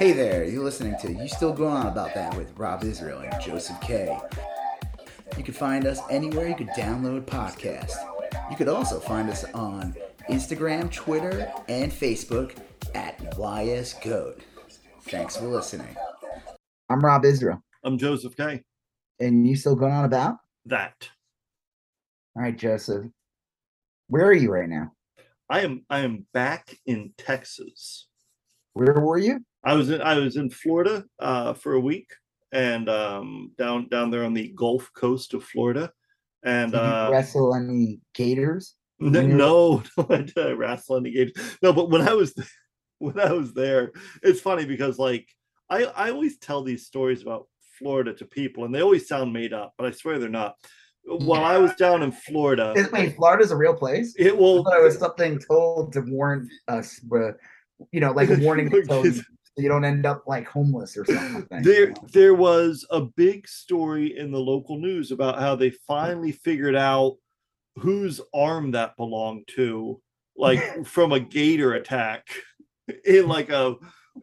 Hey there, you're listening to You Still Going On About That with Rob Israel and Joseph K. You can find us anywhere you could download podcasts. You could also find us on Instagram, Twitter, and Facebook at YSGoat. Thanks for listening. I'm Rob Israel. I'm Joseph K. And you still going on about? That. All right, Joseph. Where are you right now? I am I am back in Texas. Where were you? I was in I was in Florida uh, for a week and um, down down there on the Gulf Coast of Florida. And Did you uh, wrestle any gators? n- when you no, no, I didn't wrestle any gators. No, but when I was when I was there, it's funny because like I I always tell these stories about Florida to people, and they always sound made up, but I swear they're not. While I was down in Florida, Is, wait, Florida's a real place? it will thought it was something told to warn us, uh, you know, like warning you so you don't end up like homeless or something. there there was a big story in the local news about how they finally figured out whose arm that belonged to like from a gator attack in like a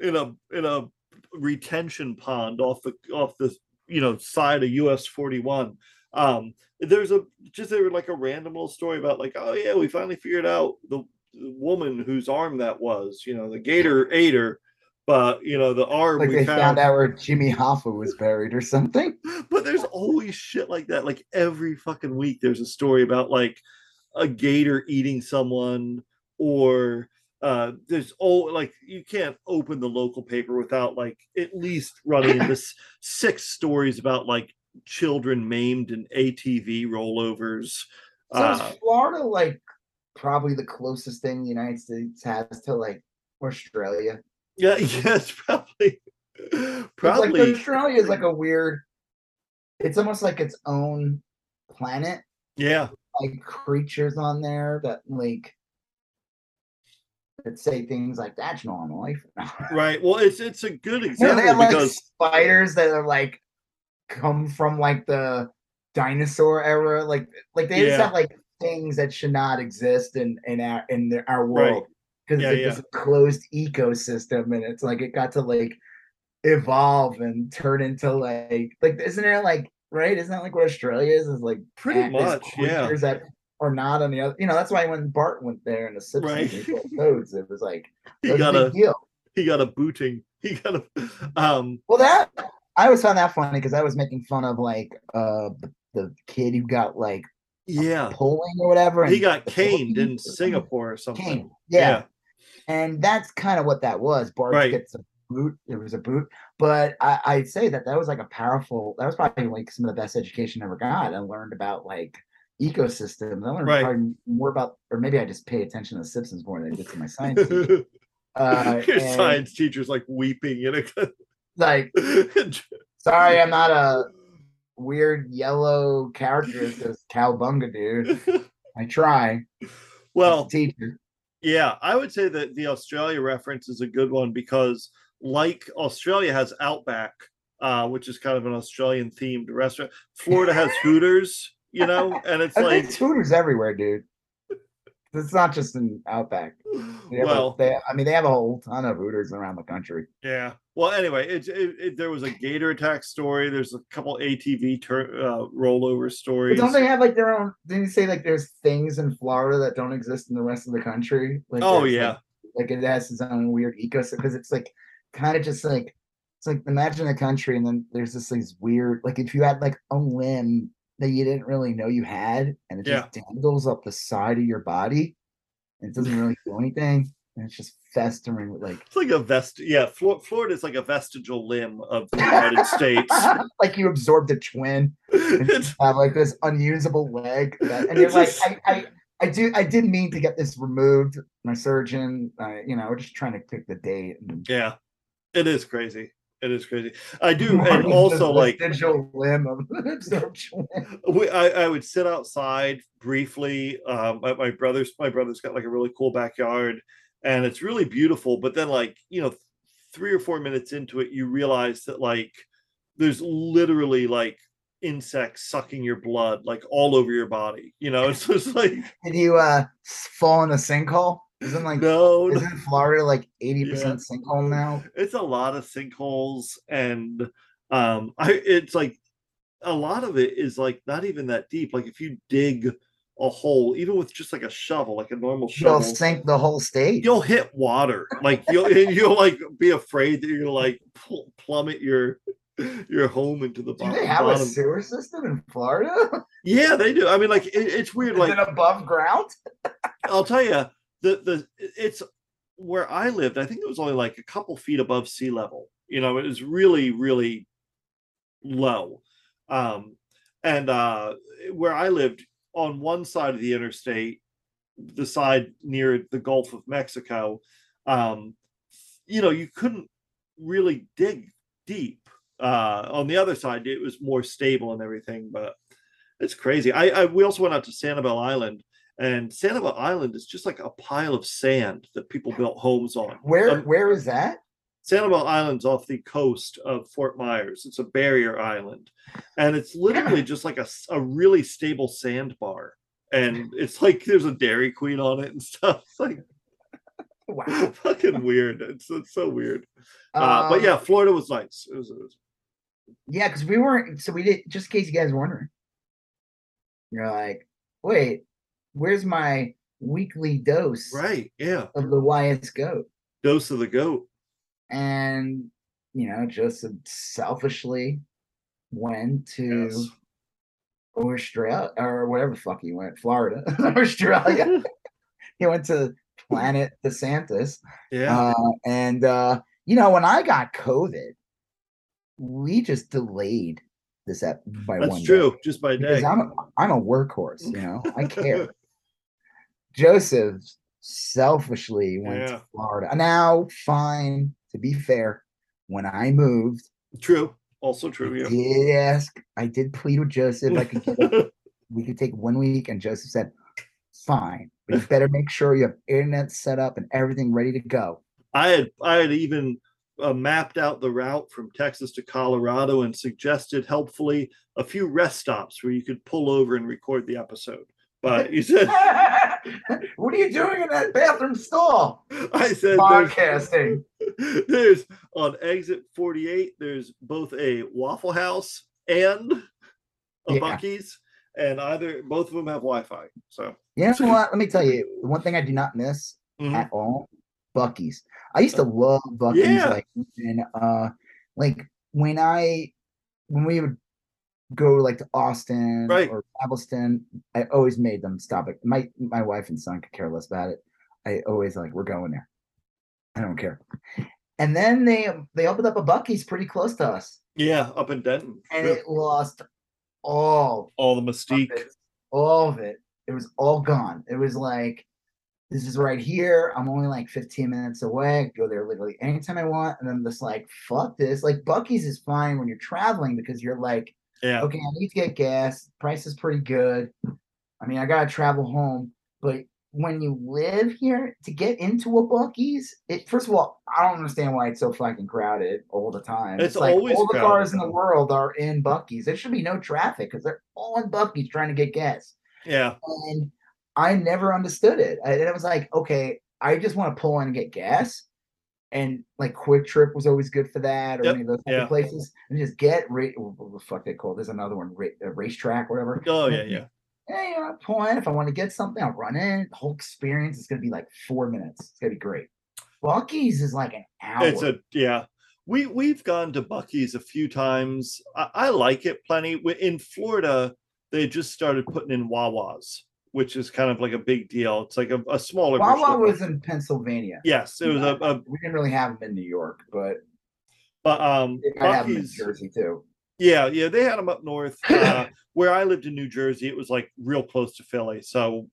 in a in a retention pond off the off the you know side of us 41 um there's a just there were like a random little story about like oh yeah we finally figured out the woman whose arm that was you know the gator ate her but you know the arm like we they found, found out where Jimmy Hoffa was buried or something. but there's always shit like that. Like every fucking week there's a story about like a gator eating someone or uh there's all like you can't open the local paper without like at least running into six stories about like children maimed in atv rollovers. So uh, Florida like probably the closest thing the United States has to like Australia? yeah yes probably probably like Australia is like a weird. It's almost like its own planet. yeah Like creatures on there that like that say things like that's normal life. right well it's it's a good Yeah, example they have like because spiders that are like come from like the dinosaur era. Like like they just have like things that should not exist in in our in the, our world because Yeah, it's a closed ecosystem and it's like it got to like evolve and turn into like like isn't there like right? Isn't that like what Australia is? Is like pretty much yeah that are not on the other. You know, that's why when Bart went there in the Simpsons, Right. codes. It was like he got a deal. he got a booting he got a um Well, that I always found that funny because I was making fun of like uh the kid who got like yeah polling or whatever. he in got caned in Philippines or something. singapore or something Caned, yeah. And that's kind of what that was. Bart Right. gets a boot. It was a boot, but I, I'd say that that was like a powerful. That was probably like some of the best education I ever got. I learned about like ecosystems. I learned Right. probably more about, or maybe I just pay attention to The Simpsons more than I did to my science. teacher. Uh, your and, science teacher's like weeping you know like, sorry, I'm not a weird yellow character says cowbunga, dude. I try. well teacher. Yeah, I would say that the Australia reference is a good one because, like Australia has Outback, uh, which is kind of an Australian themed restaurant. Florida has Hooters, you know, and it's like, Hooters everywhere, dude. It's not just in Outback. They have a- well, they, I mean, they have a whole ton of Hooters around the country. yeah. Well, anyway, it, it, it there was a gator attack story. There's a couple ATV tur- uh, rollover But stories. don't they have like their own? Didn't you say like there's things in Florida that don't exist in the rest of the country? Like, oh yeah, like, like it has its own weird ecosystem because it's like kind of just like it's like imagine a country and then there's this like weird like if you had like a limb that you didn't really know you had and it just dangles up the side of your body and it doesn't really do anything and it's just festering with like it's like a vest. Yeah, Flor- Florida is like a vestigial limb of the United States. like you absorbed a twin and It's- have like this unusable leg that, and you're like just- I, I I do I didn't mean to get this removed my surgeon uh, you know we're just trying to pick the date and yeah, it is crazy. It is crazy. I do, and also like digital limb of absorption. we, I, I would sit outside briefly. Um, my, my brother's my brother's got like a really cool backyard, and it's really beautiful. But then, like you know, three or four minutes into it, you realize that like there's literally like insects sucking your blood like all over your body. You know, it's just like Did you uh fall in a sinkhole? Isn't like no, isn't Florida like 80% sinkhole now? it's a lot of sinkholes and um i it's like a lot of it is like not even that deep like if you dig a hole even with just like a shovel like a normal shovel, You'll sink the whole state. you'll hit water like you'll and you'll like be afraid that you're like pl- plummet your your home into the bottom. Do bottom, they have a sewer system in Florida? yeah they do i mean like it, it's weird Is like it above ground? I'll tell you, the the it's where I lived. I think it was only like a couple feet above sea level. You know, it was really really low. Um, and uh, where I lived, on one side of the interstate, the side near the Gulf of Mexico, um, you know, you couldn't really dig deep. Uh, on the other side, it was more stable and everything, but it's crazy. I, I we also went out to Sanibel Island, and Sanibel Island is just like a pile of sand that people built homes on. Where Um, where is that? Sanibel Island's off the coast of Fort Myers. It's a barrier island, and it's literally just like a, a really stable sandbar. And it's like there's a Dairy Queen on it and stuff. It's like Wow. fucking weird. It's, it's so weird. Uh, but Um, yeah, Florida was nice. It was, it was Yeah, because we weren't. So we did. Just in case you guys were wondering, you're like, wait, where's my weekly dose right. Yeah, of the YS goat? dose of the goat. And you know, just selfishly went to Yes. Australia or whatever the fuck he went, Florida, Australia. he went to Planet DeSantis. Yeah. Uh, and uh, you know, when I got COVID, we just delayed this ep- by That's one day. true. Just by day. I'm a, I'm a workhorse, you know. I care. Joseph selfishly went Yeah. to Florida. Now, fine. To be fair, when I moved, True. Also true. Yeah. ask. I did plead with Joseph. I could get a- we could take one week, and Joseph said, "Fine, but you better make sure you have internet set up and everything ready to go." I had I had even uh, mapped out the route from Texas to Colorado and suggested helpfully a few rest stops where you could pull over and record the episode. But you said what are you doing in that bathroom stall? I said there's, Podcasting. there's on exit 48 there's both a Waffle House and a Yeah. Buc-ee's and either both of them have Wi-Fi. So You know what? Let me tell you, one thing I do not miss mhm. at all, Buc-ee's. I used to love Buc-ee's. Yeah. Like, and uh, like when I when we would go like to Austin Right. or Galveston, I always made them stop it. My my wife and son could care less about it. I always like we're going there. I don't care. And then they they opened up a Buc-ee's pretty close to us, yeah, up in Denton. and Yeah. it lost all All the of mystique. it, all of it. It was all gone. It was like, this is right here. I'm only like 15 minutes away. I go there literally anytime I want. And I'm just like, fuck this. Like Buc-ee's is fine when you're traveling because you're like, Yeah. okay, I need to get gas. Price is pretty good. I mean, I gotta travel home. But when you live here to get into a Buc-ee's, it first of all, I don't understand why it's so fucking crowded all the time. It's like always all the cars in the world are in Buc-ee's. There should be no traffic because they're all in Buc-ee's trying to get gas Yeah. and I never understood it. And it was like, okay, I just want to pull in and get gas, and like QuikTrip was always good for that, or Yep, any of those yeah. places, and just get ra- what the fuck they call. There's another one, ra- a racetrack, whatever. Oh yeah, yeah. Hey, you know, in if I want to get something, I'll run in. The whole experience is gonna be like four minutes. It's gonna be great. Buc-ee's is like an hour. It's a yeah. We we've gone to Buc-ee's a few times. I, I like it plenty. In Florida, they just started putting in Wawas, which is kind of like a big deal. It's like a, a smaller. Wawa was in Pennsylvania. yes, it was a, a We didn't really have them in New York, but but um I have them in Buc-ee's. Jersey too. Yeah, yeah, they had them up north. Uh, where I lived in New Jersey, it was like real close to Philly, so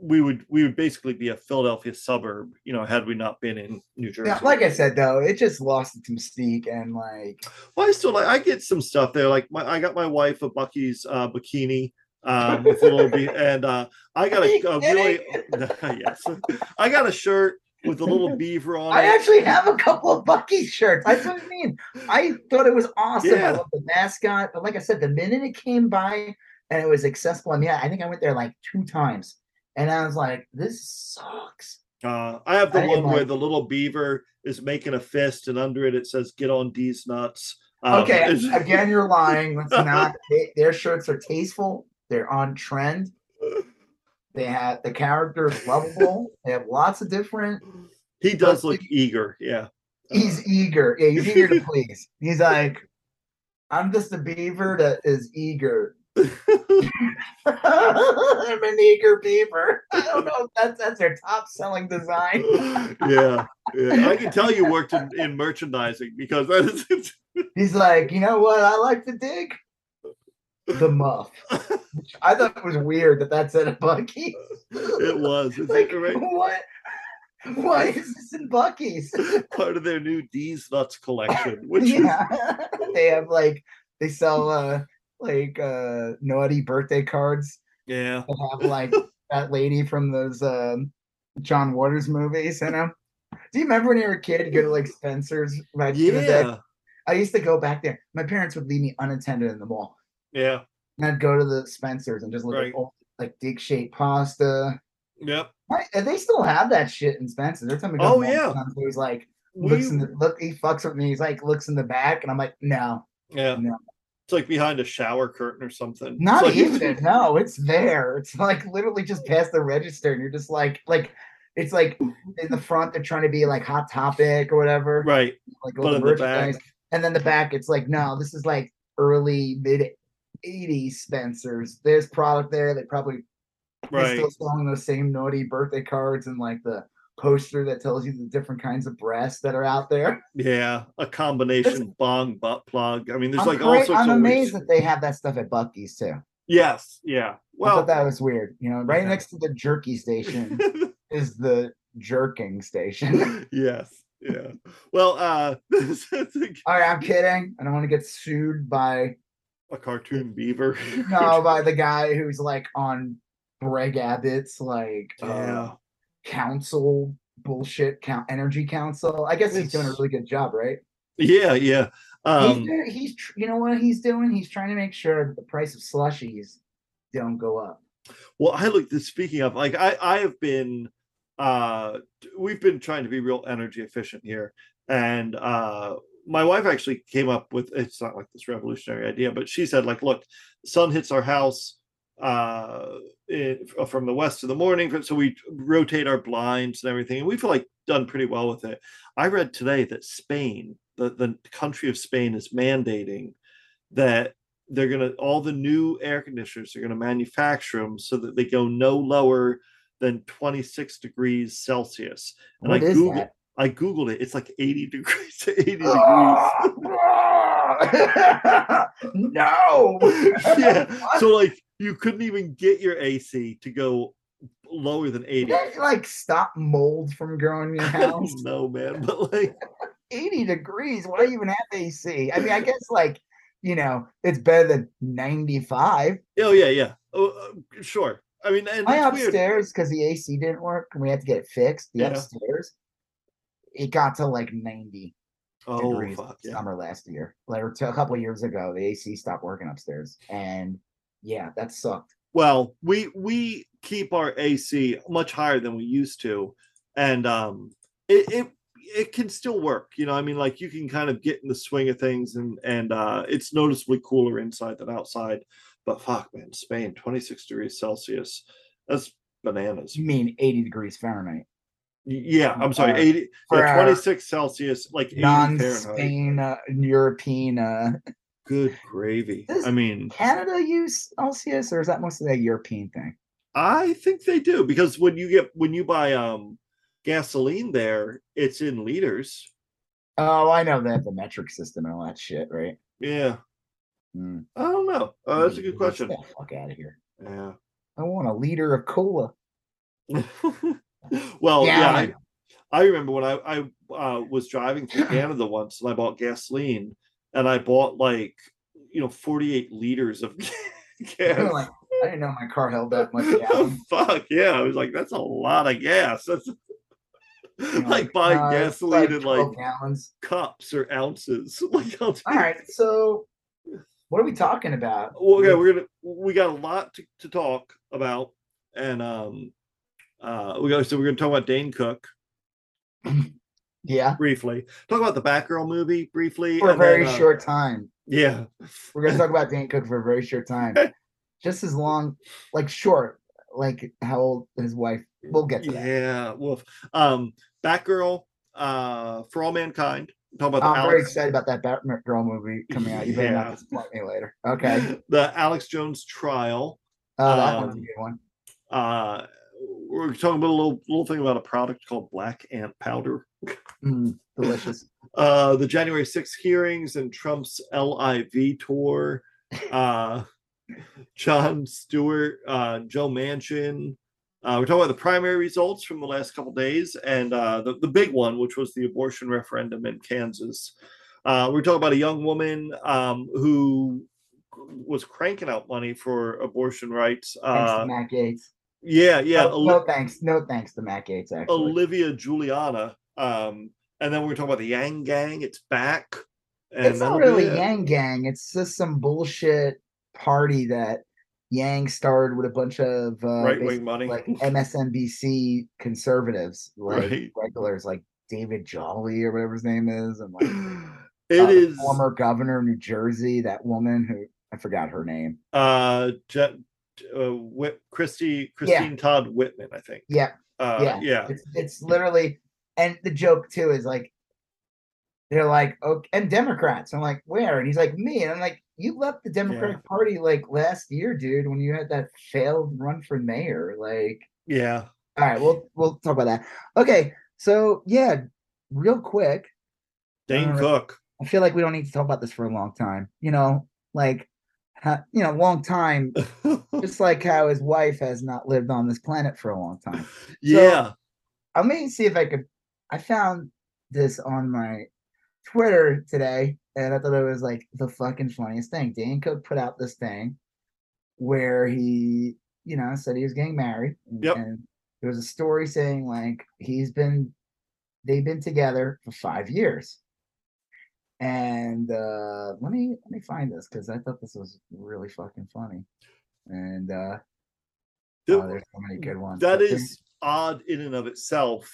we would we would basically be a Philadelphia suburb, you know, had we not been in New Jersey. Yeah, like I said though, it just lost its mystique and like Well, I still like I get some stuff there. Like my I got my wife a Buc-ee's uh, bikini um, with a little bit, and uh, I got a, a really yes, I got a shirt with a little beaver on I it. actually have a couple of Buc-ee shirts. That's what I mean. I thought it was awesome. I love the mascot, but like I said, the minute it came by and it was accessible, I mean, I think I went there like two times, and I was like, "This sucks." Uh, I have the I one where like- the little beaver is making a fist, and under it it says "Get on these nuts." Um, Okay, again, you're lying. Let's not. They, their shirts are tasteful. They're on trend. They have the character is lovable. They have lots of different. he does look eager. Yeah. He's eager. Yeah, he's eager to please. He's like, I'm just a beaver that is eager. I'm an eager beaver. I don't know if that's that's their top selling design. yeah, yeah. I can tell you worked in, in merchandising because that is He's like, you know what? I like to dig the muff. I thought it was weird that that said a Buc-ee. it was It's like right? what? Why is this in Buc-ee's? part of their new D's nuts collection, which is they have like they sell uh like uh naughty birthday cards yeah, they have like that lady from those um John Waters movies in them. Do you remember when you were a kid, you go to like Spencer's back in the day? yeah, I used to go back there. My parents would leave me unattended in the mall. Yeah, And I'd go to the Spencer's and just look Right. at old, like dig shaped pasta. yep. Why- they still have that shit in Spencer's. Every time we go, Oh, to the mall, yeah. he's like looks in the look. He fucks with me. He's like looks in the back, and I'm like, no, yeah, No. it's like behind a shower curtain or something. Not like- even. No, it's there. It's like literally just past the register, and you're just like, like it's like in the front they're trying to be like hot topic or whatever, right, like but in the back, and then the back it's like no this is like early mid 80s spencers there's product there they probably right, still selling those same naughty birthday cards and like the poster that tells you the different kinds of breasts that are out there yeah, a combination bong butt plug. I mean, there's I'm, like all cra- sorts I'm amazed that they have that stuff at Buc-ee's too Yes, yeah. Well, that was weird you know right Yeah. next to the jerky station is the jerking station yes, yeah. Well, uh, this is a, all right i'm kidding i don't want to get sued by a cartoon beaver. no by the guy who's like on greg abbott's like uh, yeah. council bullshit count energy council. I guess he's doing a really good job, right? Yeah, yeah. he's, Um, he's tr- you know what he's doing? He's trying to make sure that the price of slushies don't go up. well, I look speaking of like I I have been uh we've been trying to be real energy efficient here. And uh my wife actually came up with it's not like this revolutionary idea, but she said, like, look, sun hits our house uh in, from the west in the morning so we rotate our blinds and everything and we've like done pretty well with it i read today that spain the, the country of spain is mandating that they're going to all the new air conditioners are going to manufacture them so that they go no lower than 26 degrees celsius and What i googled that? I googled it it's like 80 degrees to 80 degrees no. yeah so like you couldn't even get your ac to go lower than 80 That, like stop mold from growing in your house. no, man, but like, 80 degrees. Why even have AC? I mean, I guess like you know, it's better than 95. oh yeah, yeah, oh, uh, sure. I mean, and My upstairs, because the AC didn't work and we had to get it fixed. The Yeah. upstairs, it got to like 90 Oh degrees fuck yeah, summer last year. Like or a couple of years ago, the AC stopped working upstairs, and yeah, that sucked. Well, we we keep our AC much higher than we used to, and um, it it it can still work. You know, I mean, like you can kind of get in the swing of things, and and uh, it's noticeably cooler inside than outside. But fuck, man, Spain, twenty six degrees Celsius, that's bananas. You mean 80 degrees Fahrenheit? Yeah, I'm sorry, Uh, eighty, yeah, 26 Celsius, like 80 Non-Spain, uh, European, uh, Good gravy. I mean, Canada use Celsius, or is that mostly a European thing? I think they do because when you get when you buy um gasoline there, it's in liters. Oh, I know they have the metric system and all that shit, right? Yeah, Hmm. I don't know. Uh, that's a good Get question. the fuck out of here! Yeah. I want a liter of cola. well, Yeah, yeah, I I, remember when I I uh, was driving through Canada once and I bought gasoline and I bought like you know 48 liters of gas. like, I didn't know my car held that much gallon. Fuck yeah! I was like, that's a lot of gas. That's You know, like buying uh, gasoline in like gallons. cups or ounces. Like, All right, so what are we talking about? Well, okay, we're gonna we got a lot to, to talk about, and um, Uh, we go. So we're going to talk about Dane Cook Yeah, briefly. Talk about the Batgirl movie briefly. for a and then, very uh, short time. Yeah. We're gonna talk about Dane Cook for a very short time. Just as long, like short, like how old his wife. We'll get to that. Yeah. Wolf. Um, Batgirl. Uh, for all mankind. Talk about the I'm very excited about that Batgirl movie coming out. You better Yeah. not disappoint me later. Okay. the Alex Jones trial. Oh, that one's a Um, good one. Uh, we're talking about a little little thing about a product called Black Ant Powder. Mm, delicious. Uh, the January 6th hearings and Trump's LIV tour. Uh, Jon Stewart, uh, Joe Manchin. Uh, we're talking about the primary results from the last couple days and uh, the, the big one, which was the abortion referendum in Kansas. Uh, we're talking about a young woman um, who was cranking out money for abortion rights. Thanks Uh, to Matt Gaetz. Yeah, yeah. no, Oli- no thanks. No thanks to Matt Gaetz. Actually, Olivia Juliana. Um, and then we're talking about the Yang Gang. It's back. And it's not really it. Yang Gang. It's just some bullshit party that Yang started with a bunch of uh, Right wing money. like MSNBC conservatives, like Right. regulars, like David Jolly or whatever his name is, and like It uh, is former governor of New Jersey. That woman who I forgot her name. uh, Je- uh Whit- Christy Christine Todd Whitman, I think. Yeah, Uh, yeah. yeah. it's it's literally, and the joke too is like, they're like, okay, and Democrats. I'm like, where? And he's like, me. And I'm like, you left the Democratic Party like last year, dude, when you had that failed run for mayor. Like, Yeah. all right, we'll we'll talk about that. Okay, so yeah, real quick, Dane right. Cook. I feel like we don't need to talk about this for a long time. You know, like, you know, long time. Just like how his wife has not lived on this planet for a long time. yeah. Let me see if I could. I found this on my Twitter today, and I thought it was like the fucking funniest thing. Dan Cook put out this thing where he, you know, said he was getting married, and, Yep. and there was a story saying like he's been, they've been together for five years. And uh let me let me find this because I thought this was really fucking funny. And uh Th- oh, there's so many good ones. that but is odd in and of itself.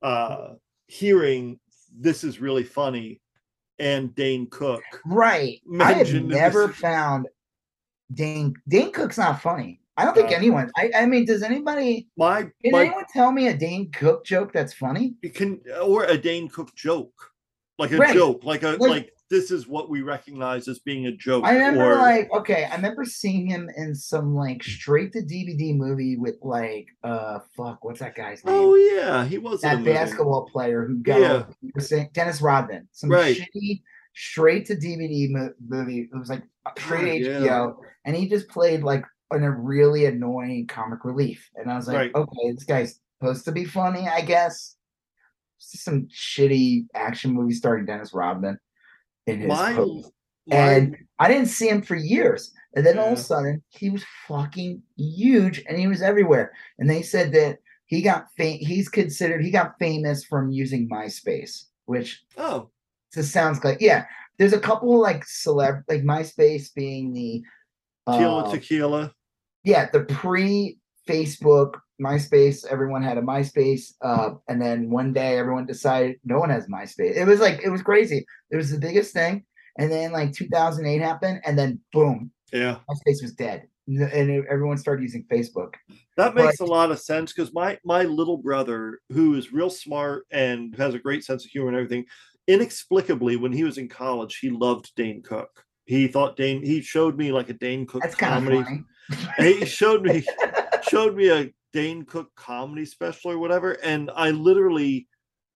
Uh, hearing this is really funny, and Dane Cook. Right. I have never this- found Dane Dane Cook's not funny. I don't think Uh, anyone. I, I mean, does anybody? My Can my anyone tell me a Dane Cook joke that's funny? you can or a Dane Cook joke, like a Right. joke, like a Like- like this is what we recognize as being a joke. I remember or, like okay, I remember seeing him in some like straight to DVD movie with like uh fuck, what's that guy's name? oh yeah, he was that movie. basketball player who got Yeah. Dennis Rodman, some Right. shitty straight to DVD mo- movie. It was like straight God, HBO, yeah. and he just played like in a really annoying comic relief. And I was like, Right. okay, this guy's supposed to be funny, I guess. Some shitty action movie starring Dennis Rodman My, my- And I didn't see him for years. And then all of a sudden, he was fucking huge and he was everywhere. And they said that he got fam- he's considered he got famous from using MySpace, which oh just sounds like yeah. There's a couple like celeb like MySpace being the Tequila uh, Tequila. yeah, the pre Facebook MySpace, everyone had a MySpace. Uh, and then one day everyone decided no one has MySpace. It was like it was crazy. It was the biggest thing. And then like 2008 happened, and then boom, Yeah, MySpace was dead, and everyone started using Facebook. that makes a lot of sense because my my little brother, who is real smart and has a great sense of humor and everything, inexplicably when he was in college, he loved Dane Cook. He thought Dane. He showed me like a Dane Cook That's comedy. he showed me showed me a Dane Cook comedy special or whatever, and I literally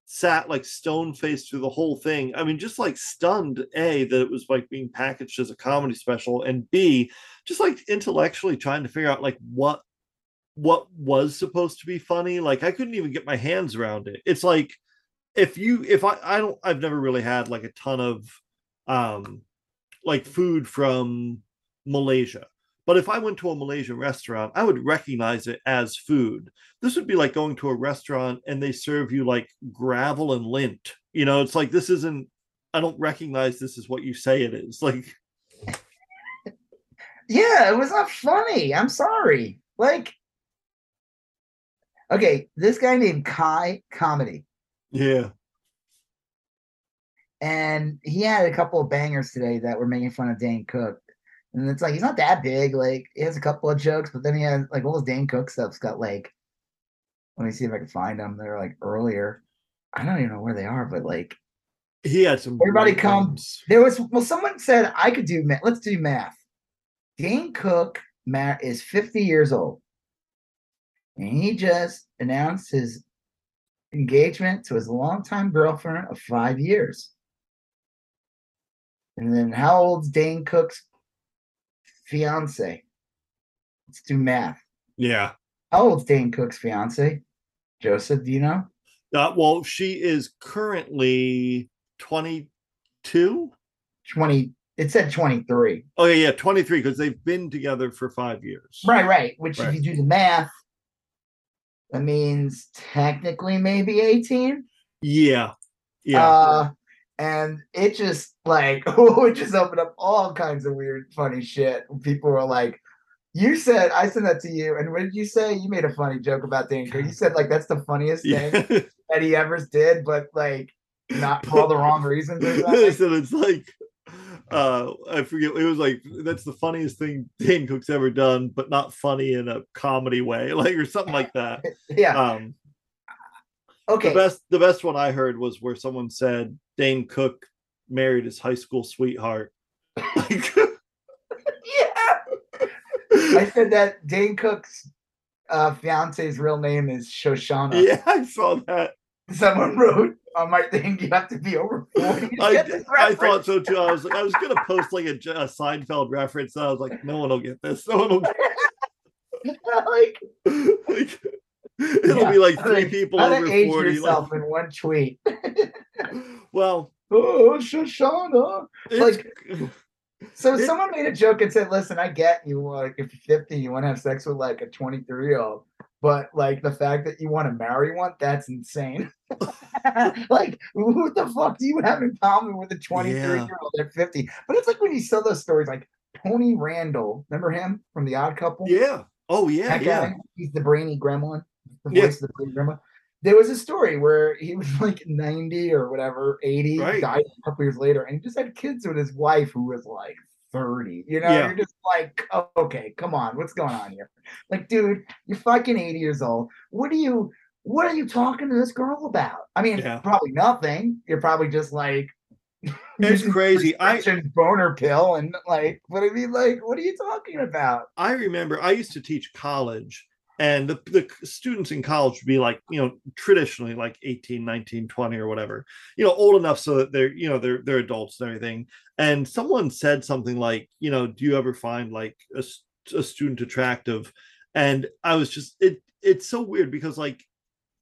sat like stone faced through the whole thing. I mean, just like stunned, A, that it was like being packaged as a comedy special, and B, just like intellectually trying to figure out like what what was supposed to be funny. Like I couldn't even get my hands around it. It's like if you if I I don't I've never really had like a ton of um like food from Malaysia. But if I went to a Malaysian restaurant, I would recognize it as food. This would be like going to a restaurant and they serve you like gravel and lint. You know, it's like this isn't I don't recognize this is what you say it is. Like Yeah, it was not funny. I'm sorry. Like, Okay, this guy named Kai Comedy, Yeah. and he had a couple of bangers today that were making fun of Dane Cook. And it's like he's not that big. Like he has a couple of jokes, but then he has like all his Dane Cook stuff's got like. Let me see if I can find them. They're like earlier. I don't even know where they are, but like He had some Everybody comes. There was well, someone said I could do math. Let's do math. Dane Cook Matt is 50 years old. And he just announced his engagement to his longtime girlfriend of five years. And then how old's Dane Cook's fiance? Let's do math. Yeah. How old's Dane Cook's fiance? Joseph, do you know? Uh, well, she is currently 22. 20. It said 23. Oh, yeah, yeah, 23, because they've been together for five years. Right, right. Which, Right. if you do the math, that means technically maybe 18. Yeah. Yeah. Uh, and it just like, it just opened up all kinds of weird, funny shit. People were like, you said, I sent that to you. And what did you say? You made a funny joke about Dane Cook. You said, like, that's the funniest thing yeah. that he ever did, but like, not for all the wrong reasons so it's like uh I forget it was like that's the funniest thing Dane Cook's ever done, but not funny in a comedy way, like or something like that. yeah. Um Okay. the best the best one I heard was where someone said Dane Cook married his high school sweetheart. Like, yeah. I said that Dane Cook's uh, fiance's real name is Shoshana. yeah, I saw that. Someone wrote on my thing, you have to be over 40 I, I thought so too. I was like, I was gonna post like a Seinfeld reference. And I was like, no one will get this. No one will get like, like, it'll Yeah, be like three people to over age 40. yourself Like, in one tweet. well, oh, Shoshana. it's, So It- someone made a joke and said, "Listen, I get you. Like, if you're 50, you want to have sex with like a 23 year old, but like the fact that you want to marry one, that's insane. like, what the fuck do you have in common with a 23 year old at 50? But it's like when you sell those stories, like Tony Randall. Remember him from The Odd Couple? yeah. Oh yeah, That yeah. guy, he's the brainy gremlin, the Yeah. of the brainy gremlin. There was a story where he was like 90 or whatever, 80, Right. died a couple years later, and he just had kids with his wife who was like 30. You know, Yeah. you're just like, oh, okay, come on, what's going on here? Like, dude, you're fucking 80 years old. What are you what are you talking to this girl about? I mean, Yeah. probably nothing. You're probably just like It's crazy. I boner pill and like, but I mean, like, what are you talking about? I remember I used to teach college and the, the students in college would be like, you know, traditionally like 18, 19, 20 or whatever, you know, old enough so that they're, you know, they're they're adults and everything. And someone said something like, you know, do you ever find like a, a student attractive? And I was just it it's so weird because like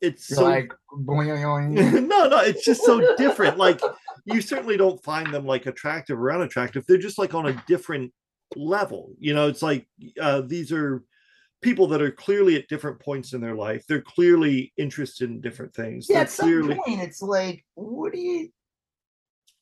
it's You're so like, no, no, it's just so different. Like you certainly don't find them like attractive or unattractive. They're just like on a different level. You know, it's like uh, these are people that are clearly at different points in their life. They're clearly interested in different things. Yeah, They're at some clearly, point, it's like, what do you?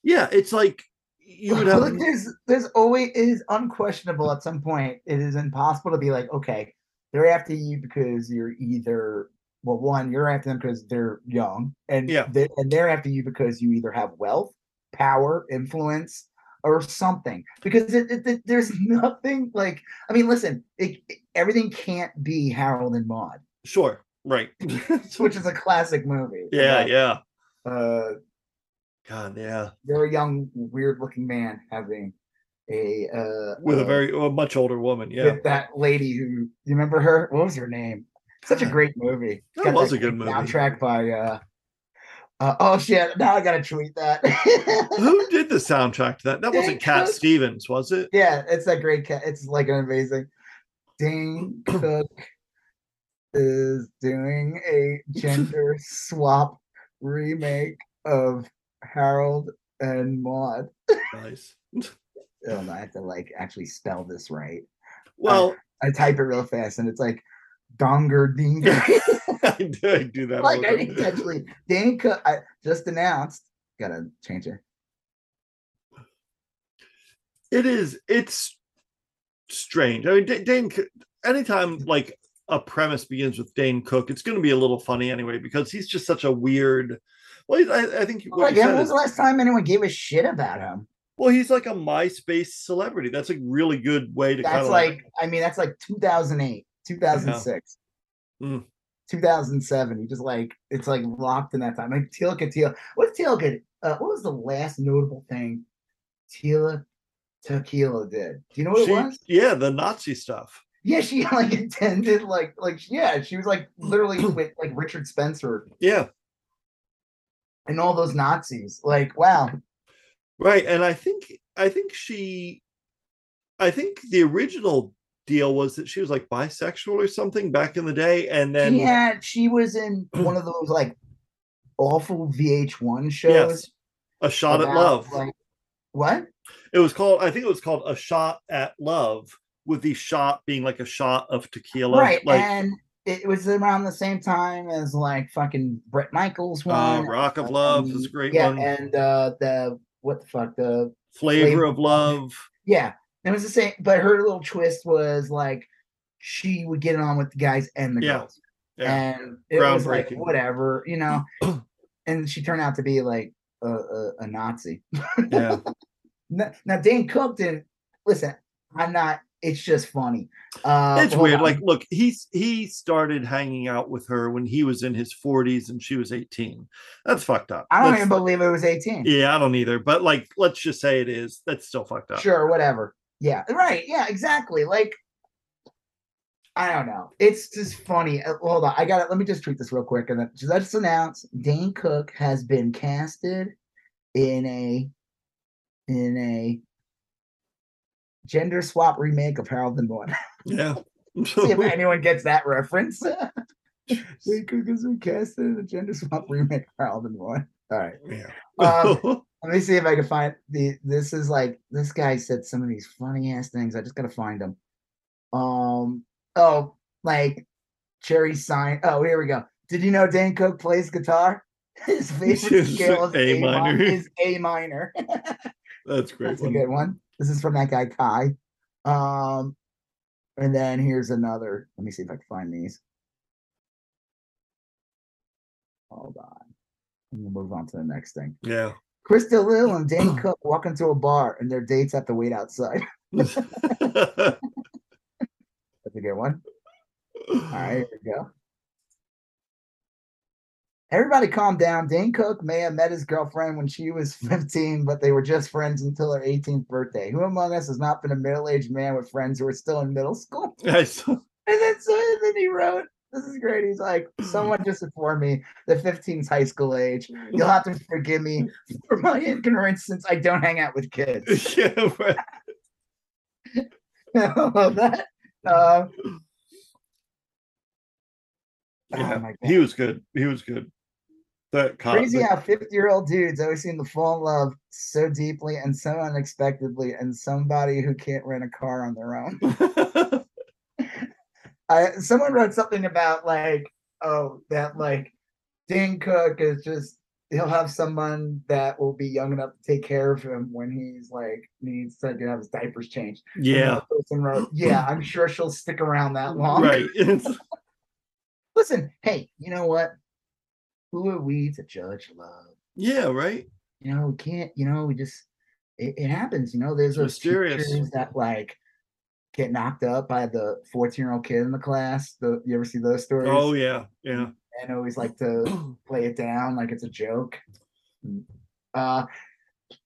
yeah, it's like you would have. There's, there's always it is unquestionable. At some point, it is impossible to be like, okay, they're after you because you're either well, one, you're after them because they're young, and Yeah. they, and they're after you because you either have wealth, power, influence, or something. Because it, it, it- there's nothing like, I mean, listen, it- everything can't be Harold and Maude, Sure, right. which is a classic movie. yeah, about, yeah. Uh, God, yeah. very young, weird-looking man having a uh With a uh, very a much older woman. Yeah, that lady who you remember her? What was her name? Such a great movie. That got was a good movie. Soundtrack by uh, uh oh shit! Now I gotta tweet that. who did the soundtrack to that? That wasn't Cat Stevens, was it? yeah, it's that great cat. It's like an amazing. Dane Cook is doing a gender swap remake of Harold and Maude. Nice. Oh, no, I have to like actually spell this right. Well, I type it real fast and it's like Donger Dinger. I do, I do that. like I didn't actually Dane Cook I just announced. Gotta change it. It is. It's strange. I mean, Da- Dane. Anytime like a premise begins with Dane Cook, it's going to be a little funny anyway because he's just such a weird. Well, I, I think what like, when was the last time anyone gave a shit about him? Well, he's like a MySpace celebrity. That's a really good way to. That's like, like, I mean, that's like 2008, 2006. Yeah. Mm. 2007. He just like it's like locked in that time. Like Teal Tequila. What's Tila? Uh, what was the last notable thing Tila Tequila did? Do you know what she, it was? Yeah, the Nazi stuff. Yeah, she like attended like like yeah, she was like literally with like Richard Spencer. Yeah. And all those Nazis. Like, wow. Right. And I think I think she I think the original deal was that she was like bisexual or something back in the day. And then yeah, she was in one of those like awful VH1 shows. Yes. A shot at love. Like, what? It was called, I think it was called A Shot at Love, with the shot being like a shot of tequila. Right. Like, and it was around the same time as like fucking Bret Michaels uh, one. Uh, Rock of Love is a great yeah, one. And uh the what the fuck, the flavor, flavor of love. Yeah. It was the same, but her little twist was like she would get on with the guys and the yeah. girls. Yeah. And it was like whatever, you know. and she turned out to be like a, a, a Nazi. Yeah. now, now Dane Cook didn't listen. I'm not. It's just funny. Uh, it's weird. On. Like, look, he's he started hanging out with her when he was in his 40s and she was 18. That's fucked up. I don't That's, even believe it was 18. Yeah, I don't either. But like, let's just say it is. That's still fucked up. Sure, whatever. Yeah, right. Yeah, exactly. Like, I don't know. It's just funny. Uh, hold on, I got it. Let me just tweet this real quick, and then let's announce Dane Cook has been casted in a in a gender swap remake of Harold and Maude. Yeah. See if anyone gets that reference. Dane Cook has been casted in a gender swap remake of Harold and Maude. All right. Yeah. Um, let me see if I can find the. This is like this guy said some of these funny ass things. I just gotta find them. Um, Oh, like Cherry Sign. Oh, here we go. Did you know Dan Cook plays guitar? His favorite scale is A, a minor. Is A minor. That's great. That's one. a good one. This is from that guy Kai. Um, and then here's another. Let me see if I can find these. Hold on. We'll move on to the next thing. Yeah. Chris D'Elia and Dane Cook walk into a bar and their dates have to wait outside. That's a good one. All right, here we go. Everybody calm down. Dane Cook may have met his girlfriend when she was 15, but they were just friends until her 18th birthday. Who among us has not been a middle aged man with friends who are still in middle school? Yes. and then, so, and then he wrote, This is great. He's like, Someone just informed me that 15 is high school age. You'll have to forgive me for my ignorance since I don't hang out with kids. yeah, right. that uh, yeah, oh he was good. He was good. That crazy how fifty-year-old dudes always seem to fall in love so deeply and so unexpectedly, and somebody who can't rent a car on their own. I someone wrote something about like, oh, that like Dane Cook is just he'll have someone that will be young enough to take care of him when he's like needs to have his diapers changed. Yeah. person wrote, yeah, I'm sure she'll stick around that long. Right. Listen, hey, you know what? Who are we to judge love? Yeah, right. You know, we can't, you know, we just it, it happens, you know, there's those mysterious teachers that like get knocked up by the 14 year old kid in the class. The you ever see those stories? Oh yeah, yeah and always like to play it down like it's a joke. Uh,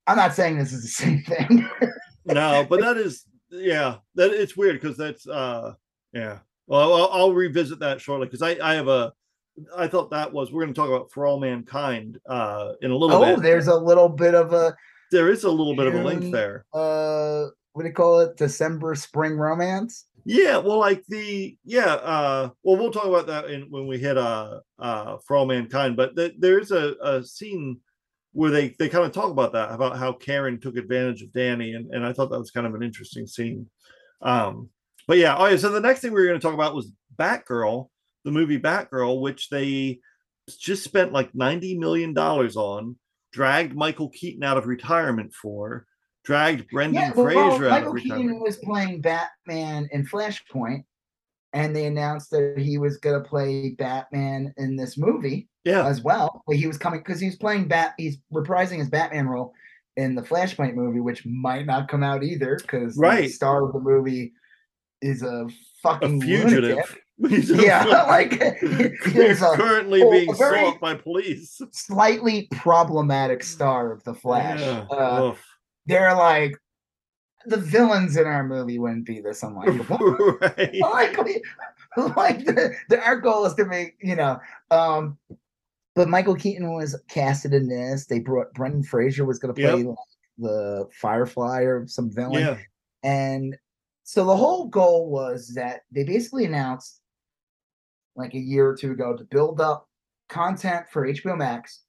I'm not saying this is the same thing. no, but that is yeah, that it's weird because that's uh yeah. Well, I'll, I'll revisit that shortly because I I have a I thought that was we're going to talk about for all mankind uh in a little oh, bit. Oh, there's a little bit of a there is a little bit of a link there. Uh, what do you call it? December spring romance. Yeah, well, like the yeah, uh, well, we'll talk about that in, when we hit uh, uh, for all mankind. But th- there's a, a scene where they they kind of talk about that about how Karen took advantage of Danny, and, and I thought that was kind of an interesting scene. Um, but yeah, oh yeah. So the next thing we were going to talk about was Batgirl, the movie Batgirl, which they just spent like ninety million dollars on, dragged Michael Keaton out of retirement for dragged Brendan yeah, Fraser well, Michael Keaton was playing Batman in Flashpoint, and they announced that he was gonna play Batman in this movie Yeah. as well. But he was coming because he's playing Bat. He's reprising his Batman role in the Flashpoint movie, which might not come out either because the star of the movie is a A fucking fugitive. lunatic. He's Yeah, like, he's a currently being a sought by police. slightly problematic star of the Flash. Yeah. Uh, they're like the villains in our movie wouldn't be this unlikable. right. like, like the, the, our goal is to make you know. Um, but Michael Keaton was casted in this. They brought Brendan Fraser was going to play Yep. like, the Firefly or some villain, Yeah. and so the whole goal was that they basically announced like a year or two ago to build up content for HBO Max,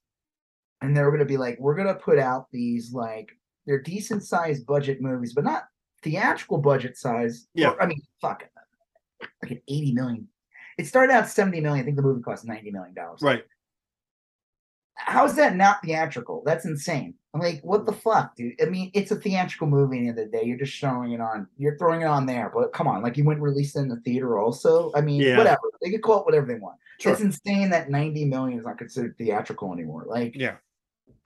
and they were going to be like, we're going to put out these like they're decent sized budget movies, but not theatrical budget size. Yeah. or, I mean, fuck it, like an eighty million. It started out seventy million. I think the movie cost ninety million dollars. Right. How is that not theatrical? That's insane. I'm like, what the fuck, dude? I mean, it's a theatrical movie. At the end of the day, you're just showing it on. You're throwing it on there, but come on, like you wouldn't release it in the theater. Also, I mean, Yeah. whatever. They could call it whatever they want. Sure. It's insane that 90 million is not considered theatrical anymore. Like, Yeah.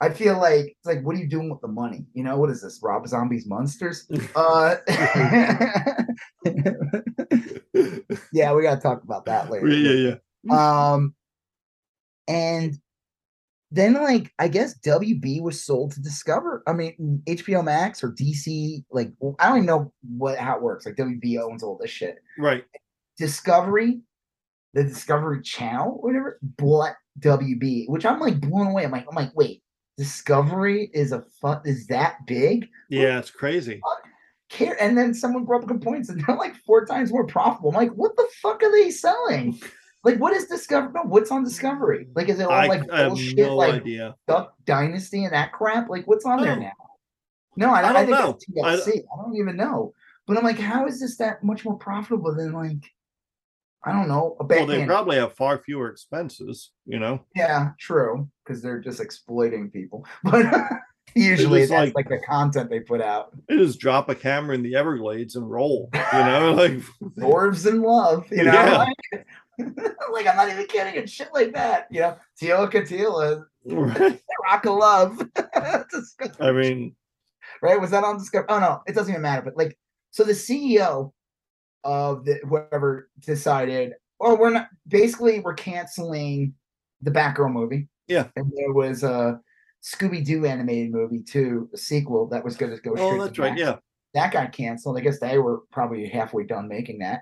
I feel like it's like, what are you doing with the money? You know, what is this? Rob Zombie's Monsters? uh, yeah, we gotta talk about that later. yeah, yeah, yeah. Um, and then like I guess WB was sold to Discover. I mean HBO Max or DC. Like I don't even know what how it works. Like WB owns all this shit. Right. Discovery, the Discovery Channel, whatever, bought WB, which I'm like blown away. I'm like, I'm like, wait, Discovery is a fun is that big? Yeah, it's crazy. Care and then someone brought up complaints and they're like four times more profitable. I'm like, what the fuck are they selling? Like, what is Discovery? No, what's on Discovery? Like, is it all I, like I bullshit, no like idea. Duck Dynasty and that crap? Like, what's on there Oh. now? No, I, I don't think know. it's TLC. I, don't even know. But I'm like, how is this that much more profitable than like, I don't know, a Well, they probably have far fewer expenses, you know. yeah, true, because they're just exploiting people. But usually that's like- like the content they put out. They just drop a camera in the Everglades and roll, you know, like Dwarves in love, you know. Yeah. Like, like, I'm not even kidding and shit like that. You know, Tila Tequila, right. Rock of Love. I mean, right? Was that on Discovery? Oh no, it doesn't even matter. But like, so the CEO of the whoever decided, oh, we're not. Basically, we're canceling the Batgirl movie. Yeah. and there was a Scooby Doo animated movie too, a sequel that was going to go. oh, straight that's right. Max. Yeah. that got canceled. I guess they were probably halfway done making that.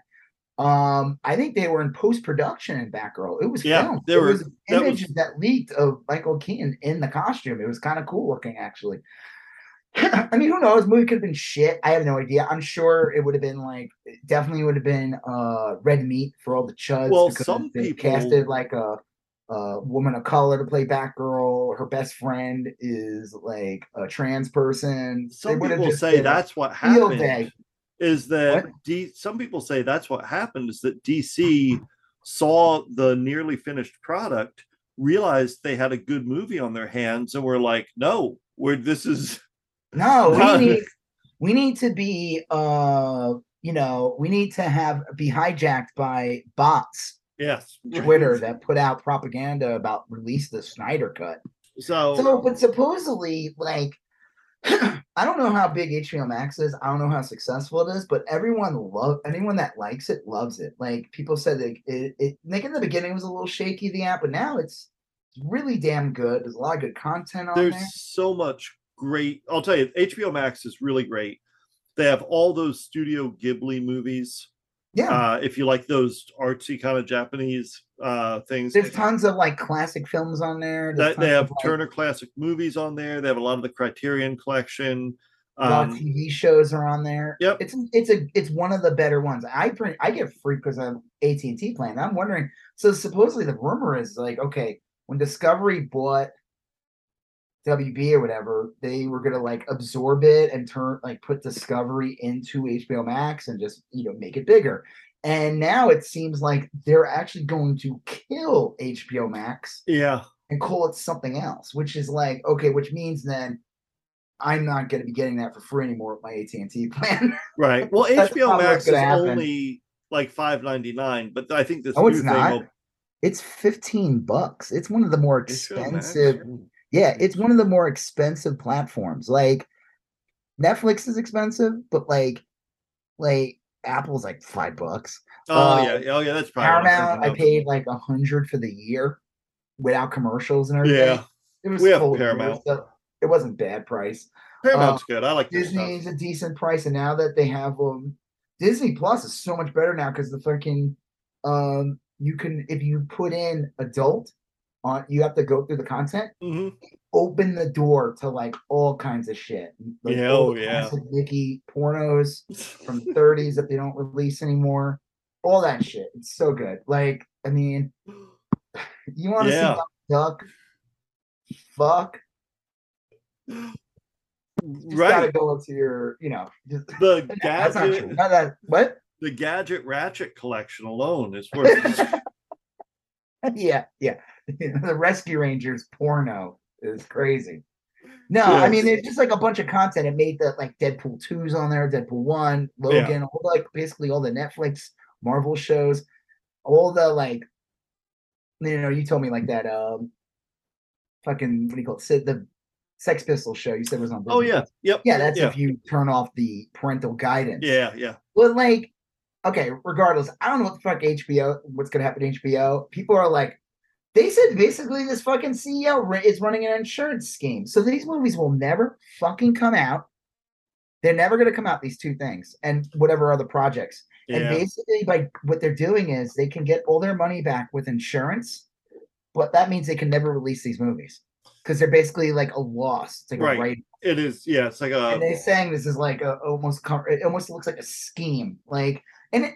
Um, I think they were in post production in Batgirl. It was Yeah, filmed. There were- was that images that leaked of Michael Keaton in the costume. It was kind of cool looking, actually. I mean, who knows? Movie could have been shit. I have no idea. I'm sure it would have been like definitely would have been uh red meat for all the chuds. Well, some people- casted like a a woman of color to play Batgirl. Her best friend is like a trans person. They Some people say that's what happened. day. Is that D? Some people say that's what happened. Is that DC saw the nearly finished product, realized they had a good movie on their hands, and were like, "No, we're this is No, we need we need to be uh you know, we need to have be hijacked by bots, yes, Twitter that put out propaganda about release the Snyder cut. So, So but supposedly like I don't know how big HBO Max is. I don't know how successful it is, but everyone love anyone that likes it loves it. Like people said that it, it like in the beginning it was a little shaky the app, but now it's really damn good. There's a lot of good content on there's there. so much great. I'll tell you, HBO Max is really great. They have all those Studio Ghibli movies. Yeah. Uh, if you like those artsy kind of Japanese uh, things, There's tons of like classic films on there. That they have of, like, Turner Classic Movies on there. They have a lot of the Criterion Collection. a lot of Um, TV shows are on there. Yep. It's it's a it's one of the better ones. I bring I get free because I'm AT and T plan. I'm wondering. So supposedly the rumor is like, okay, when Discovery bought WB or whatever, they were gonna like absorb it and turn like put Discovery into HBO Max and just you know make it bigger. And now it seems like they're actually going to kill HBO Max yeah, and call it something else, which is like okay, which means then I'm not going to be getting that for free anymore with my AT and T plan. right. Well, HBO Max is happen. only like five ninety nine, but I think this Oh, new it's thing not. will It's 15 bucks. It's one of the more expensive. Yeah, it's one of the more expensive platforms. Like Netflix is expensive, but like like Apple's like five bucks. Oh yeah, oh yeah, that's probably Paramount, I paid like a hundred for the year without commercials and everything. Yeah, it was we have Paramount. so it wasn't bad price. Paramount's good. I like Disney's a decent price, and now that they have um Disney Plus is so much better now because the fucking um you can if you put in adult on you have to go through the content hmm open the door to like all kinds of shit like Yeah, oh, the yeah. Mickey pornos from 30s that they don't release anymore all that shit it's so good like I mean you want to Yeah. see Duck fuck gotta right. go into your you know just The That's not true. gadget, Not that what? the gadget ratchet collection alone is worth. yeah, yeah. the Rescue Rangers porno is crazy. No, Yeah. I mean it's just like a bunch of content. It made the like Deadpool 2's on there, Deadpool 1, Logan, all like basically all the Netflix Marvel shows, all the like you know, you told me like that um fucking what do you call it? Sid the Sex Pistol show you said was on oh yeah, yep. Yeah, that's yeah, if you turn off the parental guidance. yeah, yeah. Well, like, okay, regardless, I don't know what the fuck HBO, what's gonna happen to HBO. People are like, they said basically this fucking CEO is running an insurance scheme, so these movies will never fucking come out. They're never gonna come out. These two things and whatever other projects. And basically, by what they're doing is they can get all their money back with insurance, but that means they can never release these movies because they're basically like a loss. It's like Right. a right it is. Yeah, it's like a. and they're saying this is like a almost it almost looks like a scheme like and it,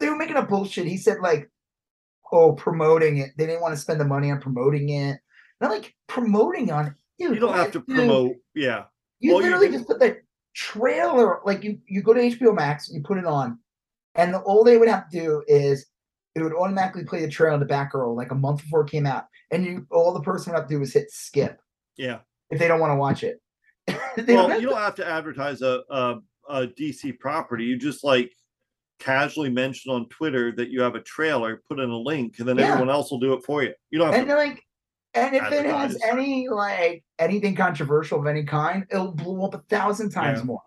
they were making a bullshit he said like oh promoting it they didn't want to spend the money on promoting it not like promoting on dude you don't have to do- promote. Yeah, you you literally do- just put the trailer like you you go to hbo max you put it on and the, all they would have to do is it would automatically play the trailer in the back row like a month before it came out and you all the person would have to do is hit skip yeah. if they don't want to watch it well, have you to- don't have to advertise a, a a DC property. You just like casually mention on Twitter that you have a trailer, put in a link, and then Yeah. everyone else will do it for you. You don't have and to. like and if it has any like anything controversial of any kind it'll blow up a thousand times Yeah. more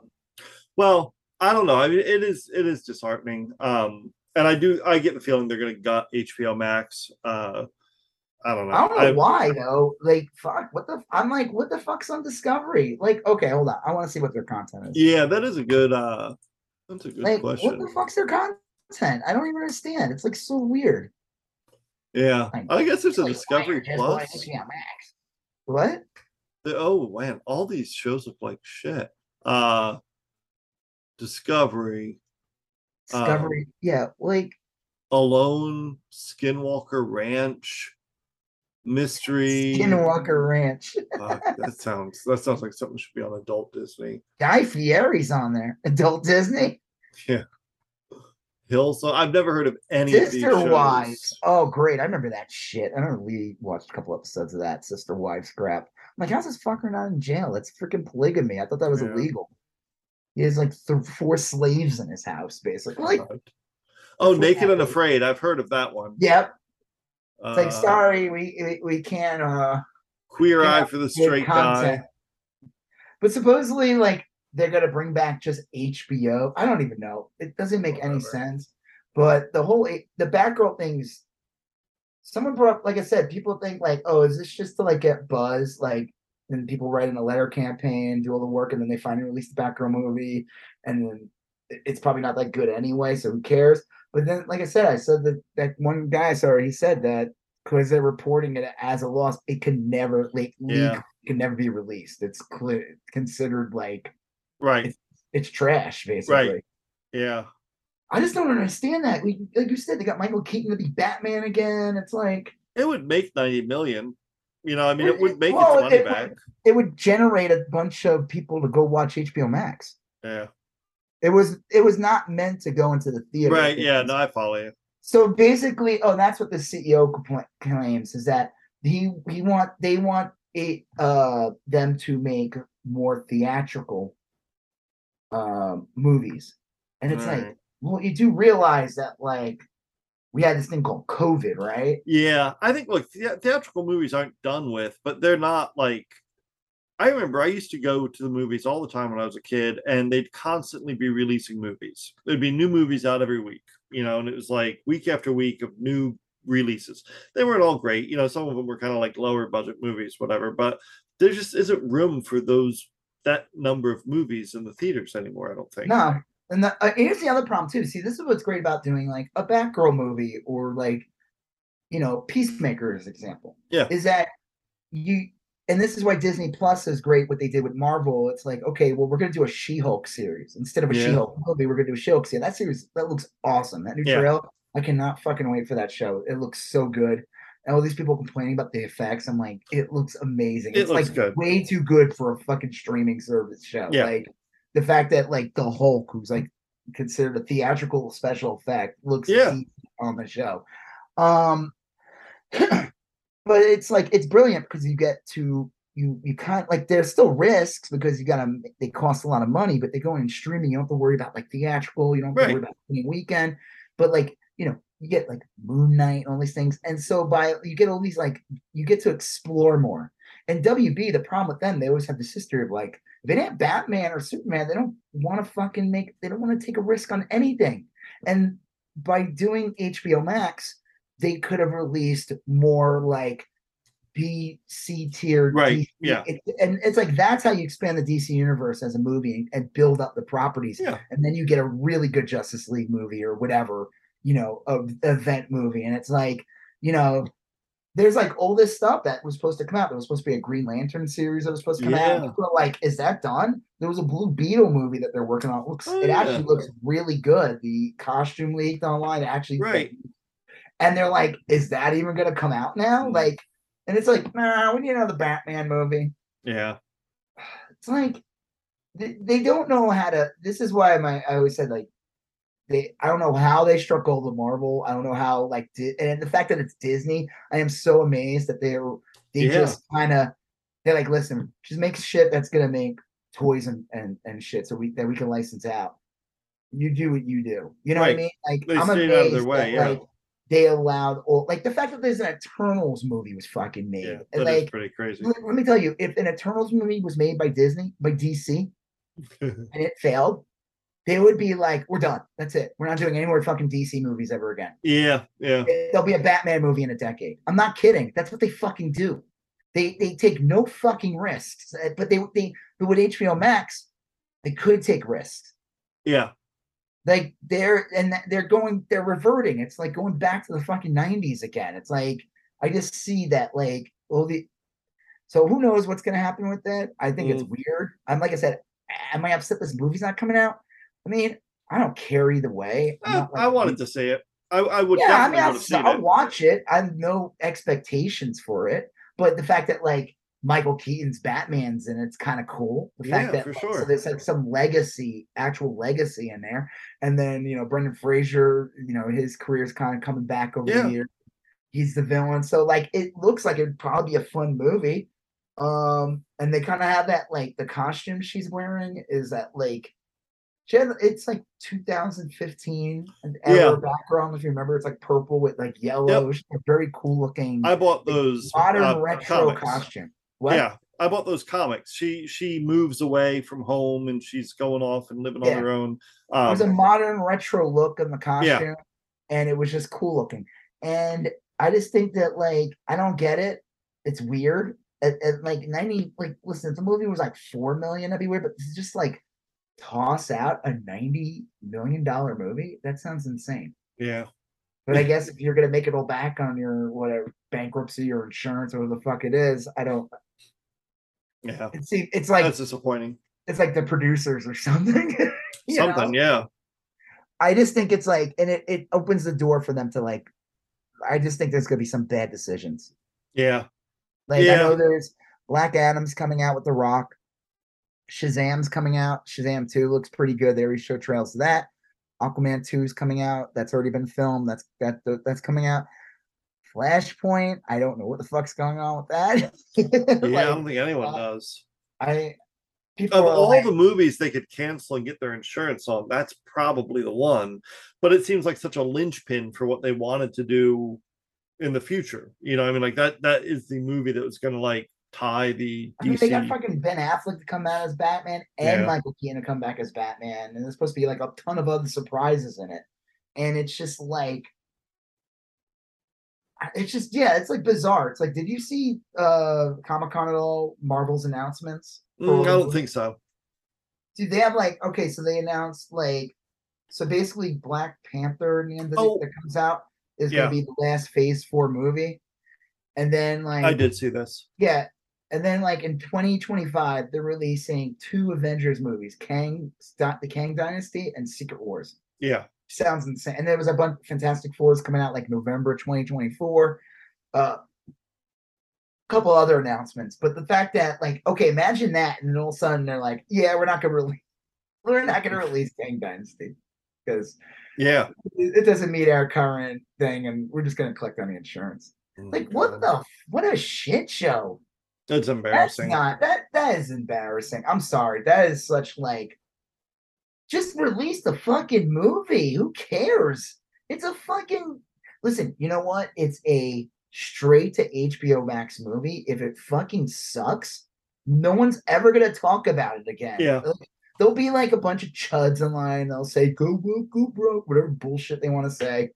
Well, I don't know. I mean, it is it is disheartening. Um, and I do I get the feeling they're going to gut HBO Max. Uh, I don't know. i don't know I- why though like fuck what the i'm like what the fuck's on discovery like okay hold on i want to see what their content is Yeah, that is a good. uh That's a good like question. what the fuck's their content i don't even understand it's like so weird Yeah, Like, I guess there's a Like, Discovery why are you just going Plus. What The- oh man, all these shows look like shit. Uh Discovery, Um, discovery yeah like Alone, Skinwalker Ranch, Mystery. skinwalker ranch Fuck, that sounds that sounds like something should be on Adult Disney. guy fieri's on there adult disney Yeah. Hills. I've never heard of any of these Sister shows. Wives. Oh, great. I remember that shit. I remember we watched a couple episodes of that Sister Wives crap. I'm like, how's this fucker not in jail? That's freaking polygamy. I thought that was Yeah. illegal. He has like th- four slaves in his house, basically. Like, Oh, Naked and Afraid. I've heard of that one. yep. It's Uh, like, sorry, we we, we can't uh Queer Eye for the Straight. Guy. But supposedly, like, they're gonna bring back just HBO. I don't even know. It doesn't make any sense. But the whole the Batgirl things. Someone brought, like I said, people think like, oh, is this just to like get buzz? Like, then people write in a letter campaign, do all the work, and then they finally release the Batgirl movie, and then it's probably not that good anyway. So who cares? But then, like I said, I said that that one guy, sorry, he said that because they're reporting it as a loss, it can never like leak, Yeah. can never be released. It's clear, considered like Right. it's trash, basically. Yeah. I just don't understand that. We, like you said, they got Michael Keaton to be Batman again. It's like It would make 90 million. You know, I mean, it would make Well, its money it back. it would generate a bunch of people to go watch HBO Max. Yeah. It was it was not meant to go into the theater. Right. Yeah. No, I follow you. So basically, oh, that's what the CEO claims is that he he want they want it uh them to make more theatrical um movies, and it's like Right. well, you do realize that like we had this thing called COVID, right? Yeah, I think look, the- theatrical movies aren't done with, but they're not like. I remember I used to go to the movies all the time when I was a kid, and they'd constantly be releasing movies. There'd be new movies out every week, you know, and it was like week after week of new releases. They weren't all great, you know. Some of them were kind of like lower budget movies, whatever. But there just isn't room for those that number of movies in the theaters anymore. I don't think. No, and the, uh, here's the other problem too. See, this is what's great about doing like a Batgirl movie or like, you know, Peacemaker as example. Yeah. is that you? And this is why Disney Plus is great. What they did with Marvel, it's like, okay, well, we're gonna do a She-Hulk series instead of a Yeah. She-Hulk movie. We're gonna do a She-Hulk series. That series that looks awesome. That new Yeah. trail, I cannot fucking wait for that show. It looks so good. And all these people complaining about the effects, I'm like, it looks amazing. It it's looks like good. way too good for a fucking streaming service show. Yeah. Like the fact that like the Hulk, who's like considered a theatrical special effect, looks Yeah. on the show. Um, but it's like it's brilliant because you get to you you can't like there's still risks because you gotta they cost a lot of money, but they go in streaming. You don't have to worry about like theatrical. You don't have to worry about opening weekend. But like you know, you get like Moon Knight and all these things, and so by you get all these like you get to explore more. And WB, the problem with them, they always have this history of like if it ain't Batman or Superman, they don't want to fucking make they don't want to take a risk on anything. And by doing HBO Max, they could have released more like B C tier Right, DC yeah. it- and it's like that's how you expand the DC universe as a movie and, build up the properties. Yeah. And then you get a really good Justice League movie or whatever, you know, a event movie. And it's like, you know, there's like all this stuff that was supposed to come out. There was supposed to be a Green Lantern series that was supposed to come out. Yeah. Are like, is that done? There was a Blue Beetle movie that they're working on. It looks Oh, it actually looks really good. The costume leaked online. It actually Right. And they're like, is that even gonna come out now? Mm. Like, and it's like, nah, we need another Batman movie. Yeah. It's like they, they don't know how to. This is why my I always said like they. I don't know how they struck gold with Marvel. I don't know how like and the fact that it's Disney. I am so amazed that they're they Yeah. just kind of they're like, listen, just make shit that's gonna make toys and and and shit so we that we can license out. You do what you do. You know what I mean? Like They I'm stayed amazed out of their way, that, yeah. like they allowed all like the fact that there's an Eternals movie was fucking made. Yeah. That is like pretty crazy. let, let me tell you, if an Eternals movie was made by Disney, by DC, and it failed, they would be like, "We're done. That's it. We're not doing any more fucking DC movies ever again." yeah. Yeah. There'll be a Batman movie in a decade. I'm not kidding. That's what they fucking do. They they take no fucking risks. But they they but with HBO Max, they could take risks. Yeah. Like they're and they're going they're reverting. It's like going back to the fucking 90s again. It's like I just see that like all the so who knows what's gonna happen with that? I think it's mm. weird. I'm like I said, am I upset this movie's not coming out? I mean, I don't care either way. I, eh, not, like, I wanted to see it. I, I would yeah, I mean, I'll, would have seen I'll watch it. I have no expectations for it, but the fact that like Michael Keaton's Batman's and it's kind of cool. The fact Yeah, that for like, sure. so there's like some legacy, actual legacy in there, and then you know Brendan Fraser, you know his career's kind of coming back over Yeah. the years. He's the villain, so like it looks like it'd probably be a fun movie. Um, and they kind of have that like the costume she's wearing is that like she it's like 2015 and Yeah. background if you remember it's like purple with like yellow a very cool looking I bought those modern uh, retro comics. costume what Yeah, I bought those comics. She she moves away from home and she's going off and living Yeah. on her own. it was a Um, modern retro look in the costume and it was just cool looking and i just think that like i don't get it it's weird at, at like 90 like listen if the movie was like 4 million that'd be weird but just like toss out a 90 million dollar movie that sounds insane yeah, But I guess if you're gonna make it all back on your whatever bankruptcy or insurance or whatever the fuck it is, I don't. Yeah. It's it's like That's disappointing. it's like the producers or something. you know? Something, yeah. I just think it's like, and it it opens the door for them to like. I just think there's gonna be some bad decisions. Yeah. Like I know there's Black Adam's coming out with The Rock. Shazam's coming out. Shazam 2 looks pretty good. They already show trails to that. Aquaman 2 is coming out. That's already been filmed. That's that that's coming out. Flashpoint. I don't know what the fuck's going on with that. Yeah, I don't think anyone uh, does. I people of all like, the movies they could cancel and get their insurance on, that's probably the one. But it seems like such a linchpin for what they wanted to do in the future. You know, I mean, like that that is the movie that was gonna like tie the I mean, they got fucking Ben Affleck to come out as Batman and Yeah. Michael Keaton to come back as Batman, and there's supposed to be like a ton of other surprises in it, and it's just like, it's just yeah, it's like bizarre. It's like, did you see uh Comic Con at all? Marvel's announcements? Mm, I don't think so. Dude, they have like okay, so they announced like, so basically Black Panther in the end Oh. that comes out is Yeah. gonna be the last Phase Four movie, and then like I did see this. yeah. And then like in 2025, they're releasing two Avengers movies, Kang the Kang Dynasty and Secret Wars. Yeah. Sounds insane. And there was a bunch of Fantastic Fours coming out like November 2024. Uh a couple other announcements. But the fact that like, okay, imagine that, and then all of a sudden they're like, Yeah, we're not gonna release we're not gonna release Kang Dynasty because Yeah. it doesn't meet our current thing, and we're just gonna collect on the insurance. Like, what the what a shit show. That's That's embarrassing. not that that is embarrassing. I'm sorry. That is such like just release the fucking movie. Who cares? It's a fucking listen, you know what? It's a straight to HBO Max movie. If it fucking sucks, no one's ever gonna talk about it again. Yeah. There'll be like a bunch of chuds online. They'll say go woke, go broke, whatever bullshit they want to say.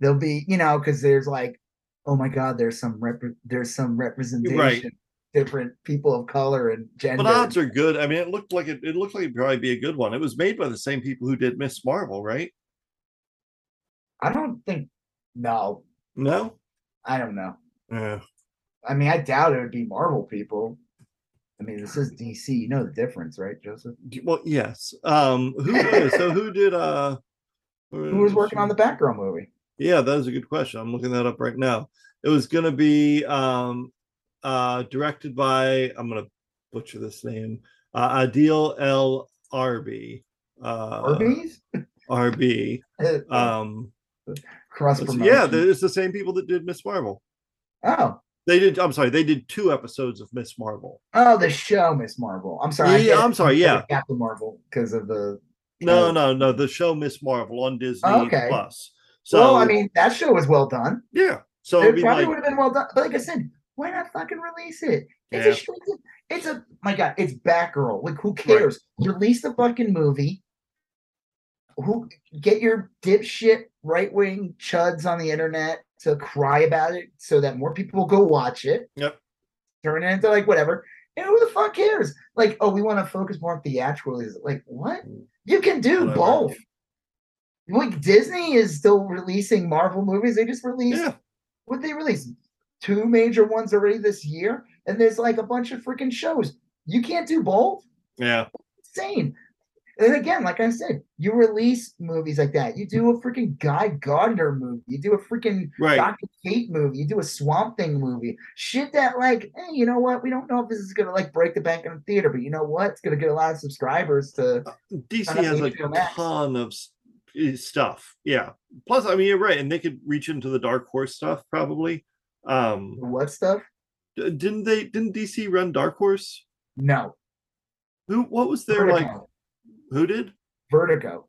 They'll be, you know, because there's like, oh my god, there's some rep- there's some representation, different people of color and gender. But odds are good. I mean, it looked like it, it looked like it'd probably be a good one. It was made by the same people who did Miss Marvel, right? I don't think. No, No? I don't know. Yeah. I mean, I doubt it would be Marvel people. I mean, this is DC. You know the difference, right, Joseph? Well, yes. Um, who did so who did uh Who was working on the Batgirl movie? Yeah, that is a good question. I'm looking that up right now. It was gonna be um uh directed by I'm gonna butcher this name. Uh Adil El Arbi. Uh Arby's? RB. Um Cross promotion. yeah, it's the same people that did Miss Marvel. oh, They did I'm sorry, they did two episodes of Miss Marvel. oh, the show Miss Marvel. I'm sorry. Yeah, I'm sorry, yeah. Captain Marvel because of the. No, Oh. no, no, the show Miss Marvel on Disney Oh, okay. Plus. So well, I mean, that show was well done. yeah. So It probably like, would have been well done. But like I said, why not fucking release it? It's Yeah. a straight it's a my god, it's Batgirl. Like who cares? Release the fucking movie. Who get your dipshit right wing chuds on the internet to cry about it so that more people will go watch it. Yep. Turn it into like whatever. And who the fuck cares? Like, oh, we want to focus more on theatrical. Like, what? Mm. You can do Whatever. both. Like Disney is still releasing Marvel movies. They just released yeah. what they release two major ones already this year, and there's like a bunch of freaking shows. You can't do both. Yeah. Insane. And again, like I said, you release movies like that. You do a freaking Guy Gardner movie. You do a freaking Right. Dr. Fate movie. You do a Swamp Thing movie. Shit that like, hey, you know what? We don't know if this is gonna like break the bank in the theater, but you know what? It's gonna get a lot of subscribers to. DC on has a HBO ton of eh, stuff. Yeah. Plus, I mean, you're right, and they could reach into the Dark Horse stuff probably. Um, What stuff? d- didn't they? Didn't DC run Dark Horse? No. Who? What was their Vertigo. like? Who did? Vertigo.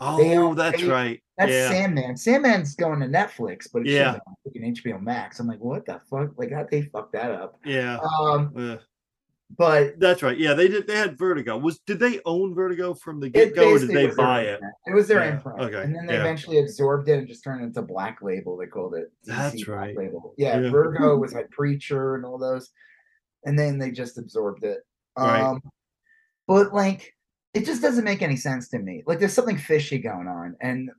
Oh, They that's they- right. That's yeah. Sandman. Sandman's going to Netflix, but it's Yeah. on freaking HBO Max. I'm like, what the fuck? Like, how they fucked that up? yeah. Um, but that's right. Yeah, they did. They had Vertigo. Was did they own Vertigo from the get go, or did they buy it? imprint. It was their Yeah, imprint, okay, and then they yeah. eventually absorbed it and just turned it into Black Label. They called it. DC That's Black right. Label. Yeah, Yeah. Vertigo was like Preacher and all those, and then they just absorbed it. Right. Um, but like, it just doesn't make any sense to me. Like, there's something fishy going on, and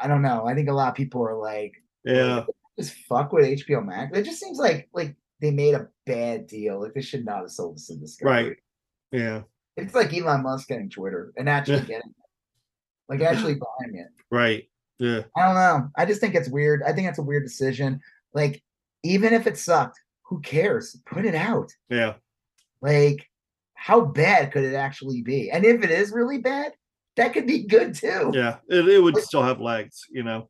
I don't know. I think a lot of people are like, Yeah. just fuck with HBO Max. It just seems like like they made a bad deal. Like they should not have sold this in Discovery. Right. Yeah. It's like Elon Musk getting Twitter and actually Yeah. getting it. Like actually buying it. Right. Yeah. I don't know. I just think it's weird. I think it's a weird decision. Like, even if it sucked, who cares? Put it out. Yeah. Like, how bad could it actually be? And if it is really bad, that could be good too. Yeah. It, it would still have legs, you know.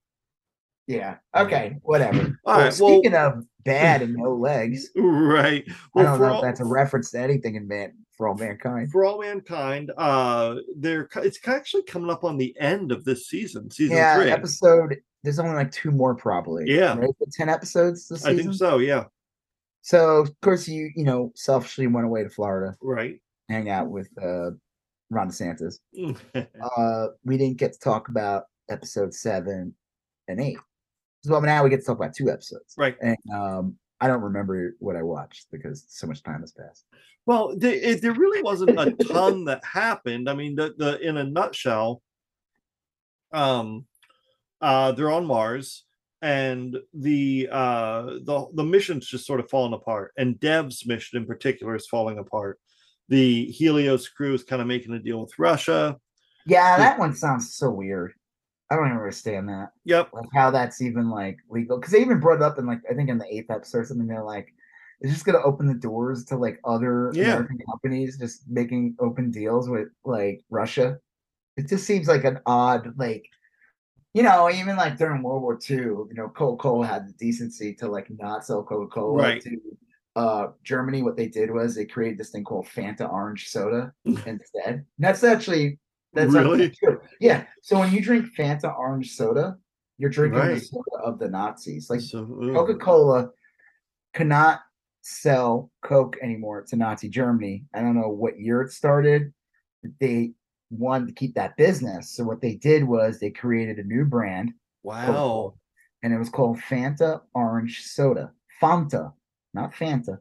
Yeah. Okay. Whatever. All Well, right, well- speaking of bad and no legs. right. I don't know all, if that's a reference to anything in man for all mankind. for all mankind, uh, they're it's actually coming up on the end of this season, season Yeah, three. episode. There's only like two more probably. Yeah. right? Ten episodes this season. I think so. Yeah. So of course you you know selfishly went away to Florida, Right. hang out with uh, Ron DeSantis. Uh, we didn't get to talk about episode seven and eight. So now we get to talk about two episodes. right. And um, I don't remember what I watched because so much time has passed. Well, there, it, there really wasn't a ton that happened. I mean, the the in a nutshell, um, uh, they're on Mars, and the uh the the mission's just sort of falling apart, and Dev's mission in particular is falling apart. The Helios crew is kind of making a deal with Russia. Yeah, that one sounds so weird. I don't even understand that. Yep. Like how that's even like legal. Because they even brought it up in like I think in the eighth episode or something. They're like, it's just gonna open the doors to like other Yeah. American companies just making open deals with like Russia. It just seems like an odd like you know, even like during World War II, you know, Coca-Cola had the decency to like not sell Coca-Cola Right. to uh Germany. What they did was they created this thing called Fanta orange soda instead. And that's actually that's Really? true. Yeah. So when you drink Fanta orange soda, you're drinking Right. the soda of the Nazis. Like So. Coca-Cola cannot sell Coke anymore to Nazi Germany. I don't know what year it started. They wanted to keep that business. So what they did was they created a new brand wow. and it was called Fanta Orange Soda. Fanta, not Fanta,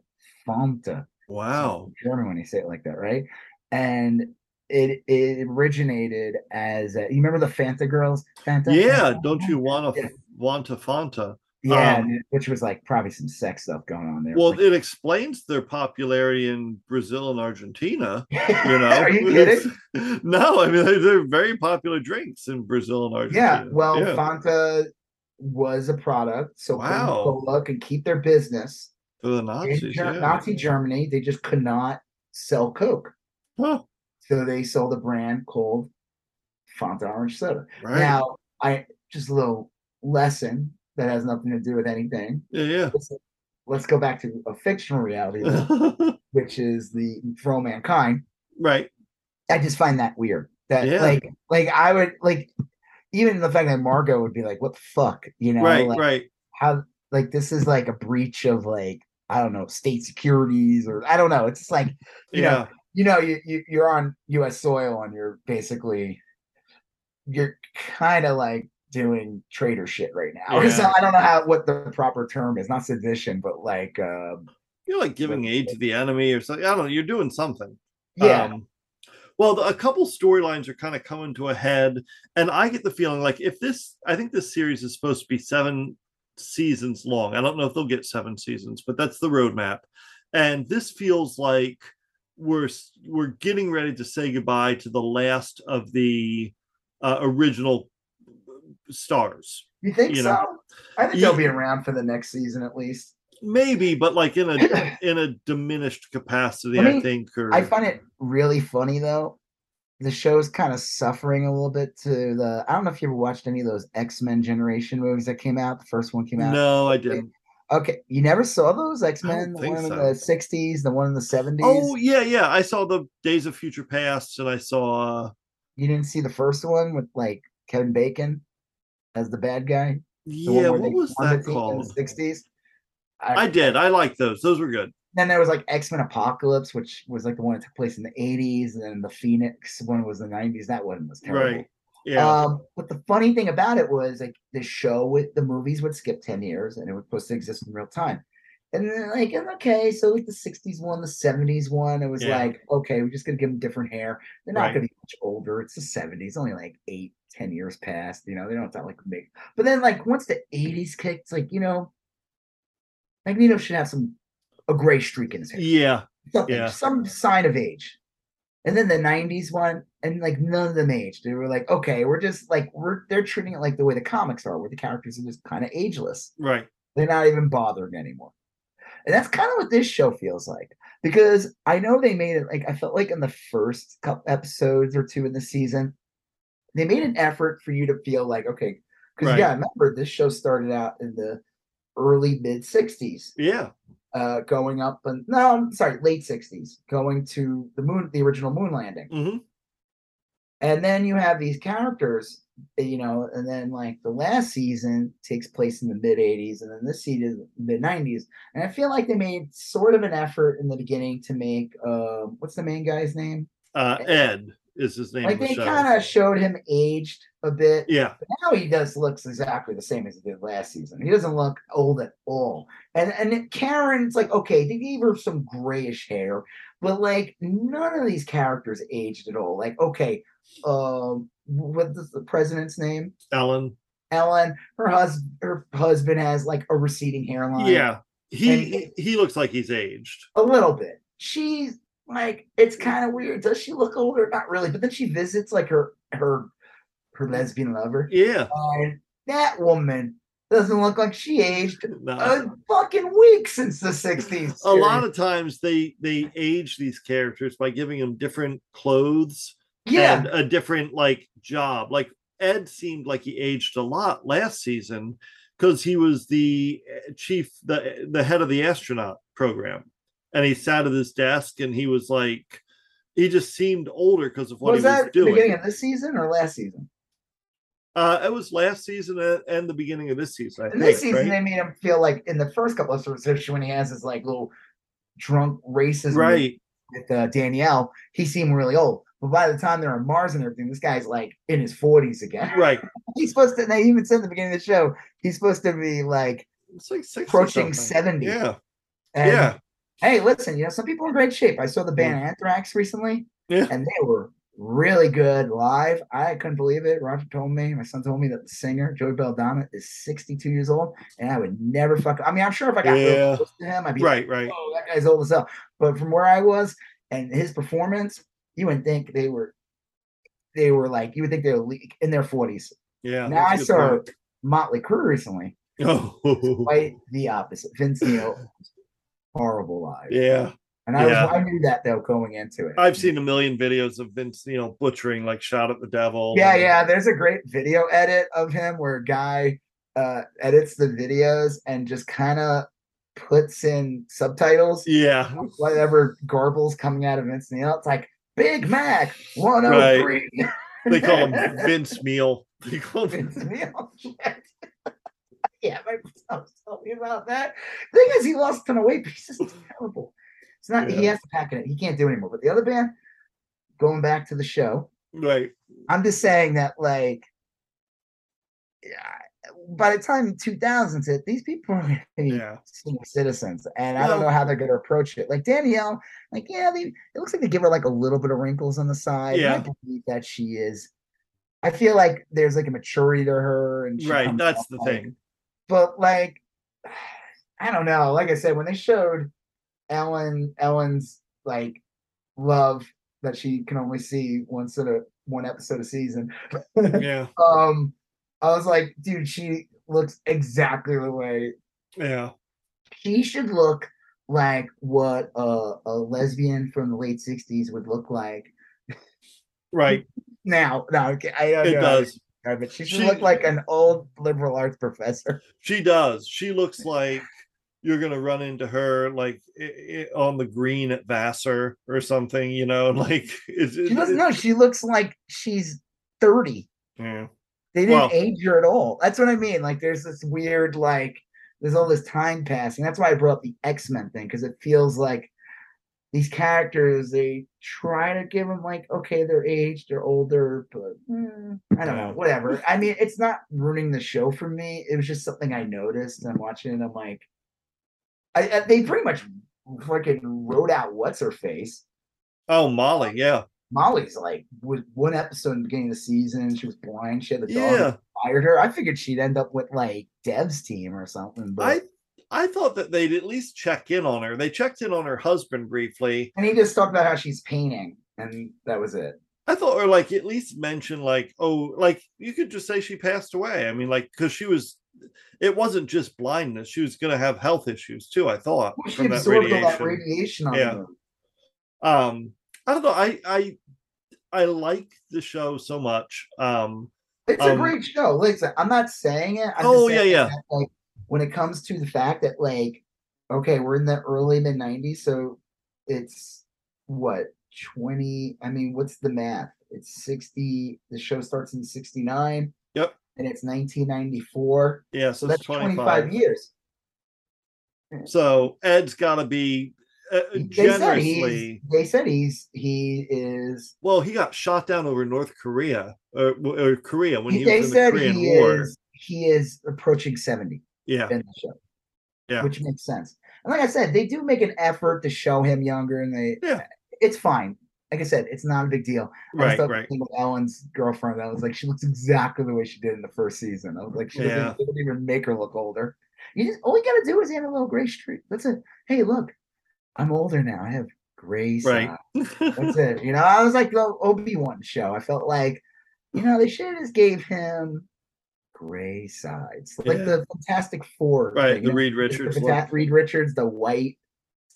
Fanta. Wow. German when you say it like that, right? And it it originated as a, you remember the Fanta girls? Fanta. Yeah. Fanta, Don't you want to Yeah. want to Fanta? Yeah, Um, which was like probably some sex stuff going on there. Well, it explains their popularity in Brazil and Argentina. You know, Are you kidding? No, I mean they're, they're very popular drinks in Brazil and Argentina. Yeah, well, yeah, Fanta was a product, so Wow. Coca-Cola could keep their business for the in Nazis. Ger- yeah. Nazi Germany. They just could not sell Coke, Huh, so they sold a brand called Fanta Orange Soda. right. Now, I just a little lesson that has nothing to do with anything. yeah, Let's, let's go back to a fictional reality, which is the For Mankind. right. I just find that weird. That Yeah. like, like I would like, even the fact that Margo would be like, "What the fuck," you know, right. like, right. how like this is like a breach of like I don't know state securities or I don't know. It's just like you know, Yeah. You know, you, you you're on U.S. soil and you're basically you're kind of like doing traitor shit right now. So I don't know how what the proper term is, not sedition, but like um You're like giving aid to the enemy or something. I don't know. You're doing something. yeah, Um, well, the, a couple storylines are kind of coming to a head, and I get the feeling like if this, I think this series is supposed to be seven seasons long. I don't know if they'll get seven seasons, but that's the roadmap. And this feels like we're we're getting ready to say goodbye to the last of the uh, original stars. you think you so? know. I think Ye- they'll be around for the next season at least. Maybe, but like in a in a diminished capacity, I think. Or I find it really funny though. The show's kind of suffering a little bit to the. I don't know if you ever watched any of those X Men Generation movies that came out. The first one came out. no, I didn't. Okay, you never saw those X Men? The one in the '60s, the one in the '70s. Oh yeah, yeah. I saw the Days of Future Past, and I saw. Uh, You didn't see the first one with like Kevin Bacon as the bad guy. The yeah, what was that called? the '60s. I did. I like those. Those were good. then there was like X Men Apocalypse, which was like the one that took place in the '80s, and then the Phoenix one was the '90s. That one was terrible. Right. Yeah. Um, but the funny thing about it was like the show with the movies would skip 10 years and it was supposed to exist in real time. And then like okay, so like the 60s one, the 70s one, it was Yeah. like, okay, we're just gonna give them different hair. They're not Right. gonna be much older. It's the 70s, only like eight, 10 years past, you know, they don't sound like big. But then like once the 80s kicked, it's like, you know, Magneto should have some a gray streak in his hair yeah. something, Yeah. some sign of age. And then the '90s one, and like none of them aged. They were like, okay, we're just like we're they're treating it like the way the comics are, where the characters are just kind of ageless. Right. They're not even bothering anymore. And that's kind of what this show feels like. Because I know they made it like I felt like in the first couple episodes or two in the season, they made an effort for you to feel like, okay, because Right. yeah, remember this show started out in the early mid 60s, Yeah. Uh, going up and no, I'm sorry, late 60s, going to the moon, the original moon landing. hmm And then you have these characters, you know, and then like the last season takes place in the mid 80s, and then this season mid 90s. And I feel like they made sort of an effort in the beginning to make uh, what's the main guy's name? Uh, Ed is his name. Like they kind of showed him aged a bit. Yeah. But now he does looks exactly the same as he did last season. He doesn't look old at all. And and Karen's like, okay, they gave her some grayish hair, but like none of these characters aged at all. Like, okay, um, what's the president's name? Ellen. Ellen. Her husband, her husband has like a receding hairline. Yeah. He, And- he he looks like he's aged. a little bit. She's like, it's kind of weird. Does she look older? Not really. But then she visits like her her her lesbian lover. Yeah. And that woman doesn't look like she aged No. a fucking week since the 60s. a lot of times they they age these characters by giving them different clothes yeah, and a different like job. Like Ed seemed like he aged a lot last season because he was the uh, chief, the the head of the astronaut program, and he sat at his desk and he was like, he just seemed older because of what was he was that doing. beginning of this season or last season? Uh, it was last season and, the beginning of this season. I think, this season, right? they made him feel like in the first couple of episodes when he has his like little drunk racism right. with uh, Danielle, he seemed really old. But by the time they're on Mars and everything, this guy's like in his 40s again. Right. He's supposed to, they even said at the beginning of the show, he's supposed to be like It's like approaching 70. Yeah. And yeah. Hey, listen, you know, some people are in great shape. I saw the band Anthrax recently, Yeah. and they were really good live. I couldn't believe it. Roger told me, my son told me that the singer, Joey Belladonna, is 62 years old, and I would never fuck. I mean, I'm sure if I got Yeah. close to him, I'd be Right. Right. oh, that guy's old as hell. But from where I was and his performance, you wouldn't think they were, they were like, you would think they were in their 40s. Yeah. now I that's a good saw point. Motley Crue recently, Oh. quite the opposite. Vince Neil, horrible live. Yeah. And I, Yeah. was, I knew that though going into it. I've seen a million videos of Vince, you know, butchering like Shout at the Devil. Yeah, and- yeah. There's a great video edit of him where a guy uh, edits the videos and just kind of puts in subtitles, Yeah. whatever garbles coming out of Vince Neil. It's like Big Mac 103. They call him Vince Meal. They call him Vince Neil. yeah, my was telling me about that. Thing is, he lost a ton of weight, but he's just terrible. It's not. He has to pack it. He can't do it anymore. But the other band, going back to the show, right. I'm just saying that, like, yeah, by the time 2000s hit, these people are going to be Yeah. senior citizens, and I don't know how they're going to approach it. Like Danielle, like, yeah, they, it looks like they give her like a little bit of wrinkles on the side. and I Yeah. believe that she is. I feel like there's like a maturity to her, and Right. That's the thing. But like, I don't know. Like I said, when they showed Ellen, Ellen's like love that she can only see once in a one episode a season. Yeah. um, I was like, dude, she looks exactly the way Yeah. she should look like what a, a lesbian from the late '60s would look like. Right. Now, no, okay, I don't It know, does. But she should She- look like an old liberal arts professor. She does. She looks like you're gonna run into her like i- i- on the green at Vassar or something, you know, like it's, She doesn't know. She looks like she's 30. Yeah. They didn't Well- age her at all. That's what I mean. Like, there's this weird, like, there's all this time passing. That's why I brought up the X Men thing because it feels like these characters they try to give them like, okay, they're aged, they're older, but mm, I don't know, whatever. I mean, it's not ruining the show for me. It was just something I noticed. I'm watching it. I'm like, I, I they pretty much freaking wrote out what's her face. Oh, Molly. Yeah. Molly's like with one episode in the beginning of the season, she was blind. She had the dog Yeah. fired her. I figured she'd end up with like Dev's team or something. But I I thought that they'd at least check in on her. They checked in on her husband briefly. and he just talked about how she's painting, and that was it. I thought, or like at least mention, like, oh, like you could just say she passed away. I mean, like, because she was, it wasn't just blindness; she was going to have health issues too. I thought Well, she from that all that radiation. radiation on Yeah. Um, I don't know. I I I like the show so much. Um, It's a Um, great show. Listen, I'm not saying it. I'm just Oh, yeah, yeah. that, like when it comes to the fact that like, okay, we're in the early mid '90s, so it's what 20. I mean, what's the math? It's 60. The show starts in 69. Yep. And it's 1994. Yeah, So so that's 25 years. So Ed's got to be uh, They said he's. generously. They said he's. He is. Well, he got shot down over North Korea or, or Korea when he, they was in the Korean he War. is. He is approaching 70 Yeah, in the show. Yeah. Which makes sense. And like I said, they do make an effort to show him younger, and they. Yeah. It's fine. Like I said, it's not a big deal. I right, just right. Of Ellen's girlfriend. I was like, she looks exactly the way she did in the first season. I was like, she Yeah. doesn't even make her look older. You just all you gotta do is have a little gray streak. That's it. Hey, look, I'm older now. I have gray Right. That's it. You know, I was like the Obi Wan show. I felt like, you know, they should have just gave him gray sides, like Yeah. the Fantastic Four. right, thing, the Reed the Richards. Fanta- look. Reed Richards, the white.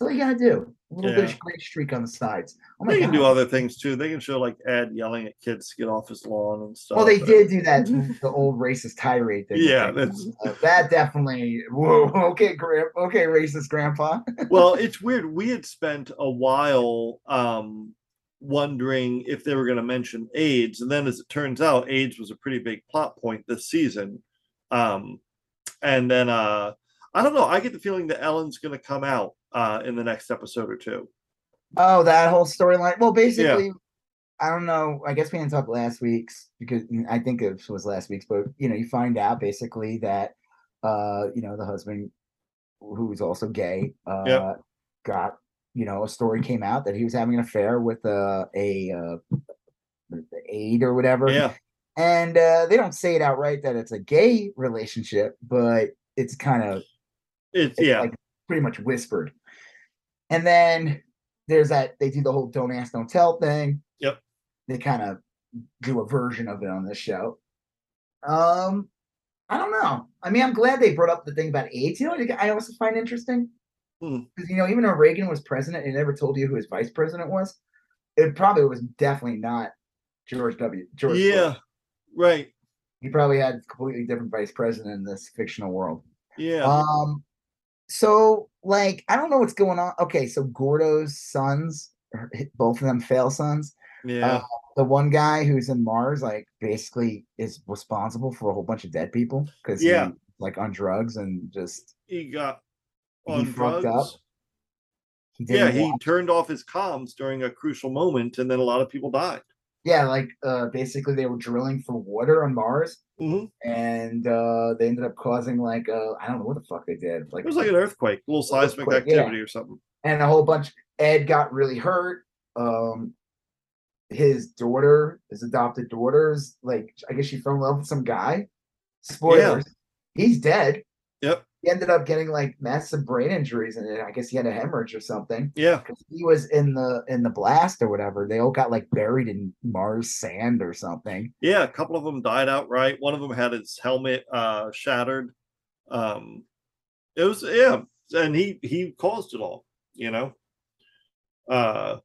All you gotta do. A little bit of gray streak on the sides. Oh They can do other things too. They can show like Ed yelling at kids to get off his lawn and stuff. Well, they and- did do that the old racist tirade thing. Yeah, that's- Uh, that definitely. Whoa, okay, gra- okay, racist grandpa. well, it's weird. We had spent a while um wondering if they were going to mention AIDS, and then as it turns out, AIDS was a pretty big plot point this season. Um, and then uh I don't know. I get the feeling that Ellen's going to come out uh in the next episode or two. Oh, that whole storyline. Well, basically, I don't know. I guess we didn't talk last week's because mm, I think it was last week's, but you know, you find out basically that uh, you know, the husband who's also gay, uh Yep. got, you know, a story came out that he was having an affair with uh, a uh aide or whatever. Yeah, And uh they don't say it outright that it's a gay relationship, but it's kind of it's it's yeah, like pretty much whispered. And then there's that they do the whole don't ask, don't tell thing. Yep. They kind of do a version of it on this show. Um, I don't know. I mean, I'm glad they brought up the thing about AIDS. You know what I also find interesting? Hmm. Because you know, even though Reagan was president, it never told you who his vice president was. It probably was definitely not George W. George. yeah, Bush. right, He probably had a completely different vice president in this fictional world. yeah, Um, so like I don't know what's going on. Okay, so Gordo's sons, or both of them fail sons. yeah. uh, The one guy who's in Mars, like basically is responsible for a whole bunch of dead people because Yeah. like on drugs and just he got he on fucked drugs. up. he Yeah, he wa- turned off his comms during a crucial moment, and then a lot of people died. yeah, like uh, basically they were drilling for water on Mars Mhm. and uh, they ended up causing like uh, I don't know what the fuck they did, like It was like an earthquake, a little seismic Earthquake, yeah. activity or something. and a whole bunch. Ed got really hurt. Um, his daughter, his adopted daughter's like, I guess she fell in love with some guy. Spoilers. He's dead. Yep. He ended up getting like massive brain injuries, and I guess he had a hemorrhage or something. Yeah. He was in the in the blast or whatever. They all got like buried in Mars sand or something. yeah. A couple of them died outright. One of them had his helmet uh, shattered. Um, it was yeah, and he he caused it all. You know, uh,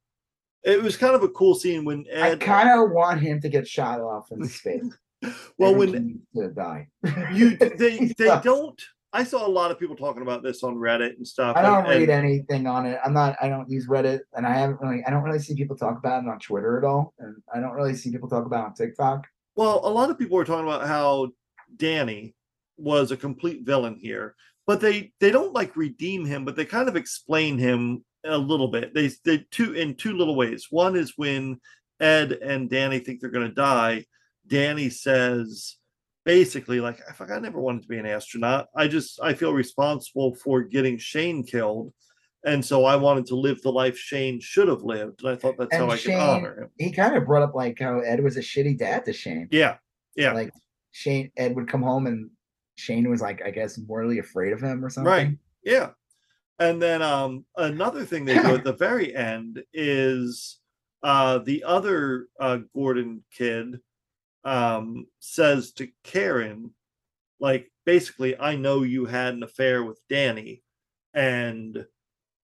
it was kind of a cool scene when Ed, I kind of want him to get shot off in space. well, when to die. you they they don't. I saw a lot of people talking about this on Reddit and stuff. I don't and- and- read anything on it. I'm not. I don't use Reddit, and I haven't really. I don't really see people talk about it on Twitter at all, and I don't really see people talk about it on TikTok. Well, a lot of people were talking about how Danny was a complete villain here, but they they don't like redeem him, but they kind of explain him a little bit. They they two in two little ways. One is when Ed and Danny think they're going to die. Danny says basically like I fuck, I never wanted to be an astronaut. I just I feel responsible for getting Shane killed. And so I wanted to live the life Shane should have lived. And I thought that's how And I Shane- could honor him. He kind of brought up like how Ed was a shitty dad to Shane. Yeah. Yeah. Like Shane, Ed would come home and Shane was like, I guess, morally afraid of him or something. Right. Yeah. And then um another thing they do at the very end is uh the other uh Gordon kid um says to Karen like basically I know you had an affair with Danny and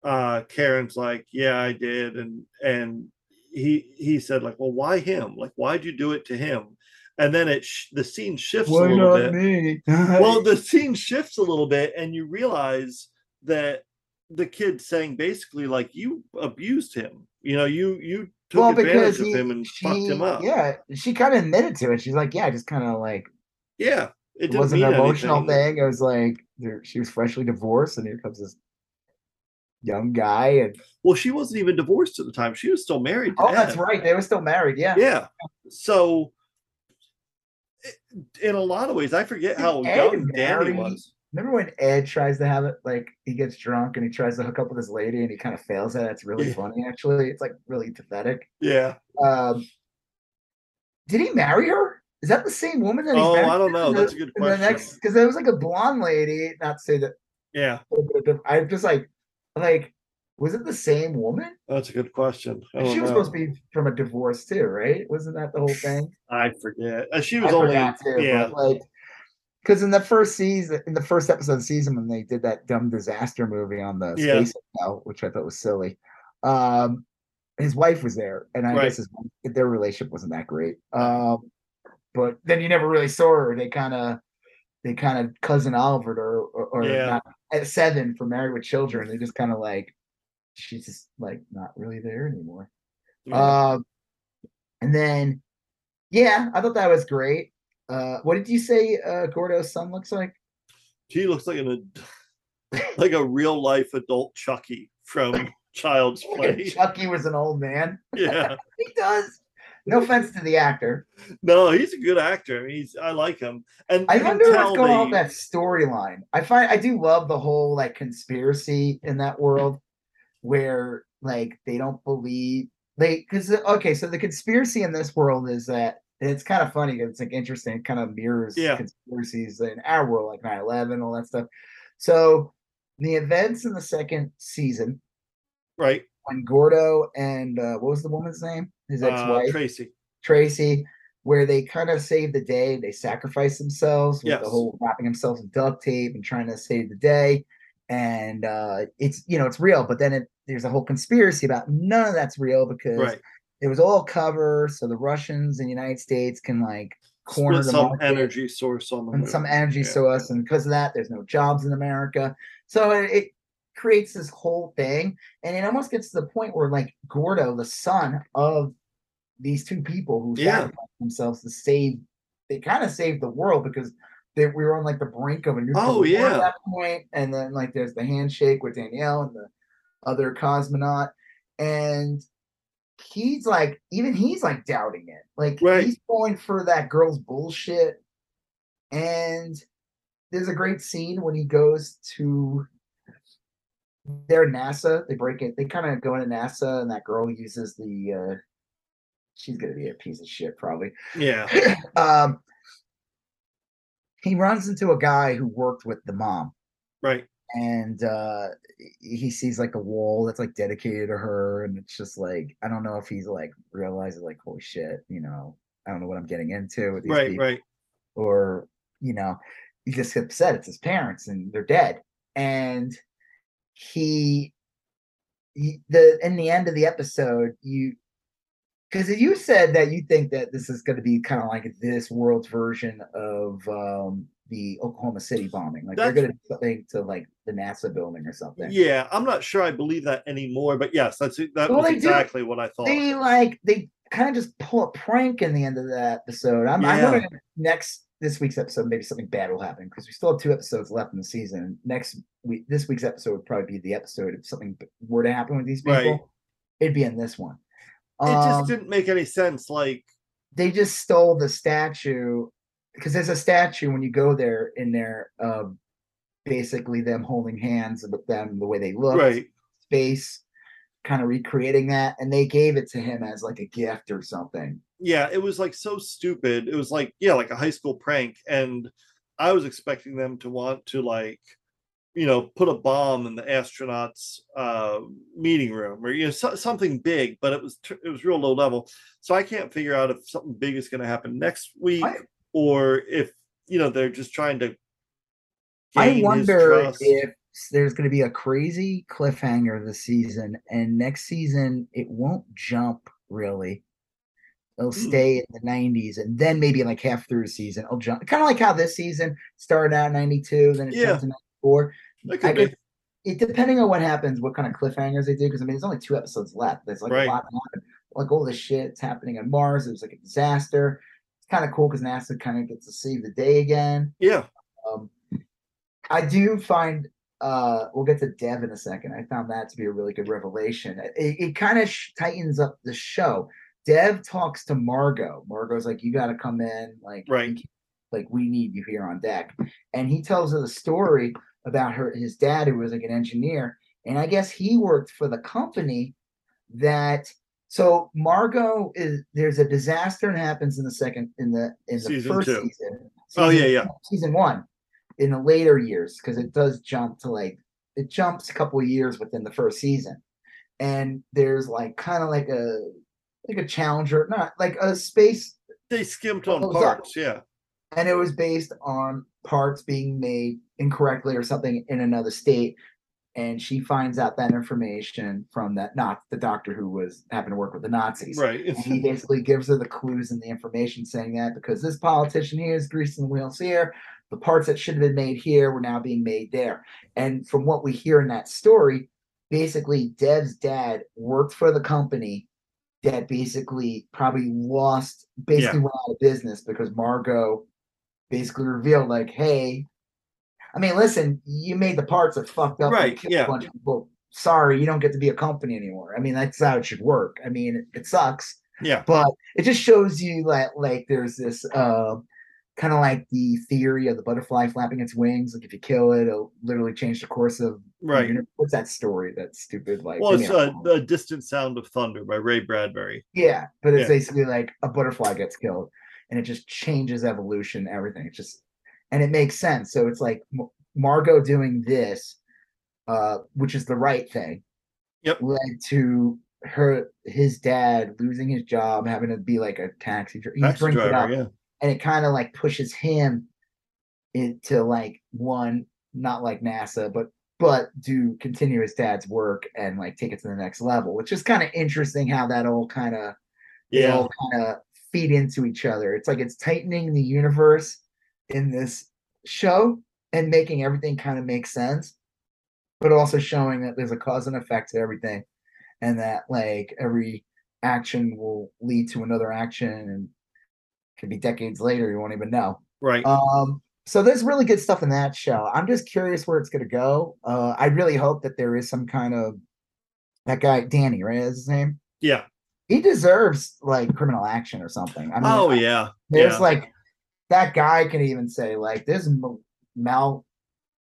uh Karen's like yeah I did and and he he said like well why him like why'd you do it to him and then it sh- the scene shifts a little bit. me? well, the scene shifts a little bit, and you realize that the kid saying basically like you abused him. You know, you you took well, advantage because of him and fucked him up. Yeah, she kind of admitted to it. She's like, yeah, I just kind of like Yeah, it it wasn't an emotional anything. thing. It was like she was freshly divorced, and here comes this young guy. And Well, she wasn't even divorced at the time; she was still married. Oh, that's right, they were still married. Yeah, Yeah. So, in a lot of ways, I forget how Ed young Danny was. Remember when Ed tries to have it like he gets drunk and he tries to hook up with his lady and he kind of fails at it? It's really Yeah. funny, actually. It's like really pathetic. Yeah. Um, did he marry her? Is that the same woman that he's Oh. I don't know. in That's the- a good The question. next, because there was like a blonde lady. Not to say that Yeah, I'm just like, like, was it the same woman? that's a good question. I she was know. supposed to be from a divorce too, right? Wasn't that the whole thing? I forget. Uh, She I was only. too, yeah. like, because in the first season, in the first episode of the season, when they did that dumb disaster movie on the Yeah. space hotel, which I thought was silly, um, his wife was there, and I Right. guess his, their relationship wasn't that great. Um, but then you never really saw her. They kind of, they kind of cousin Oliver or or, or Yeah. not at seven for Married with Children. They just kind of like, she's just like not really there anymore. Yeah. Um, and then, yeah, I thought that was great. Uh, what did you say? Uh, Gordo's son looks like. He looks like an like a real life adult Chucky from Child's Play. Chucky was an old man. Yeah. He does. No offense to the actor. No, he's a good actor. I mean, he's I like him. And I wonder what's going on with that storyline. I find I do love the whole like conspiracy in that world where like they don't believe they because okay, so the conspiracy in this world is that it's kind of funny 'cause it's like interesting, it kind of mirrors Yeah. conspiracies in our world, like 9-11, all that stuff. So the events in the second season right. when Gordo and uh, what was the woman's name? His Uh, ex-wife. Tracy. Tracy, where they kind of save the day. They sacrifice themselves with Yes. the whole wrapping themselves in duct tape and trying to save the day. And uh, it's you know it's real, but then it, there's a whole conspiracy about none of that's real because Right. It was all cover, so the Russians and the United States can like corner Split the some market energy source on the and some energy Yeah. source, and because of that, there's no jobs in America. So it, it creates this whole thing, and it almost gets to the point where like Gordo, the son of these two people who Yeah. themselves to save, they kind of saved the world because they, we were on like the brink of a nuclear Oh, war yeah. at that point, and then like there's the handshake with Danielle and the other cosmonaut, and he's like even he's like doubting it like Right. he's going for that girl's bullshit and there's a great scene when he goes to their nasa they break it they kind of go into nasa and that girl uses the uh she's gonna be a piece of shit probably Yeah. um he runs into a guy who worked with the mom Right. And uh he sees like a wall that's like dedicated to her and it's just like i don't know if he's like realizes like holy shit you know i don't know what i'm getting into with these Right. people Right. or you know he just upset it's his parents and they're dead and he, he the in the end of the episode you because you said that you think that this is going to be kind of like this world's version of um the oklahoma city bombing like they're going to do something to like the nasa building or something Yeah, I'm not sure I believe that anymore, but yes, that's that Well, was they do- exactly what I thought. they like they kind of just pull a prank in the end of that episode. I'm, I'm wondering next this week's episode maybe something bad will happen because we still have two episodes left in the season. Next week, this week's episode would probably be the episode if something were to happen with these people. Right. It'd be in this one. it just Um, didn't make any sense. Like, they just stole the statue because there's a statue when you go there in there of basically them holding hands with them the way they look right. space kind of recreating that and they gave it to him as like a gift or something Yeah, it was like so stupid. It was like, yeah, like a high school prank. And I was expecting them to want to like, you know, put a bomb in the astronauts' uh, meeting room or you know so, something big, but it was it was real low level. So I can't figure out if something big is going to happen next week I- or if you know they're just trying to. I wonder if there's going to be a crazy cliffhanger this season, and next season it won't jump really It'll Hmm. stay in the 90s, and then maybe like half through the season, it'll jump. Kind of like how this season started out in 92, then it Yeah. jumped to 94. That I guess it depending on what happens, what kind of cliffhangers they do. Because I mean, there's only two episodes left. There's like Right. a lot. Like all this shit that's happening on Mars. It was like a disaster. It's kind of cool because NASA kind of gets to save the day again. Yeah. Um, I do find uh, we'll get to Dev in a second. I found that to be a really good revelation. It, it kind of sh- tightens up the show. Dev talks to Margo. Margo's like, "You got to come in, like, Right. like we need you here on deck." And he tells her the story about her his dad, who was like an engineer, and I guess he worked for the company that. So Margo is there's a disaster that happens in the second in the in the Season first two. season. Oh, yeah, yeah. Season one in the later years because it does jump to like it jumps a couple of years within the first season and there's like kind of like a like a challenger not like a space They skimped on parts. Yeah. and it was based on parts being made incorrectly or something in another state and she finds out that information from that not the doctor who was happened to work with the nazis Right. and he basically gives her the clues and the information saying that because this politician here is greasing the wheels here, the parts that should have been made here were now being made there. And from what we hear in that story, basically Dev's dad worked for the company that basically probably lost, basically went out of business because Margo basically revealed, like, hey, I mean, listen, you made the parts that fucked up, Right, yeah. a bunch of people. Sorry, you don't get to be a company anymore. I mean, that's how it should work. I mean, it, it sucks yeah. but it just shows you that like there's this uh, kind of like the theory of the butterfly flapping its wings like if you kill it it'll literally change the course of Right. what's that story that's stupid like Well, it's a the distant sound of thunder by Ray Bradbury. yeah but it's yeah. basically like a butterfly gets killed and it just changes evolution everything it's just and it makes sense so it's like margo doing this uh which is the right thing Yep. led to her his dad losing his job having to be like a taxi driver he Taxi it up. Yeah. and it kind of like pushes him into like one not like nasa but but do continue his dad's work and like take it to the next level which is kind of interesting how that all kind of Yeah. all kind of feed into each other it's like it's tightening the universe in this show and making everything kind of make sense but also showing that there's a cause and effect to everything and that like every action will lead to another action and could be decades later you won't even know Right. um so there's really good stuff in that show i'm just curious where it's going to go uh i really hope that there is some kind of that guy danny right is his name yeah. he deserves like criminal action or something i mean oh yeah. there's yeah. like that guy can even say like this m- mal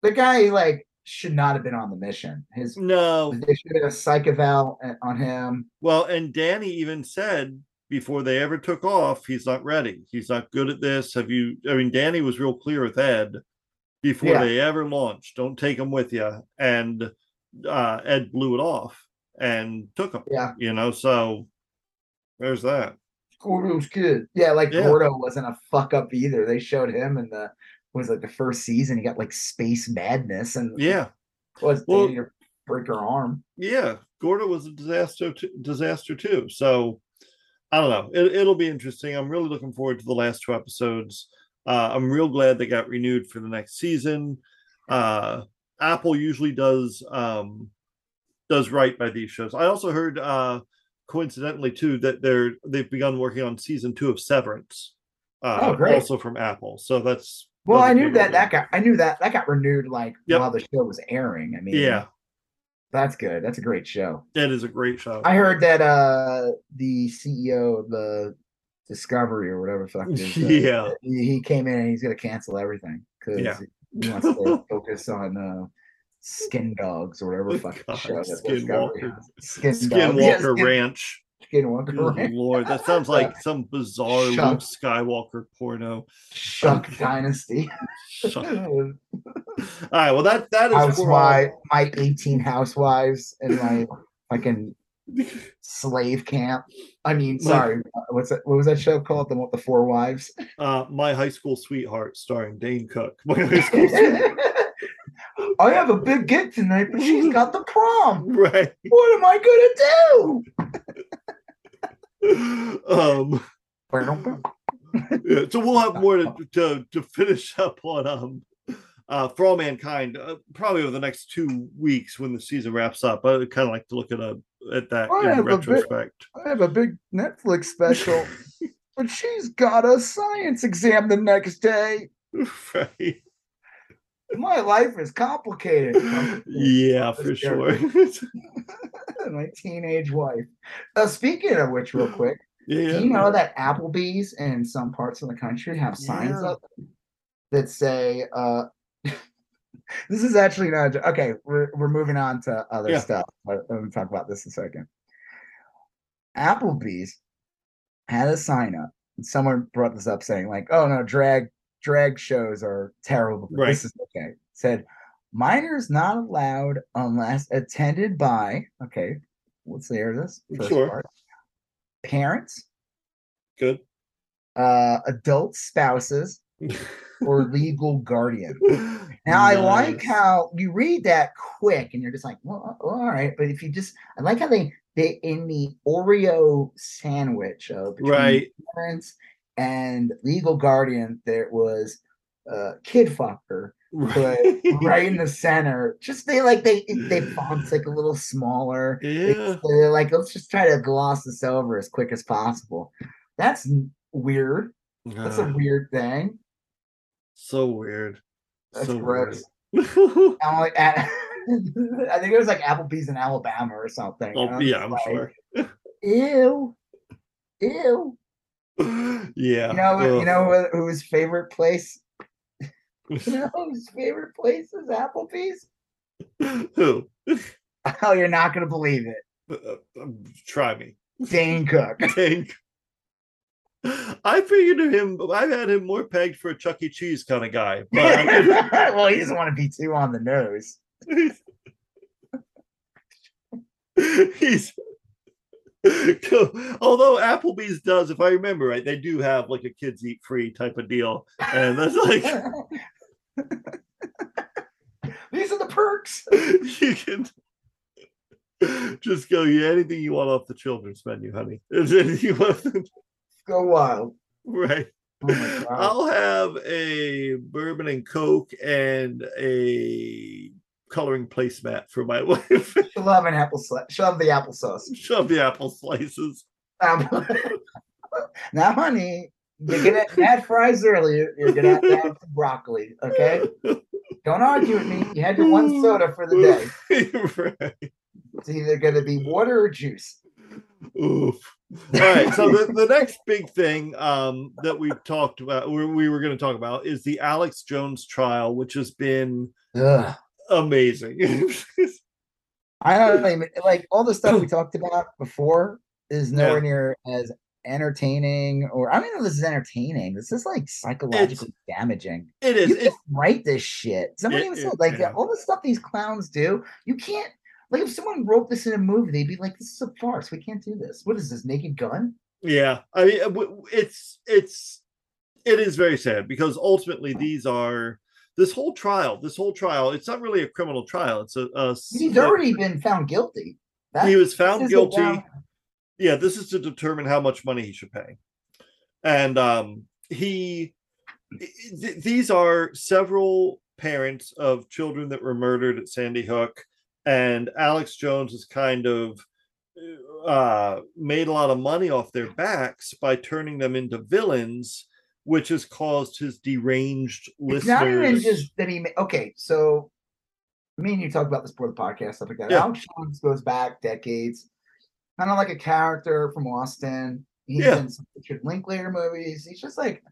the guy like should not have been on the mission his No. they should have a psych eval uh, on him Well, and Danny even said before they ever took off, he's not ready. He's not good at this. Have you? I mean, Danny was real clear with Ed before Yeah. they ever launched. Don't take him with you. And uh, Ed blew it off and took him. yeah You know, so there's that. Gordo's good. Yeah, like Yeah. Gordo wasn't a fuck up either. They showed him in the was like the first season. He got like space madness and Yeah, was Well- her break her arm. yeah. Gordo was a disaster. T- disaster too. So I don't know. It, it'll be interesting. I'm really looking forward to the last two episodes. Uh, I'm real glad they got renewed for the next season. Uh, Apple usually does um, does right by these shows. I also heard, uh, coincidentally too, that they're they've begun working on season two of Severance. Uh, Oh, great. Also from Apple. So that's Well, I knew that that got I knew that that got renewed like Yep. while the show was airing. I mean, Yeah, that's good. That's a great show. that is a great show. I heard that uh the CEO of the Discovery or whatever fuck it is, uh, yeah, he he came in and he's gonna cancel everything because Yeah. he wants to focus on uh skin dogs or whatever fucking God, show that Discovery Skinwalker. Skin dogs. Yeah, Skinwalker Skin- Ranch. Skinwalker Good Ranch. lord, that sounds like some bizarre Luke Skywalker porno. Shuck Dynasty. Shuck. All right, well that that is Housewife, my 18 housewives and my fucking slave camp. I mean, sorry, uh, what's that? What was that show called? The the Four Wives. uh, my high school sweetheart, starring Dane Cook. My high school sweetheart. I have a big gig tonight, but she's got the prom. right? What am I gonna do? um, yeah, so we'll have more to, to, to finish up on um, uh, for all mankind uh, probably over the next two weeks when the season wraps up. I kind of like to look at a at that I in retrospect. I have a big Netflix special, but she's got a science exam the next day. right? My life is complicated. Yeah, for sure. My teenage wife. Uh, speaking of which, real quick, yeah. do you know that Applebee's in some parts of the country have signs Yeah. up that say, uh, this is actually not okay. We're, we're moving on to other Yeah. stuff. But let me talk about this a second. Applebee's had a sign up, and someone brought this up saying, like, oh no, drag drag shows are terrible. but This is okay. It said minors not allowed unless attended by okay. Let's hear this. First Sure. part. Parents, Good. uh, adult spouses, or legal guardian. Now I like how you read that quick and you're just like, well, uh, all right. But if you just, I like how they they in the Oreo sandwich of Right. parents and legal guardian, there was uh, kid fucker put right in the center. Just they like they they fonts like a little smaller. Yeah. They're like, let's just try to gloss this over as quick as possible. That's weird. That's a weird thing. so weird. That's so gross. weird. I'm like, at, I think it was like Applebee's in Alabama or something. oh, yeah, I'm like, sure. Ew, ew. Yeah. You know, you know who- whose favorite place? You know whose favorite place is Applebee's? Who? Oh, you're not gonna believe it. Uh, um, try me. Dane Cook. Tank. I figured him. I've had him more pegged for a Chuck E. Cheese kind of guy, but well, he doesn't want to be too on the nose. he's. Although Applebee's does, if I remember right, they do have like a kids eat free type of deal, and that's like These are the perks. you can just go. Yeah, anything you want off the children's menu, honey. You want? Go wild. right. Oh. I'll have a bourbon and coke and a coloring placemat for my wife. She'll have an apple slice. She'll have the applesauce. Shove the apple slices. Um, now, honey, you're gonna add fries earlier. You're gonna add some broccoli. Okay. Don't argue with me. You had your one soda for the day. right. It's either gonna be water or juice. Oof. All right. So the, the next big thing um, that we've talked about, we, we were going to talk about, is the Alex Jones trial, which has been Ugh. Amazing. I don't even like all the stuff we talked about before is nowhere Yeah. near as entertaining or I don't even know if this is entertaining. This is like psychologically damaging. it is. You It's, can't write this shit. Somebody It- even it- said like yeah. all the stuff these clowns do, you can't like if someone wrote this in a movie, they'd be like, This is a farce. We can't do this. What is this? Naked gun? Yeah, I mean, uh, it's it's it is very sad because ultimately these are this whole trial. This whole trial. It's not really a criminal trial. It's a—he's a- already been found guilty. That- he was found guilty. down- Yeah, this is to determine how much money he should pay, and um, he. th- These are several parents of children that were murdered at Sandy Hook, and Alex Jones has kind of uh, made a lot of money off their backs by turning them into villains, which has caused his deranged listeners. It's not even just that he. Okay, so me and you talk about this before the podcast, stuff like that. Yeah. Alex Jones goes back decades, kind of like a character from Austin. He's Yeah. in some Richard Linklater movies. He's just like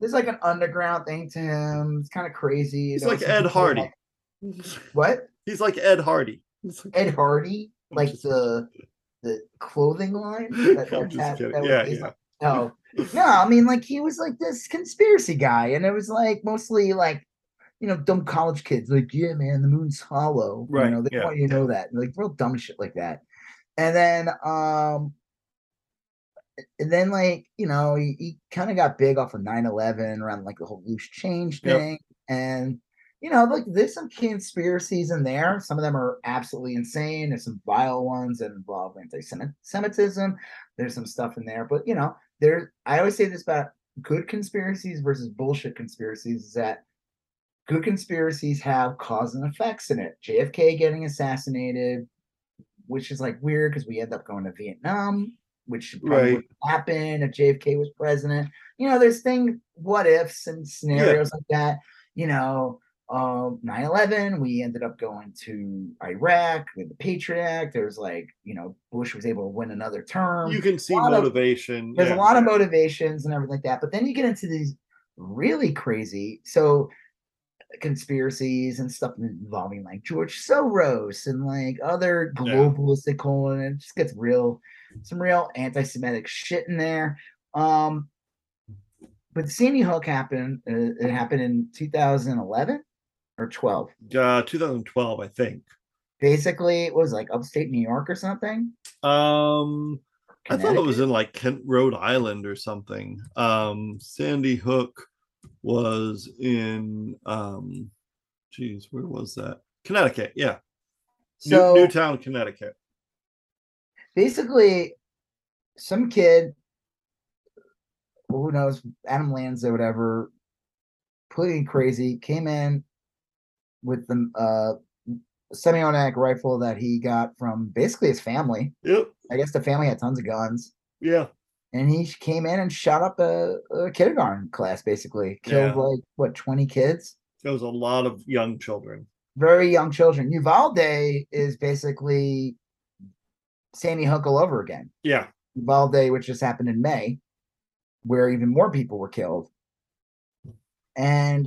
there's like an underground thing to him. It's kind of crazy. He's There like Ed Hardy. like- mm-hmm. what? He's like Ed Hardy. Like- Ed Hardy, like the the clothing line. That, I'm that- just that- kidding. that Yeah, yeah. on- oh. No, no, I mean like he was like this conspiracy guy, and it was like mostly like you know dumb college kids, like yeah, man, the moon's hollow. Right, You know, they yeah, want you to know that, like real dumb shit like that. And then um and then like you know he, he kind of got big off of 9-11 around like the whole loose change Yep. thing and you know, like there's some conspiracies in there. Some of them are absolutely insane. There's some vile ones that involve anti-Semitism. There's some stuff in there, but you know, there. I always say this about good conspiracies versus bullshit conspiracies: is that good conspiracies have cause and effects in it. JFK getting assassinated, which is like weird because we end up going to Vietnam, which probably Right. would happen if JFK was president. You know, there's things, what ifs and scenarios like that. You know, um 9-11, we ended up going to Iraq with the Patriot Act. There's like, you know, Bush was able to win another term You can see lot of- motivation. there's yeah. a lot of motivations and everything like that. But then you get into these really crazy so conspiracies and stuff involving like George Soros and like other Yeah. globalists they call it. And it just gets real, some real anti-Semitic shit in there. Um, but Sandy Hook happened. Uh, it happened in 2011 or 12. Uh, 2012, I think. Basically, it was like upstate New York or something. Um, I thought it was in like Kent, Rhode Island or something. Um, Sandy Hook was in um, geez, where was that? Connecticut, yeah, So New, Newtown, Connecticut. basically some kid who knows adam lanza whatever completely crazy came in with the uh semi-automatic rifle that he got from basically his family. Yep, i guess the family had tons of guns. Yeah, and he came in and shot up a, a kindergarten class basically. Killed Yeah. like what 20 kids? There was a lot of young children. very young children. Uvalde is basically sandy hook all over again. Yeah, Uvalde, which just happened in May, where even more people were killed. And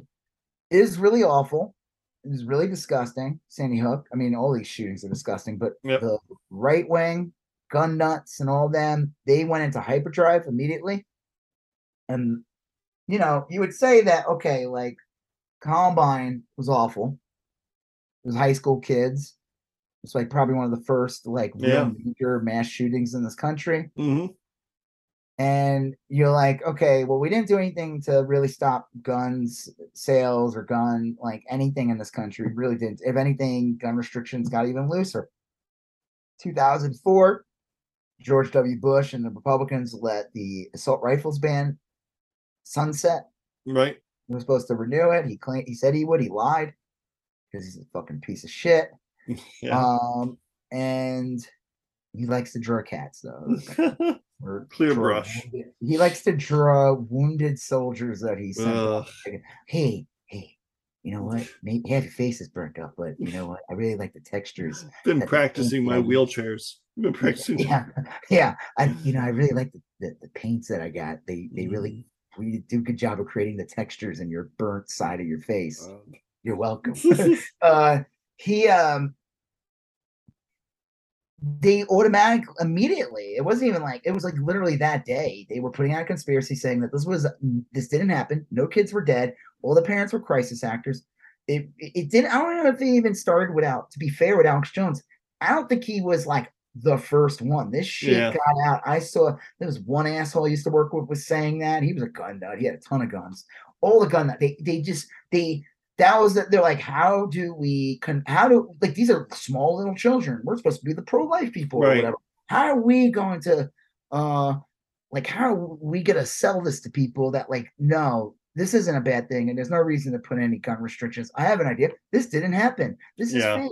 it is really awful. It is really disgusting. Sandy Hook. I mean, all these shootings are disgusting, but Yep. the right wing, gun nuts, and all them, they went into hyperdrive immediately. And, you know, you would say that, okay, like Columbine was awful. It was high school kids. It's like probably one of the first like real Yeah. major mass shootings in this country hmm and you're like, okay, well, we didn't do anything to really stop guns sales or gun like anything in this country. We really didn't. If anything, gun restrictions got even looser. 2004, George W. Bush and the Republicans let the assault rifles ban sunset. right. He was supposed to renew it. He claimed he said he would. He lied because he's a fucking piece of shit. Yeah. Um, and he likes to draw cats though. or Clear draw brush. He likes to draw wounded soldiers that he sent. Ugh. Hey, hey, you know what? Maybe half your face is burnt up, but you know what? I really like the textures. Been practicing my wheelchairs. Been practicing. Yeah, yeah. I, you know, I really like the, the, the paints that I got. They they really Mm-hmm. really do a good job of creating the textures in your burnt side of your face. Uh, You're welcome. uh he um they automatic immediately it wasn't even like it was like literally that day they were putting out a conspiracy saying that this was mm, this didn't happen no kids were dead all the parents were crisis actors. It it, didn't i don't know if they even started without to be fair with alex jones i don't think he was like the first one. This shit Yeah. got out. I saw there was one asshole i used to work with was saying that. He was a gun nut. He had a ton of guns. All the gun nut. They they just they that was that they're like how do we con how do like these are small little children. We're supposed to be the pro-life people or whatever. How are we going to uh like how are we gonna sell this to people that like no this isn't a bad thing and there's no reason to put any gun restrictions. I have an idea. This didn't happen. This is Yeah. fake.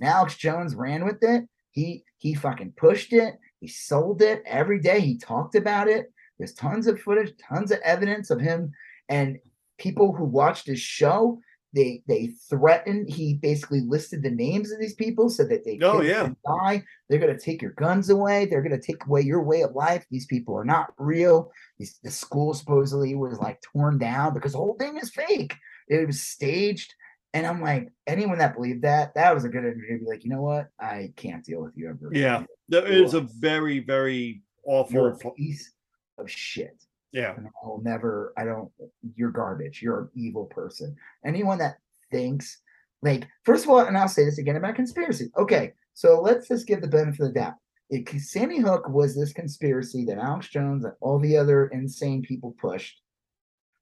And alex jones ran with it. He he fucking pushed it. He sold it. Every day he talked about it. There's tons of footage tons of evidence of him and people who watched his show they they threatened he basically listed the names of these people so that they Oh, yeah. die. They're going to take your guns away. They're going to take away your way of life. These people are not real. These, the school supposedly was like torn down because the whole thing is fake. It was staged. And i'm like anyone that believed that that was a good interview. Be like you know what? I can't deal with you ever Yeah. That is a very, very awful. piece of shit Yeah. and I'll never, I don't, you're garbage. You're an evil person. Anyone that thinks, like, first of all, and I'll say this again about conspiracy. Okay, so let's just give the benefit of the doubt. If Sandy Hook was this conspiracy that Alex Jones and all the other insane people pushed,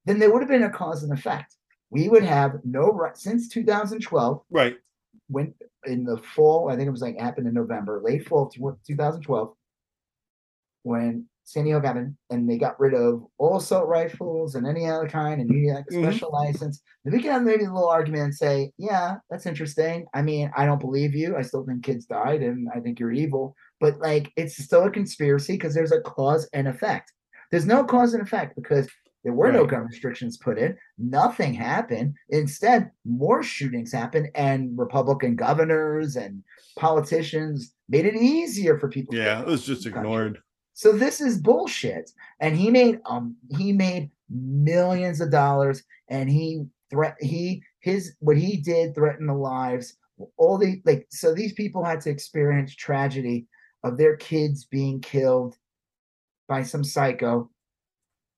then there would have been a cause and effect. we would have no ri- since 2012 Right. when in the fall, I think it was like happened in November, late fall of 2012, when Sandy got happened, and they got rid of all assault rifles and any other kind, and you need like a Mhm. special license. Then we can have maybe a little argument and say, yeah, that's interesting. I mean, I don't believe you. I still think kids died, and I think you're evil. But like, it's still a conspiracy because there's a cause and effect. There's no cause and effect because there were no gun restrictions put in. Nothing happened. Instead, more shootings happened, and Republican governors and politicians made it easier for people. Yeah. It was just in ignored. So this is bullshit. And he made um he made millions of dollars, and he threat he his what he did threatened the lives all the like so these people had to experience tragedy of their kids being killed by some psycho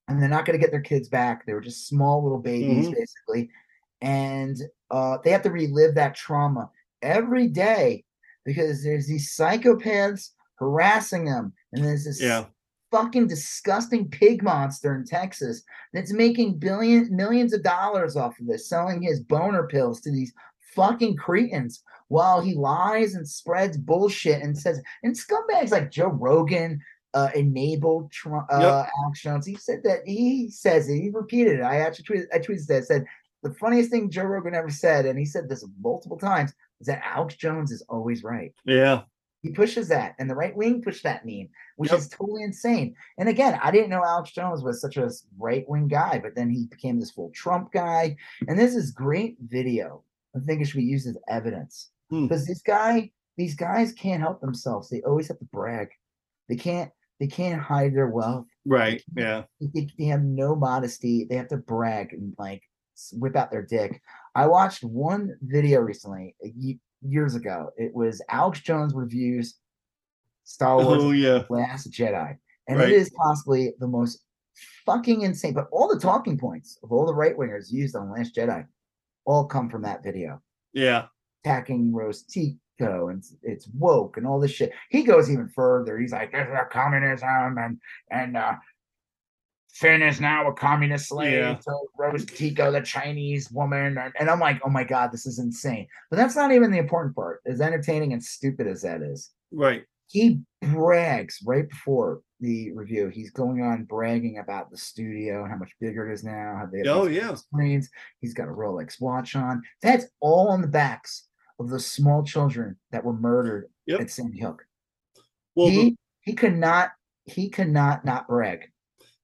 and they're not going to get their kids back they were just small little babies Mhm. basically and uh, they have to relive that trauma every day because there's these psychopaths harassing them and there's this Yeah. fucking disgusting pig monster in Texas that's making billion millions of dollars off of this, selling his boner pills to these fucking cretins while he lies and spreads bullshit and says and scumbags like Joe Rogan uh, enabled Trump, uh, Alex Jones. He said that he says it. He repeated it. I actually tweeted. I tweeted that. Said the funniest thing Joe Rogan ever said, and he said this multiple times, is that Alex Jones is always right. Yeah. He pushes that, and the right wing pushed that meme, which Yep. is totally insane. And again, I didn't know Alex Jones was such a right wing guy, but then he became this full Trump guy. And this is great video. I think it should be used as evidence Hmm. because this guy, these guys can't help themselves. They always have to brag. They can't. They can't hide their wealth. Right. Yeah. They, they have no modesty. They have to brag and like whip out their dick. I watched one video recently, years ago. It was Alex Jones reviews Star Wars Oh yeah. Last Jedi. And Right. it is possibly the most fucking insane. But all the talking points of all the right wingers used on Last Jedi all come from that video. Yeah. Attacking Rose Tico and it's- woke and all this shit. He goes even further. He's like, this is a communism and and uh Finn is now a communist slave Yeah. to Rose Tico, the Chinese woman. And, I'm like, oh my God, this is insane. But that's not even the important part, as entertaining and stupid as that is Right. he brags right before the review. He's going on bragging about the studio and how much bigger it is now. How they Oh, yeah. screens. He's got a Rolex watch on. That's all on the backs of the small children that were murdered Yep. at Sandy Hook. Well, the- he he could not he could not not brag.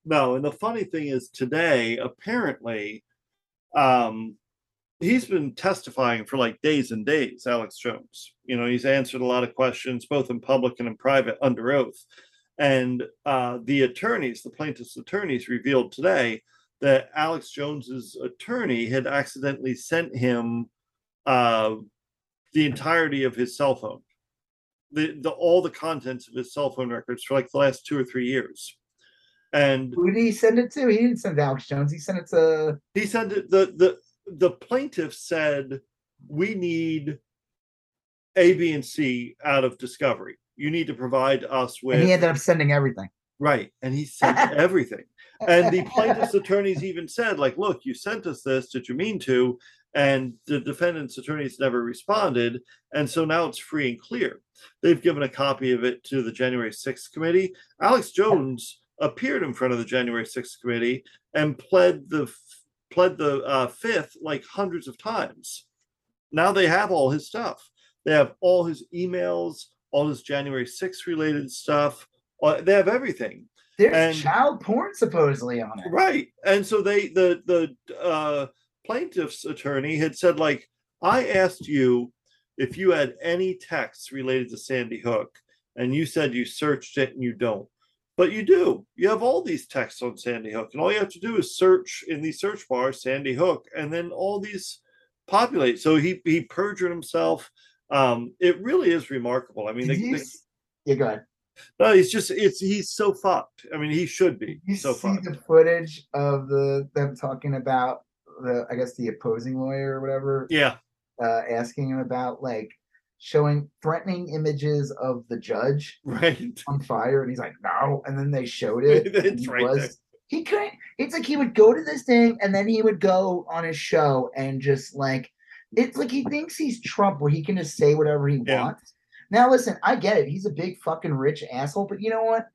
No, and the funny thing is today, apparently, um, he's been testifying for like days and days, Alex Jones. You know, he's answered a lot of questions, both in public and in private, under oath. And uh, the attorneys, the plaintiff's attorneys, revealed today that Alex Jones's attorney had accidentally sent him uh, the entirety of his cell phone, the, the all the contents of his cell phone records for like the last two or three years. And Who did he send it to? He didn't send it to Alex Jones. He sent it to he sent that the the the plaintiff said we need a b and c out of discovery. You need to provide us with and he ended up sending everything. right and he sent everything. And the plaintiff's attorneys even said like look you sent us this. Did you mean to? And the defendant's attorneys never responded. And so now it's free and clear. They've given a copy of it to the january 6th committee. Alex jones appeared in front of the january 6th committee and pled the pled the uh, fifth like hundreds of times now they have all his stuff they have all his emails all his january 6th related stuff uh, they have everything There's And- child porn supposedly on it. Right. And so they the the uh plaintiff's attorney had said like I asked you if you had any texts related to Sandy Hook and you said you searched it and you don't. But you do. You have all these texts on Sandy Hook and all you have to do is search in the search bar Sandy Hook and then all these populate. So he he perjured himself. Um it really is remarkable. I mean they- yeah, go ahead. no, he's just it's he's so fucked. I mean he should be You so see fucked. the footage of the them talking about the I guess the opposing lawyer or whatever, Yeah. uh, asking him about like showing threatening images of the judge Right. on fire, and he's like, no, and then they showed it. He right was there. he couldn't. It's like he would go to this thing and then he would go on his show and just like it's like he thinks he's Trump where he can just say whatever he Yeah. wants. Now listen, I get it. He's a big fucking rich asshole, but you know what?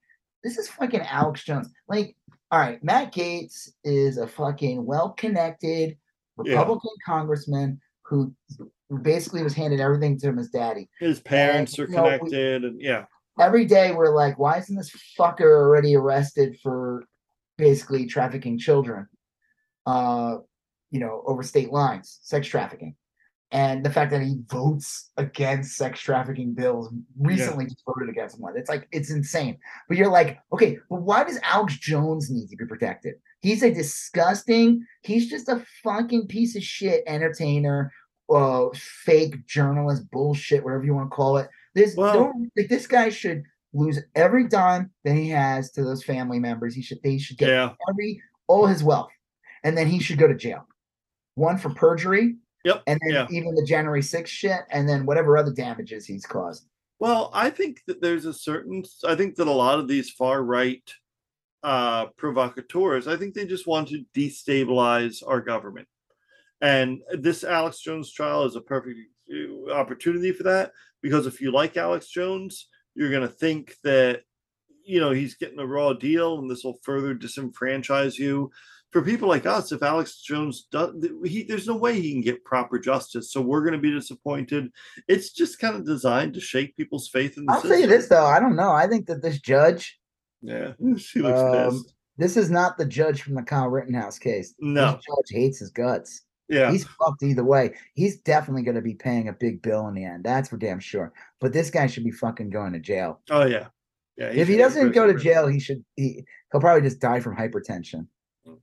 This is fucking Alex Jones. Like, all right, Matt Gaetz is a fucking well-connected Yeah. Republican congressman who who basically was handed everything to him as daddy. His parents are you know, we- connected, and yeah, Every day we're like, why isn't this fucker already arrested for basically trafficking children? Uh, you know, over state lines, sex trafficking. And the fact that he votes against sex trafficking bills recently just voted against one. It's like it's insane. But you're like, okay, but why does Alex Jones need to be protected? He's a disgusting, he's just a fucking piece of shit entertainer, uh fake journalist, bullshit, whatever you want to call it. This Well- no, like this guy should lose every dime that he has to those family members. He should they should get yeah, every all his wealth, and then he should go to jail. One for perjury, yep, and then yeah. even the January 6th shit, and then whatever other damages he's caused. Well, I think that there's a certain. I think that a lot of these far right uh, provocateurs, I think they just want to destabilize our government, and this Alex Jones trial is a perfect opportunity for that. Because if you like Alex Jones, you're going to think that you know he's getting a raw deal, and this will further disenfranchise you. For people like us, if Alex Jones does, he, there's no way he can get proper justice. So we're going to be disappointed it's just kind of designed to shake people's faith in the I'll system. you this though, I don't know. I think that this judge, Yeah, she looks Um, pissed. this is not the judge from the Kyle Rittenhouse case. No, This judge hates his guts. Yeah, He's fucked either way. He's definitely going to be paying a big bill in the end. That's for damn sure. But this guy should be fucking going to jail. oh yeah, yeah. if he doesn't go to jail, he should. He he'll probably just die from hypertension. Mm.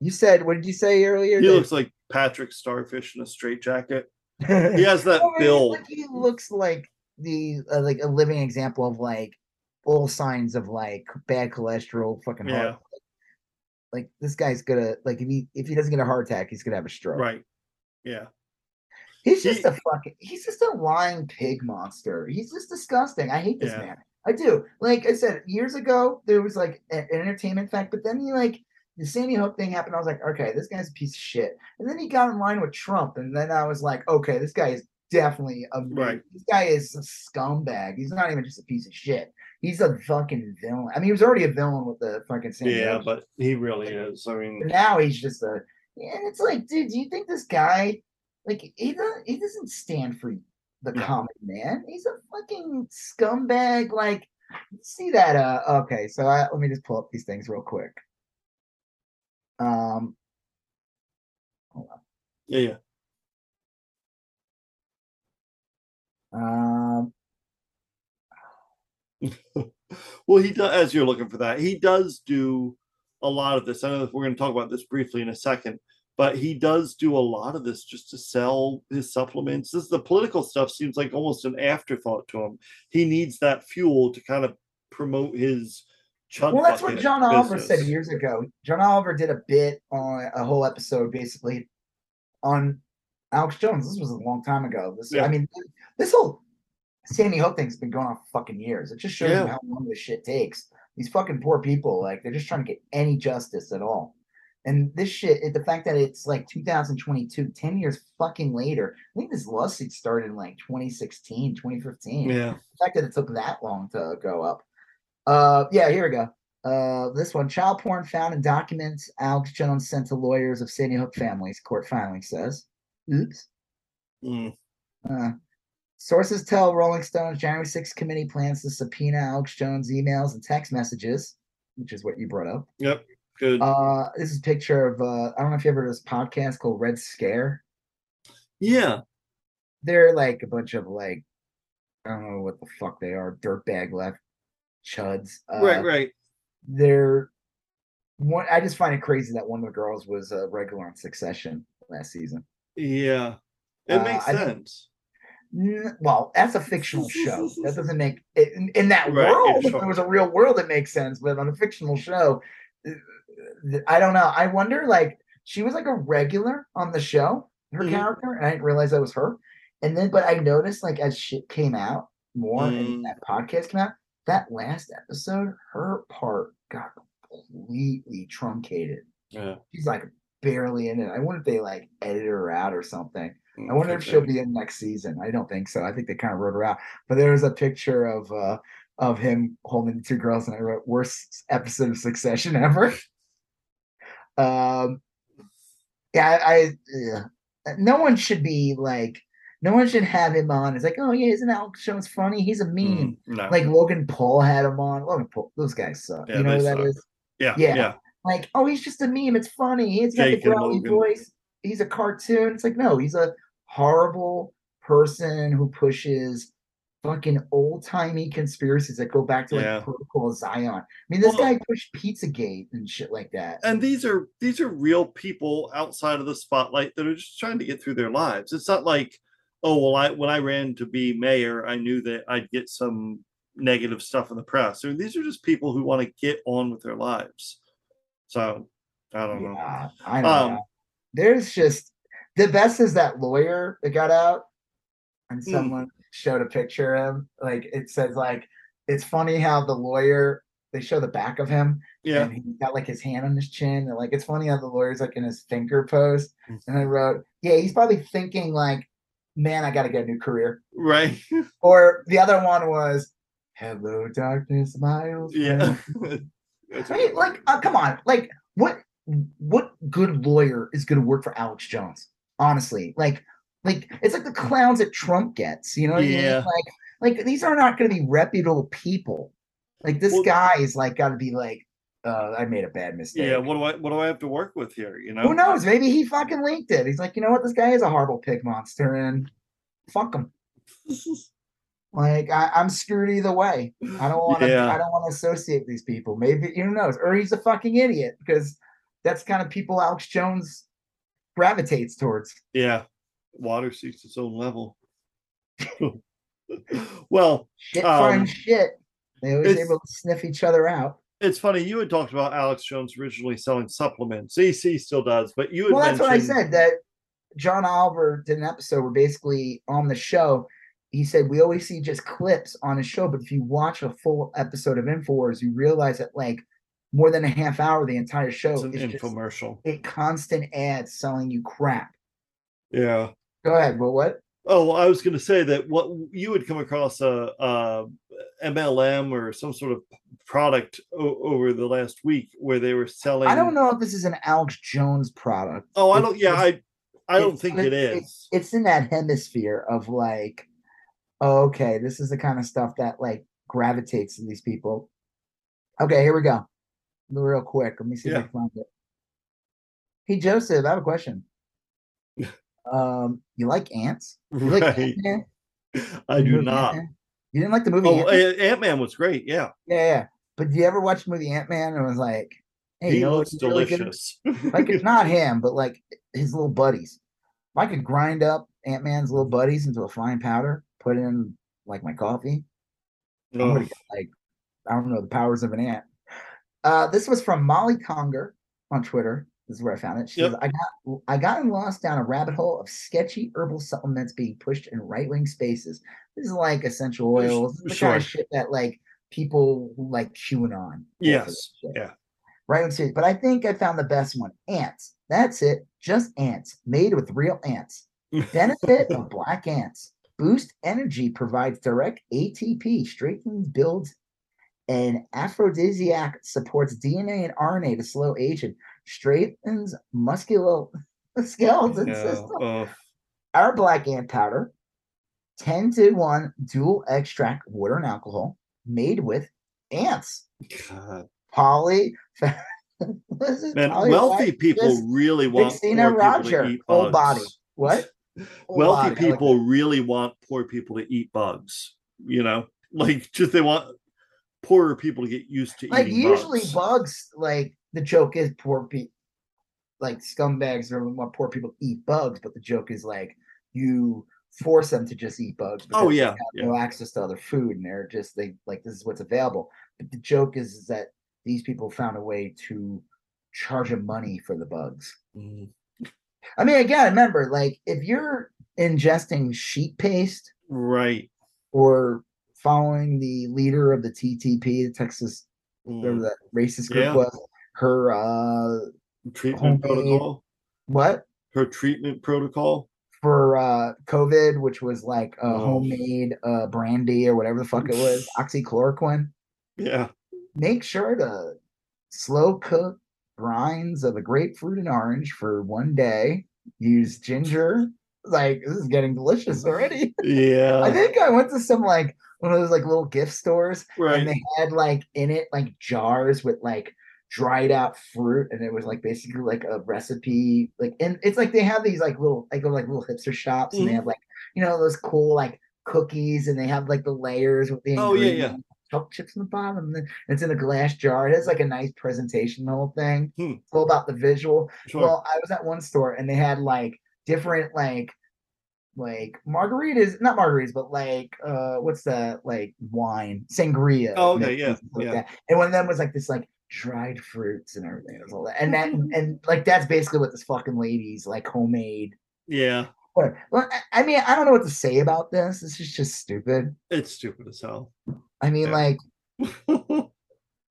You said what did you say earlier? he looks like Patrick Starfish in a straitjacket. He has that mean, build. like, he looks like the uh, like a living example of like all signs of like bad cholesterol, fucking Yeah. heart. Like this guy's gonna like if he if he doesn't get a heart attack, he's gonna have a stroke. Right. Yeah. He's just He- a fucking he's just a lying pig monster. He's just disgusting. I hate this Yeah. man. I do. Like I said, years ago there was like an entertainment fact, but then he like the Sandy Hook thing happened. I was like, okay, this guy's a piece of shit. And then he got in line with Trump, and then I was like, okay, this guy is definitely a Right. This guy is a scumbag. He's not even just a piece of shit. He's a fucking villain. I mean, he was already a villain with the fucking Sandy Yeah, but he really is. I mean, now he's just a and it's like dude do you think this guy like he doesn't he doesn't stand for the No. common man he's a fucking scumbag like see that uh okay so I, let me just pull up these things real quick um yeah, um yeah. well, he does. As you're looking for that, he does do a lot of this. I know that we're going to talk about this briefly in a second, but he does do a lot of this just to sell his supplements. This the political stuff seems like almost an afterthought to him. He needs that fuel to kind of promote his. Well that's what john oliver said years ago john oliver did a bit on a whole episode basically on alex jones this was a long time ago this Yeah. i mean this whole sandy hook thing's been going on for fucking years it just shows Yeah. you how long this shit takes these fucking poor people like they're just trying to get any justice at all and this shit it- the fact that it's like 2022 10 years fucking later i think this lawsuit started in like 2016 2015 Yeah, the fact that it took that long to go up. Uh, yeah, here we go. Uh, this one, child porn found in documents Alex Jones sent to lawyers of Sandy Hook families. Court filing says. Oops. Mm, Uh, sources tell Rolling Stone's January 6th committee plans to subpoena Alex Jones' emails and text messages, which is what you brought up. yep, good. Uh, this is a picture of uh, I don't know if you ever heard this podcast called Red Scare. yeah, They're like a bunch of like I don't know what the fuck they are, dirtbag left chuds. Uh, right, right. they're one i just find it crazy that one of the girls was a regular on succession last season Yeah, it Uh, makes sense. N- well that's a fictional show that doesn't make in, in that Right, yeah, world if sure. it was a real world it makes sense but on a fictional show i don't know i wonder like she was like a regular on the show her Mhm. character and i didn't realize that was her and then but i noticed like as shit came out more and Mm. that podcast came out that last episode her part got completely truncated. Yeah. She's like barely in it. I wonder if they like edited her out or something. Mm, I wonder if she'll be in next season. I don't think so. I think they kind of wrote her out. But there was a picture of uh of him holding two girls, and I wrote worst episode of Succession ever. Um, yeah, I, I yeah. no one should be like, no one should have him on. It's like, oh yeah, isn't Alex Jones funny? He's a meme. Mm, no. Like Logan Paul had him on. Logan Paul, those guys suck. Yeah, you know who that suck. is? yeah, yeah. yeah. Like, oh, he's just a meme. It's funny. He's got Jake the growly voice. He's a cartoon. It's like, no, he's a horrible person who pushes fucking old timey conspiracies that go back to like Yeah. Protocol Zion. I mean, this Well- guy pushed Pizzagate and shit like that. and these are these are real people outside of the spotlight that are just trying to get through their lives it's not like oh well i when i ran to be mayor i knew that i'd get some negative stuff in the press or these are just people who want to get on with their lives so i don't know Yeah, I know. Um, There's just the best is that lawyer that got out, and Hmm. someone showed a picture of him. Like it says, like it's funny how the lawyer they show the back of him, yeah and he's got like his hand on his chin, and like it's funny how the lawyer's like in his thinker pose. Mm. And I wrote, yeah, he's probably thinking like, man, I got to get a new career. right Or the other one was, hello, darkness, old yeah friend." That's I mean, right. like, uh, come on, like, what, what good lawyer is going to work for Alex Jones? Honestly, like, like it's like the clowns that Trump gets. You know what I Yeah. mean? Like, like these are not going to be reputable people. Like this Well- guy is like got to be like, uh, I made a bad mistake. yeah what do i what do i have to work with here you know Who knows? Maybe he fucking linked it. He's like, you know what? This guy is a horrible pig monster, and fuck him. Like I, I'm screwed either way. I don't want to. Yeah. I don't want to associate with these people. Maybe who knows? Or he's a fucking idiot because that's kind of people Alex Jones gravitates towards. yeah water seeks its own level well Shit Um, shit. They always able to sniff each other out. it's funny you had talked about alex jones originally selling supplements ac still does but you Well, that's what I said. That John Oliver did an episode where basically on the show, he said we always see just clips on his show, but if you watch a full episode of Infowars, you realize that like more than a half hour, the entire show it's an is just infomercial a constant ad selling you crap. yeah Go ahead. Well, what? Oh, well, I was going to say that what you would come across uh, uh, a, a MLM or some sort of product o- over the last week where they were selling. I don't know if this is an Alex Jones product. Oh, I don't. Yeah, I I don't think it it- is. It's in that hemisphere of like, okay, this is the kind of stuff that like gravitates to these people. Okay, here we go. Real quick. Let me see if I can find it. Hey Joseph, I have a question. um, you like ants? You like Right. Ant-Man? I do not. Ant-Man? You didn't like the movie? Oh, Ant-Man? Ant Man was great. Yeah, yeah, yeah. But do you ever watch the movie Ant Man and was like, hey, he you know looks what's really delicious. like it's not him, but like his little buddies. If I could grind up Ant Man's little buddies into a fine powder, put in like my coffee, Oh, like I don't know the powers of an ant. Uh, this was from Molly Conger on Twitter. This is where I found it. She Yep. says, "I got I gotten lost down a rabbit hole of sketchy herbal supplements being pushed in right wing spaces. This is like essential oils, the kind of shit that like people like QAnon. yes. Yeah. right wing space. But I think I found the best one. Ants. That's it. Just ants made with real ants. Benefit of black ants. Boost energy provides direct ATP, strengthens, builds, and aphrodisiac supports DNA and RNA to slow aging, strengthens muscular skeleton system. Oh, Our black ant powder, 10 to 1 dual extract water and alcohol, made with ants. God. Poly. what is it? Man, Poly- wealthy people really want Christina people Roger, to eat full body. What? Full wealthy body, I like people really want poor people to eat bugs. You know, like just they want poorer people get used to like eating usually bugs. bugs. like the joke is poor people like scumbags or want poor people eat bugs, but the joke is like you force them to just eat bugs. Oh, because they yeah, have yeah. no access to other food, and they're just they like this is what's available. But the joke is, is that these people found a way to charge them money for the bugs. Mm. I mean, again, remember, like if you're ingesting sheet paste Right. or following the leader of the TTP, the Texas whatever Mm. that racist group Yeah. was. Her uh Treatment homemade- protocol. what Her treatment protocol. for uh COVID, which was like a Oh. homemade uh brandy or whatever the fuck it was, oxychloroquine. Yeah. Make sure to slow cook grinds of a grapefruit and orange for one day. Use ginger. Like this is getting delicious already. Yeah. I think I went to some like one of those like little gift stores right. and they had like in it like jars with like dried out fruit and it was like basically like a recipe like and it's like they have these like little like like little hipster shops and they Mhm. have like you know those cool like cookies and they have like the layers with the Oh, yeah, yeah. ingredients, chocolate chips in the bottom and it's in a glass jar it has like a nice presentation the whole thing Hmm. it's all about the visual Sure. well, I was at one store and they had like different like like margaritas, not margaritas, but like uh what's that like wine sangria? Oh, okay, yeah, like yeah. that. And one of them was like this like dried fruits and everything. It was all that. And that and like that's basically what this fucking lady's like homemade. yeah. But well, I- I mean, I don't know what to say about this. This is just stupid. It's stupid as hell. I mean, Yeah. like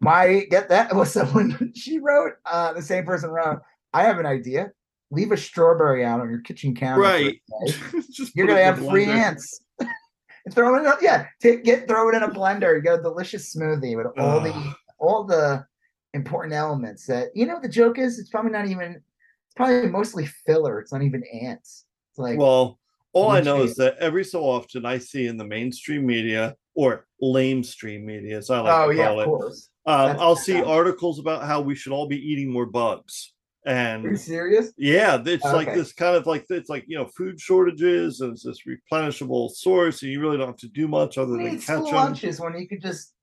my get that was someone she wrote. Uh, the same person wrote. I have an idea. Leave a strawberry out on your kitchen counter. right. You're gonna have free ants. throw it in. A, yeah, take get throw it in a blender. You got a delicious smoothie with all the all the important elements. That you know the joke is. It's probably not even. It's probably mostly filler. It's not even ants. It's like Well, all I know is that every so often I see in the mainstream media or lamestream media, as I like oh to yeah, call of it, course. um, I'll see articles about how we should all be eating more bugs. Are you And serious? yeah, it's like this kind of like it's like you know food shortages and it's this replenishable source, and you really don't have to do much other than catch school them. lunches when you could just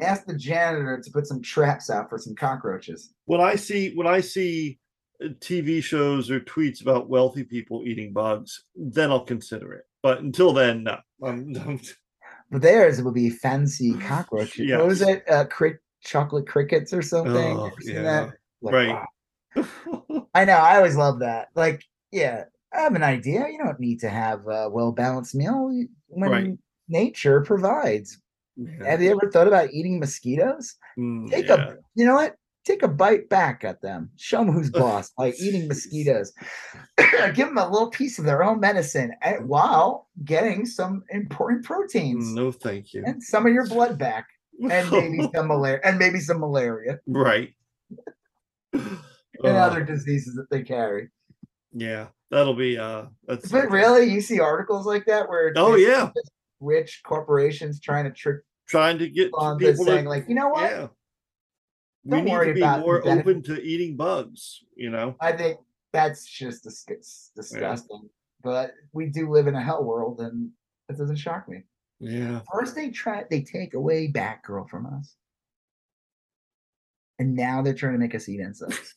ask the janitor to put some traps out for some cockroaches? When I see when I see uh, TV shows or tweets about wealthy people eating bugs, then I'll consider it. But until then, no. Um, But theirs would be fancy cockroaches. What was it? Uh, cri- chocolate crickets or something? Oh, yeah. that? Like, Right. wow. I know. I always love that. Like, yeah, I have an idea. You don't need to have a well balanced meal when Right. nature provides. Yeah. Have you ever thought about eating mosquitoes? Mm, Take yeah. a, you know what? Take a bite back at them. Show them who's boss by eating mosquitoes. Give them a little piece of their own medicine and, while getting some important proteins No, thank you. and some of your blood back, and maybe some malaria, and maybe some malaria right. And Uh, other diseases that they carry. yeah, that'll be uh. That's But really, you see articles like that where Oh yeah, rich corporations trying to trick trying to get on people this saying like, you know what? yeah. We Don't need worry to be about more benefit- open to eating bugs. You know. I think that's just dis- disgusting. But we do live in a hell world, and it doesn't shock me. Yeah. First, they try they take away Batgirl from us, and now they're trying to make us eat insects.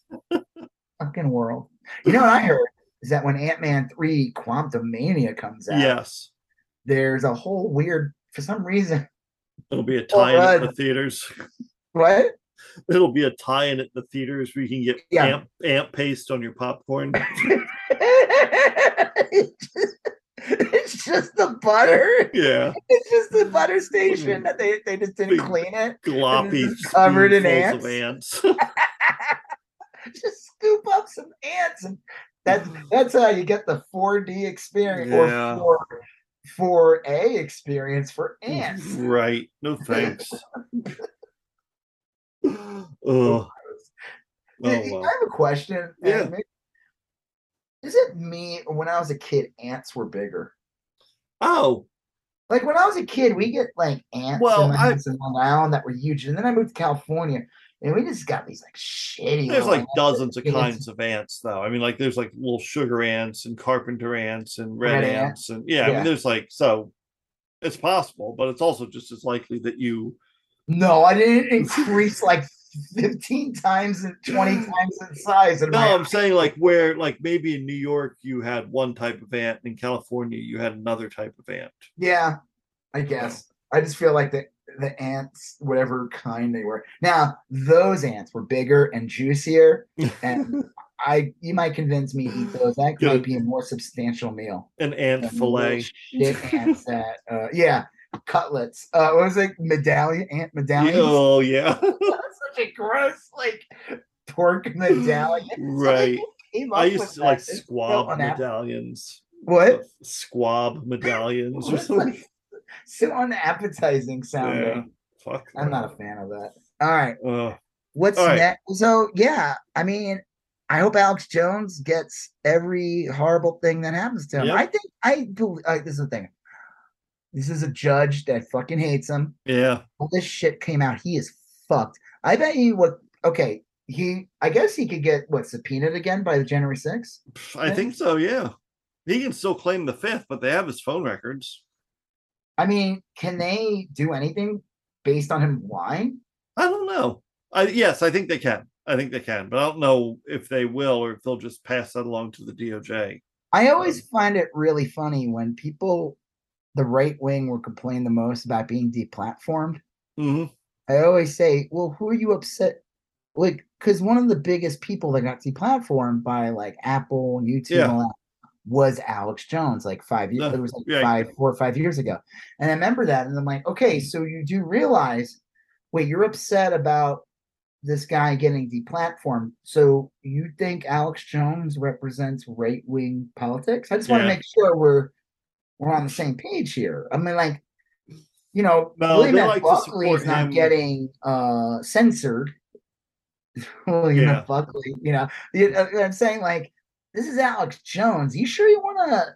Fucking world. You know what I heard is that when Ant Man three Quantumania comes out, Yes. there's a whole weird for some reason. It'll be a tie-in at uh, the theaters. What? It'll be a tie-in at the theaters where you can get Yeah. amp, amp paste on your popcorn. it's, just, the butter. yeah. It's just the butter station that they, they just didn't Big clean it. Gloppy covered in of ants. just scoop up some ants and that's that's how you get the 4D experience Yeah. or 4 4A experience for ants. right. No thanks. oh. I Oh I have a question. Yeah. maybe- Is it me when I was a kid, ants were bigger? Oh, Like when I was a kid, we get like ants Well, in, I- in Long Island that were huge, and then I moved to California, and we just got these like shitty. there's like dozens of into- kinds of ants, though. I mean, like there's like little sugar ants and carpenter ants and red, Red ants, and yeah, I mean, there's like so. It's possible, but it's also just as likely that you. No, I didn't increase like 15 times and 20 times in size. In No, I'm saying like where, like maybe in New York you had one type of ant, and in California you had another type of ant. yeah, I guess. I just feel like the the ants, whatever kind they were. Now those ants were bigger and juicier, and I you might convince me to eat those. That might Good. be a more substantial meal. An ant than fillet. Shit ants that uh, yeah. cutlets. Uh, what was it? Medallion, ant medallions. Oh yeah, That's such a gross like pork medallion. right. Came I used to like that. It's so squab medallions. What? Squab medallions or something. like so unappetizing sounding. Yeah. Fuck. I'm not a fan of that. All right. Uh, What's All right. next? So yeah, I mean, I hope Alex Jones gets every horrible thing that happens to him. Yep. I think I believe this is the thing. This is a judge that fucking hates him. yeah. All this shit came out. He is fucked. I bet you what okay, he I guess he could get what subpoenaed again by the January 6th. I think so. Yeah. He can still claim the fifth, but they have his phone records. I mean, can they do anything based on him lying? I don't know. I yes, I think they can. I think they can, but I don't know if they will or if they'll just pass that along to the DOJ. I always find it really funny when people, the right wing, were complaining the most about being deplatformed. hmm I always say, well, who are you upset? Like, because one of the biggest people that got deplatformed by like Apple and YouTube Yeah. and all that was Alex Jones, like five years. No, It was like yeah. five, four or five years ago. And I remember that, and I'm like, okay, mm. so you do realize, wait, you're upset about this guy getting deplatformed. So you think Alex Jones represents right wing politics? I just want to make sure we're we're on the same page here. I mean, like, you know, No, William F. like Buckley is not him. getting uh censored. William Yeah. F. Buckley, you know, uh, I'm saying like this is Alex Jones. You sure you want to?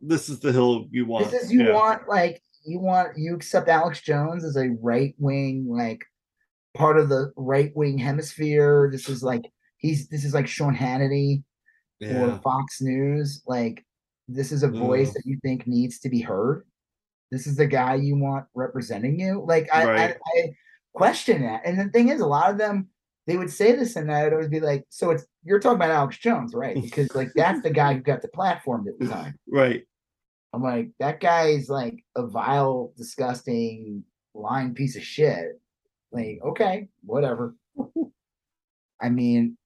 This is the hill you want. This is you yeah. want like you want you accept Alex Jones as a right wing like part of the right wing hemisphere. This is like he's this is like Sean Hannity Yeah. or Fox News. Like this is a voice Ugh. that you think needs to be heard. This is the guy you want representing you. Like I, Right. I, I question that. And the thing is, a lot of them they would say this, and I would always be like, "So it's you're talking about Alex Jones, right? Because like that's the guy who got the platform at the time." Right. I'm like, that guy is like a vile, disgusting, lying piece of shit. Like, okay, whatever. I mean,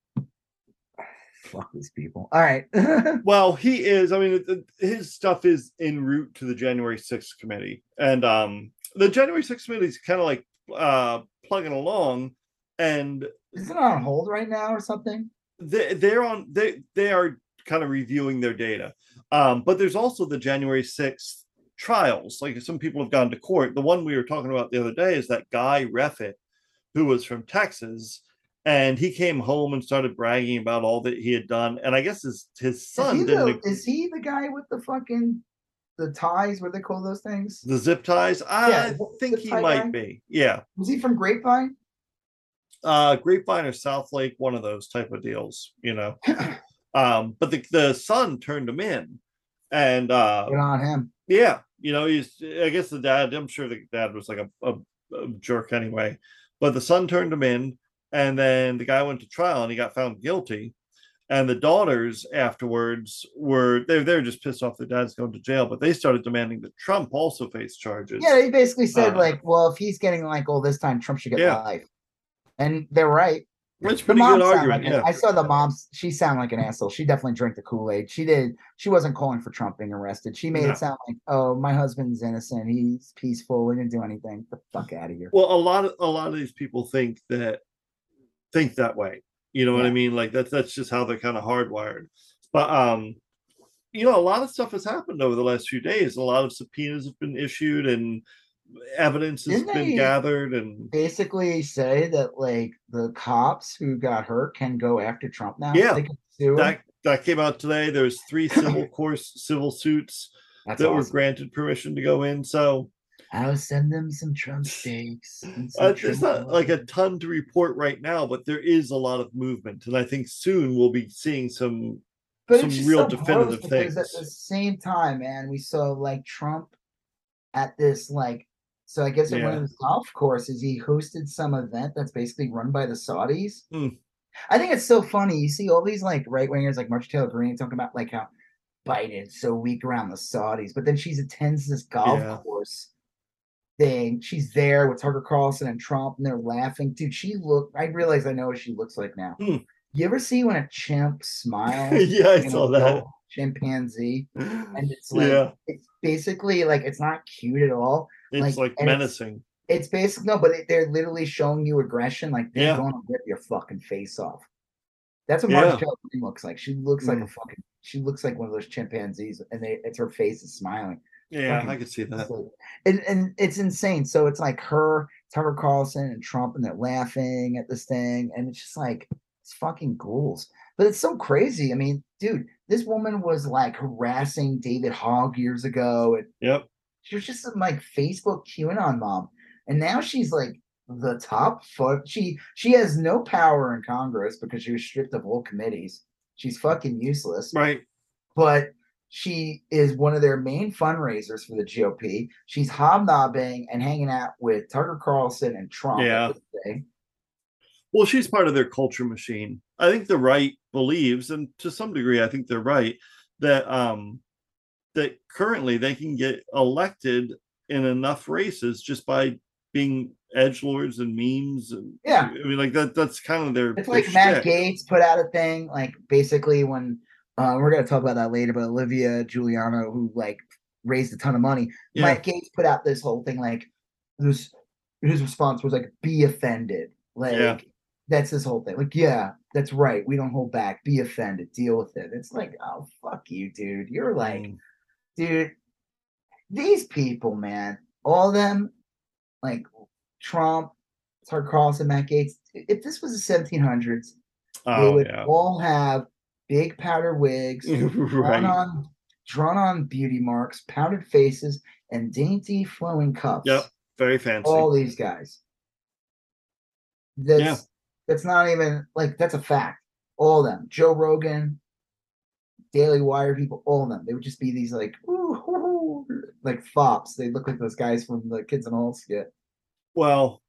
fuck these people. All right. Well, he is. I mean, his stuff is en route to the January 6th committee. And um the January 6th committee is kind of like uh plugging along and Is it on hold right now or something? they, they're on they they are kind of reviewing their data um but there's also the january 6th trials like some people have gone to court the one we were talking about the other day is that Guy Reffitt who was from texas and he came home and started bragging about all that he had done and i guess his his Is son he, didn't the, is he the guy with the fucking the ties? What they call those things? the zip ties i Yeah, think he might guy? be yeah Was he from Grapevine? uh grapevine or Southlake one of those type of deals you know um but the, the son turned him in and uh Good on him. Yeah, you know, he's. I guess the dad. I'm sure the dad was like a, a, a jerk anyway, but the son turned him in, and then the guy went to trial and he got found guilty. And the daughters afterwards were they they're just pissed off their dad's going to jail, but they started demanding that Trump also face charges. Yeah, he basically said Uh, like, well, if he's getting like all this time, Trump should get Yeah. life. And they're right. It's The pretty mom good argument. like yeah, I saw the mom's. She sounded like an asshole. She definitely drank the Kool Aid. She did. She wasn't calling for Trump being arrested. She made No. it sound like, "Oh, my husband's innocent. He's peaceful. We didn't do anything. Get the fuck out of here." well, a lot of a lot of these people think that think that way. You know what I mean? Like that's that's just how they're kind of hardwired. But um, you know, a lot of stuff has happened over the last few days. A lot of subpoenas have been issued and evidence has Didn't been gathered and Basically, say that like the cops who got hurt can go after Trump now. Yeah, they can sue him. that that came out today. There's three civil course civil suits That's that were granted permission to go in. So I'll send them some Trump steaks. some uh, there's not like a ton to report right now, but there is a lot of movement, and I think soon we'll be seeing some but some real definitive things. At the same time, man, we saw like Trump at this like. So I guess at one of his golf courses, he hosted some event that's basically run by the Saudis. Hmm. I think it's so funny. You see all these like right wingers like March Taylor Greene talking about like how Biden's so weak around the Saudis, but then she attends this golf Yeah. course thing. She's there with Tucker Carlson and Trump, and they're laughing. Dude, she look. I realize I know what she looks like now. Hmm. You ever see when a chimp smiles? yeah, I saw that. chimpanzee, and it's like yeah, it's basically like it's not cute at all. it's like, like, and it's- menacing. It's basically no, but it, they're literally showing you aggression, like they're Yeah. going to rip your fucking face off. That's what Yeah. Marjorie looks like. She looks like a Mm. fucking. She looks like one of those chimpanzees, and they it's her face is smiling. Yeah, fucking- I could see that. And and it's insane. So it's like her, Tucker Carlson, and Trump, and they're laughing at this thing, and it's just like it's fucking ghouls. But it's so crazy. I mean, dude, this woman was like harassing David Hogg years ago, and Yep. she was just some like Facebook QAnon mom, and now she's like the top foot. She she has no power in Congress because she was stripped of all committees. She's fucking useless Right. but she is one of their main fundraisers for the GOP. She's hobnobbing and hanging out with Tucker Carlson and Trump. Yeah. Well, she's part of their culture machine. I think the right believes, and to some degree, I think they're right that um that currently they can get elected in enough races just by being edge lords and memes and Yeah. I mean like that that's kind of their It's their like Matt shtick. Gaetz put out a thing, like basically when uh, we're gonna talk about that later, but Olivia Julianna, who like raised a ton of money, Yeah. Matt Gaetz put out this whole thing like this. His response was like, "Be offended." Like Yeah. that's his whole thing. Like, yeah, that's right. We don't hold back. Be offended. Deal with it. It's like, oh fuck you, dude. You're like. Mm. dude, these people, man, all of them, like Trump, Tucker Carlson, Matt Gaetz. If this was the 1700s, they oh would yeah all have big powder wigs, drawn on, drawn on beauty marks, powdered faces, and dainty flowing cups. Yep. very fancy All these guys. That's Yeah. that's not even like that's a fact. All of them, Joe Rogan, Daily Wire people, all of them. They would just be these like ooh, hoo, hoo, like fops. They look like those guys from the Kids in All skit. well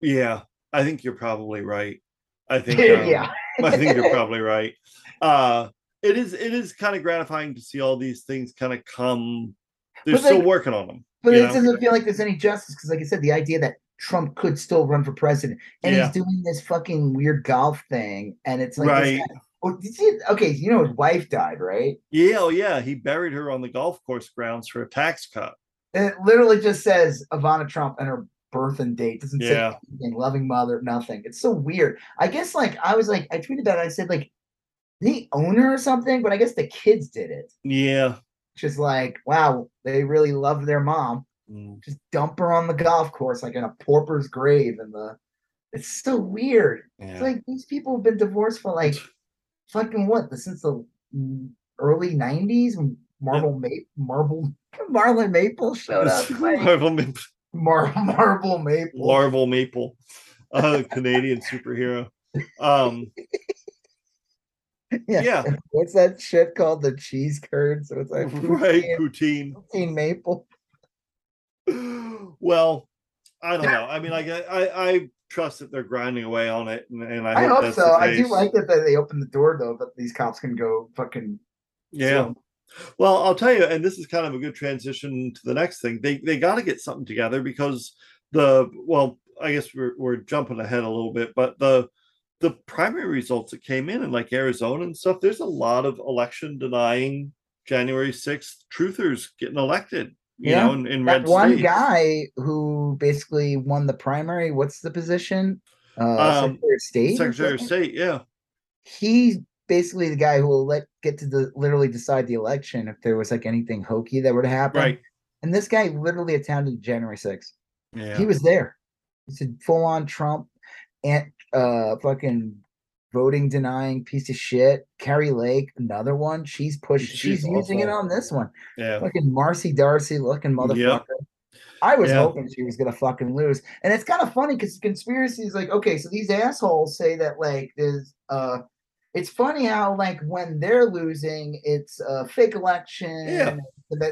yeah I think you're probably right I think um, yeah, I think you're probably right. Uh it is it is kind of gratifying to see all these things kind of come. They're But, still like- working on them. but it know? doesn't feel like there's any justice because, like I said, the idea that Trump could still run for president and Yeah. he's doing this fucking weird golf thing, and it's like, right. guy- oh, did you, okay, you know his wife died, right? Yeah, oh yeah. He buried her on the golf course grounds for a tax cut. And It literally just says Ivana Trump and her birth and date. Doesn't Yeah. say anything, loving mother, nothing. It's so weird. I guess like I was like I tweeted that I said like the owner or something, but I guess the kids did it. Yeah. Just like wow, they really love their mom. Mm. Just dump her on the golf course like in a pauper's grave, and the it's so weird. It's Yeah. like these people have been divorced for like fucking what? Since the mm, early '90s when Marble Maple, Marble, Marlon Maple showed up. Like, Marvel, Maple, Mar- Marble Maple. Marvel Maple, uh, Canadian superhero. Um, yeah. What's that shit called? The cheese curd. So it's like right, poutine, poutine. maple. Well, I don't know. I mean, I, I, I trust that they're grinding away on it, and, and I, I hope, hope so. I do like that that they opened the door though, that these cops can go fucking. Yeah. so- Well, I'll tell you, and this is kind of a good transition to the next thing. They they got to get something together because the well, I guess we're we're jumping ahead a little bit, but the the primary results that came in in like Arizona and stuff, there's a lot of election denying January 6th truthers getting elected, you Yeah, know, in, in red one states. guy who basically won the primary. What's the position? Uh, Um, Secretary of State. Secretary of? State, yeah. He's basically the guy who will let get to the literally decide the election if there was like anything hokey that would happen. Right. And this guy literally attended January 6th. Yeah. He was there. He said full on Trump and uh fucking voting denying piece of shit. Kari Lake, another one. She's pushed. She's, She's using it on this one. yeah. Fucking Marcy Darcy looking motherfucker. I was Yeah. hoping she was gonna fucking lose. And it's kind of funny because conspiracy is like, okay, so these assholes say that like there's uh it's funny how like when they're losing, it's a fake election. Yeah.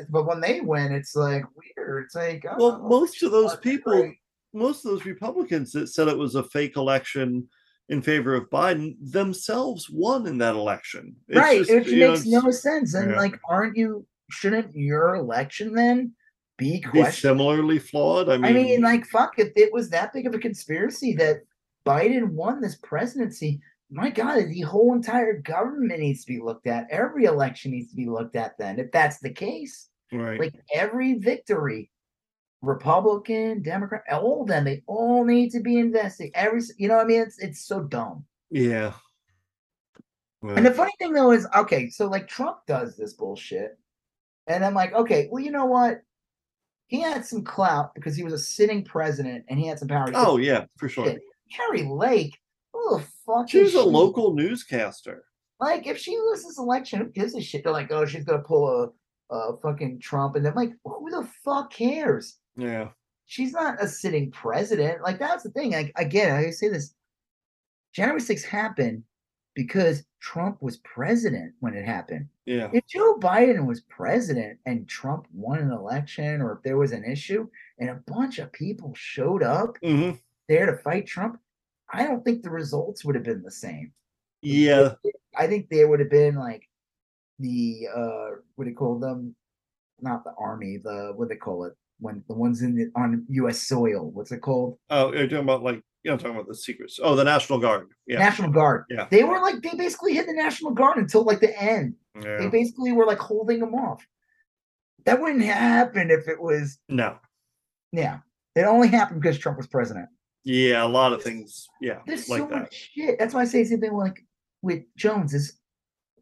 But when they win, it's like weird. It's like oh, Well, oh, most of those people, great. most of those Republicans that said it was a fake election in favor of Biden themselves won in that election. It's right just, which you know, makes no sense and yeah. like aren't you shouldn't your election then be be similarly flawed. I mean, i mean like fuck if it was that big of a conspiracy that biden won this presidency my God, the whole entire government needs to be looked at. Every election needs to be looked at. Then, if that's the case, Right. like every victory, Republican, Democrat, all of them, they all need to be invested. Every, you know, what I mean, it's it's so dumb. yeah. And the funny thing though is, okay, so like Trump does this bullshit, and I'm like, okay, well, you know what? He had some clout because he was a sitting president and he had some power. Oh yeah, for sure. Kari Lake, who the fuck She is was a she? local newscaster. Like, if she loses election, who gives a shit? They're like, oh, she's gonna pull a, a fucking Trump, and I'm like, who the fuck cares? Yeah. She's not a sitting president. Like, that's the thing. Like, again, I say this: January 6th happened because Trump was president when it happened. Yeah. If Joe Biden was president and Trump won an election, or if there was an issue and a bunch of people showed up hmm there to fight Trump, I don't think the results would have been the same. Yeah. I think there would have been like the uh what do you call them? Not the army, the what do they call it? When the ones in the on US soil, what's it called? Oh, you're talking about like you're talking about the secrets. Oh, the National Guard. Yeah. National Guard. Yeah. They were like they basically hid the National Guard until like the end. They basically were like holding them off. That wouldn't happen if it was No. yeah. It only happened because Trump was president. Yeah, a lot of things. Yeah, There's like so that. much shit. That's why I say same thing like with Jones is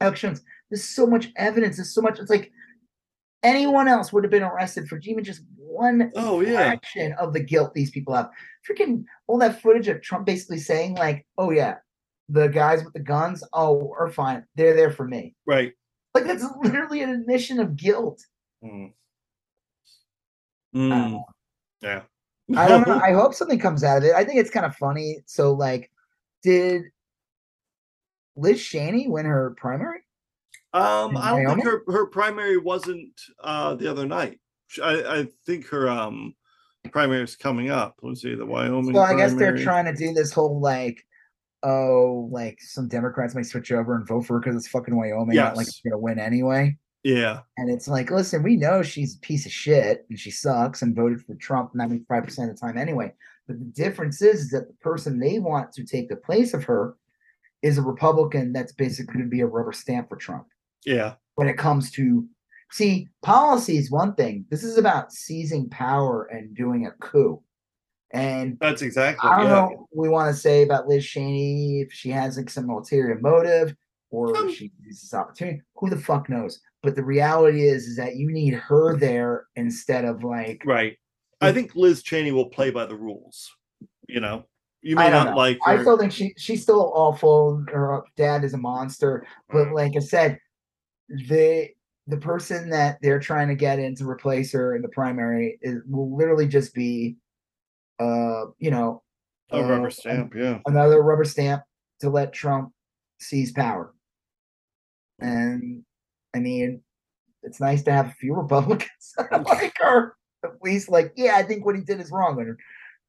Alex Jones. There's so much evidence. There's so much. It's like anyone else would have been arrested for even just one Oh yeah. fraction of the guilt these people have. Freaking all that footage of Trump basically saying like, "Oh yeah, the guys with the guns, oh, are fine. They're there for me." Right. Like that's literally an admission of guilt. Mm. Mm, yeah. I don't know. I hope something comes out of it. I think it's kind of funny. So, like, did Liz Cheney win her primary? Um, I don't think her, her primary wasn't uh the other night. I, I think her um primary is coming up. Let's see, the Wyoming. So I guess they're trying to do this whole like, oh, like some Democrats may switch over and vote for her because it's fucking Wyoming. Not like Yes. it's gonna win anyway. Yeah, And it's like, listen, we know she's a piece of shit and she sucks and voted for Trump 95% of the time anyway. But the difference is, is that the person they want to take the place of her is a Republican that's basically going to be a rubber stamp for Trump yeah, when it comes to see policy is one thing. This is about seizing power and doing a coup. And that's exactly. I don't yeah. know what we want to say about Liz Cheney if she has like some ulterior motive or Um, she uses this opportunity. Who the fuck knows? But the reality is, is that you need her there instead of like Right. I think Liz Cheney will play by the rules. You know, you may don't know. like I still think she she's still awful. Her dad is a monster. But Mm. like I said, the the person that they're trying to get in to replace her in the primary is will literally just be uh you know a uh, rubber stamp. Yeah. another rubber stamp to let Trump seize power. And I mean, it's nice to have a few Republicans like her at least like, yeah, I think what he did is wrong, and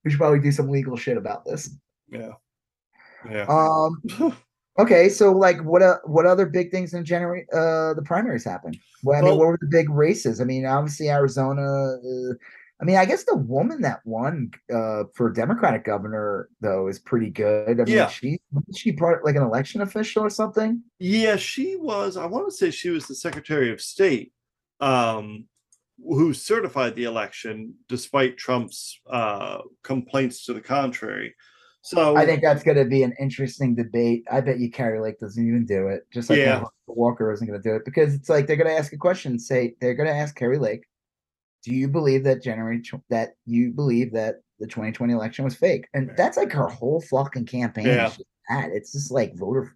we should probably do some legal shit about this. Yeah. Yeah. Um, okay, so like, what uh, what other big things in January? Uh, the primaries happened. Well, I mean, Well- what were the big races? I mean, obviously Arizona. Uh, I mean, I guess the woman that won uh, for Democratic governor though is pretty good. I mean, Yeah. she she part like an election official or something. Yeah, she was. I want to say she was the Secretary of State, um, who certified the election despite Trump's uh, complaints to the contrary. So I think that's going to be an interesting debate. I bet you Kari Lake doesn't even do it, just like Yeah. Walker isn't going to do it because it's like they're going to ask a question. Say they're going to ask Kari Lake, "Do you believe that January tw- that you believe that the 2020 election was fake?" And that's like her whole fucking campaign. Yeah. just that. It's just like voter.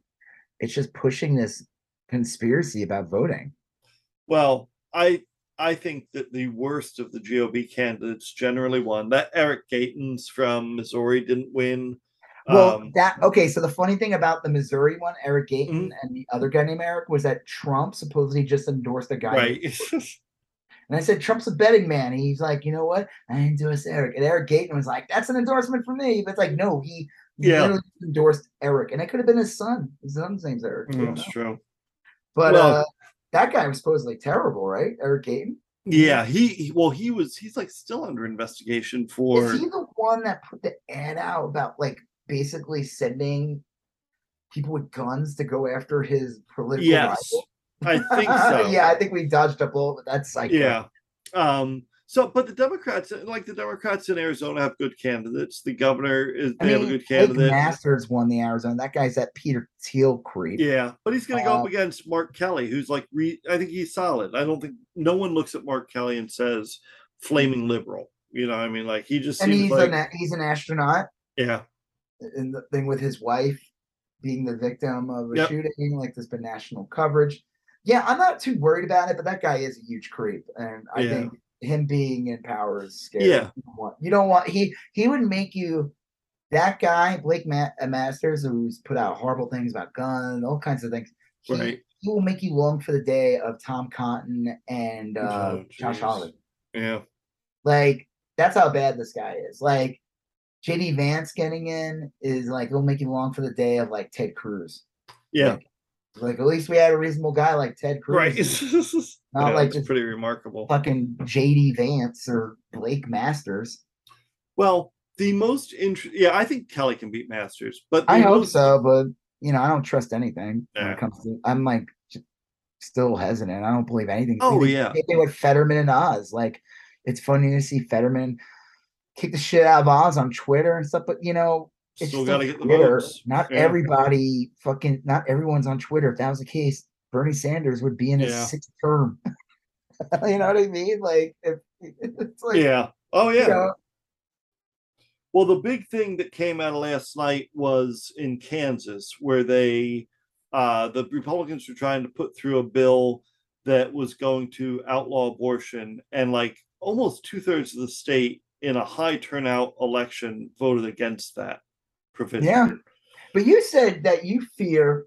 It's just pushing this conspiracy about voting. Well, I I think that the worst of the GOP candidates generally won. That Eric Greitens from Missouri didn't win. Well, Um, that okay. So the funny thing about the Missouri one, Eric Greitens Mhm. and the other guy named Eric, was that Trump supposedly just endorsed a guy. right. And I said, Trump's a betting man. He's like, you know what? I endorse Eric. And Eric Greitens was like, that's an endorsement for me. But it's like, no, he Yeah. literally endorsed Eric. And it could have been his son. His son's name's Eric. don't That's true. But Well- uh, that guy was supposedly terrible, right? Eric Greitens. Yeah, he, he well, he was he's like still under investigation for Is he the one that put the ad out about like basically sending people with guns to go after his political Yes, rival? I think so. yeah, I think we dodged a bullet with that psycho. Yeah. Um, so, but the Democrats, like the Democrats in Arizona, have good candidates. The governor is I they have a good candidate. Masters won the Arizona. That guy's that Peter Thiel creep. Yeah, but he's going to go up Uh, against Mark Kelly, who's like, re- I think he's solid. I don't think no one looks at Mark Kelly and says flaming liberal. You know, I mean, like he just and he's like, an he's an astronaut. yeah, And the thing with his wife being the victim of a Yep. shooting, like there's been national coverage. Yeah, I'm not too worried about it, but that guy is a huge creep, and I Yeah. think him being in power is scary. Yeah. you don't want, you don't want he he would make you that guy Blake Ma- uh, Masters, who's put out horrible things about guns, all kinds of things. He, Right. he will make you long for the day of Tom Cotton and uh, Oh, Josh. Hawley. yeah, Like that's how bad this guy is. Like JD Vance getting in is like it'll make you long for the day of like Ted Cruz. yeah, Like, like at least we had a reasonable guy like Ted Cruz. right. Not Yeah, like just pretty remarkable. fucking JD Vance or Blake Masters. Well, the most interesting, yeah, I think Kelly can beat Masters, but I hope most- so, but you know, I don't trust anything when it comes to I'm like still hesitant. I don't believe anything. Oh, They- yeah. They with Fetterman and Oz. Like it's funny to see Fetterman kick the shit out of Oz on Twitter and stuff, but you know, Still got to get the Twitter. votes. Not Yeah. everybody fucking not everyone's on Twitter. If that was the case, Bernie Sanders would be in his Yeah. sixth term. you know what I mean? Like if it's like Yeah. Oh yeah. you know, Well, the big thing that came out of last night was in Kansas, where they, uh, the Republicans were trying to put through a bill that was going to outlaw abortion, and like almost two thirds of the state in a high turnout election voted against that provision. Yeah. But you said that you fear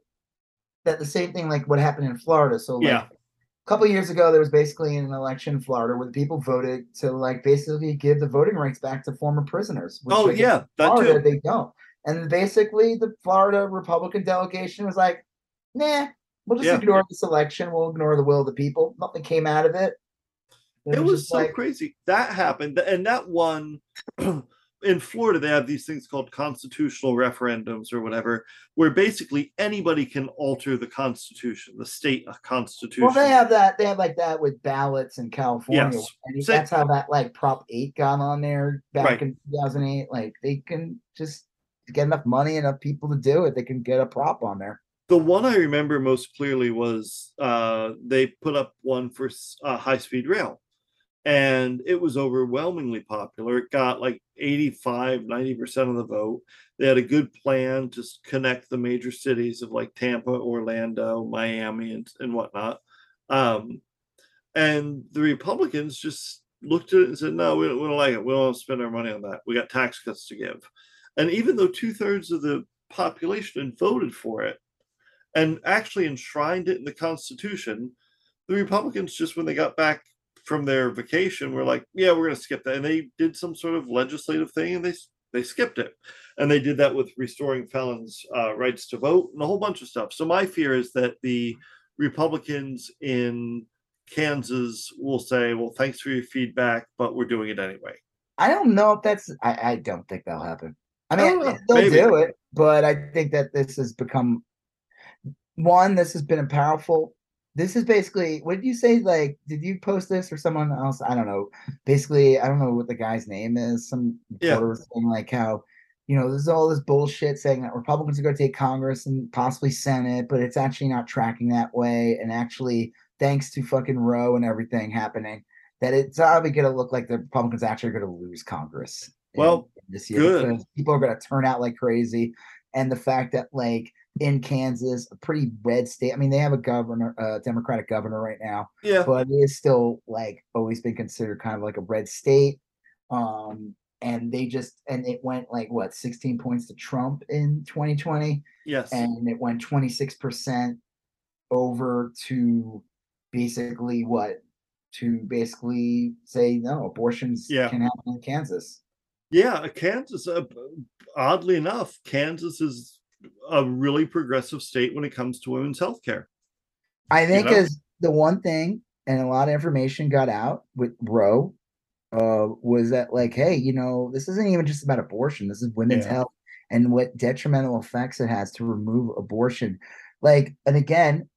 that the same thing like what happened in Florida. So like Yeah. a couple of years ago there was basically an election in Florida where the people voted to like basically give the voting rights back to former prisoners. which, Oh like, yeah, that Florida too. they don't. And basically the Florida Republican delegation was like, nah, we'll just Yeah. ignore this election. We'll ignore the will of the people. Nothing came out of it. It was just so like, crazy. That happened, and that one in Florida, they have these things called constitutional referendums or whatever, where basically anybody can alter the constitution, the state constitution. Well, they have that. They have like that with ballots in California. Yes. That's how that like Prop Eight got on there back Right. in 2008. Like they can just get enough money, enough people to do it. They can get a prop on there. the one I remember most clearly was uh, they put up one for uh, high speed rail, and it was overwhelmingly popular. It got like 85, 90% of the vote. They had a good plan to connect the major cities of like Tampa, Orlando, Miami, and, and whatnot. Um, and the Republicans just looked at it and said, no, we don't, we don't like it. We don't want to spend our money on that. We got tax cuts to give. And even though two thirds of the population voted for it, and actually enshrined it in the Constitution. The Republicans, just when they got back from their vacation, were like, "Yeah, we're going to skip that," and they did some sort of legislative thing, and they they skipped it, and they did that with restoring felons' uh, rights to vote and a whole bunch of stuff. So my fear is that the Republicans in Kansas will say, "Well, thanks for your feedback, but we're doing it anyway." I don't know if that's. I, I don't think that'll happen. I I mean, don't they'll Maybe. do it, but I think that this has become one. This has been a powerful. This is basically. What did you say? Like, did you post this or someone else? I don't know. Basically, I don't know what the guy's name is. Some Yeah. saying like how, you know, there's all this bullshit saying that Republicans are going to take Congress and possibly Senate, but it's actually not tracking that way. And actually, thanks to fucking Roe and everything happening, that it's probably going to look like the Republicans actually are going to lose Congress. Well, in this year good. people are going to turn out like crazy, and the fact that like in Kansas, a pretty red state. I mean, they have a governor, a Democratic governor right now, Yeah, but it is still like always been considered kind of like a red state. Um, and they just and it went like what 16 points to Trump in 2020 yes, and it went 26% over to basically what to basically say no abortions Yeah. can happen in Kansas. Yeah, Kansas. Uh, oddly enough, Kansas is a really progressive state when it comes to women's health care. I think know? as the one thing, and a lot of information got out with Roe, uh, was that like, hey, you know, this isn't even just about abortion. This is women's Yeah. health, and what detrimental effects it has to remove abortion. Like, and again,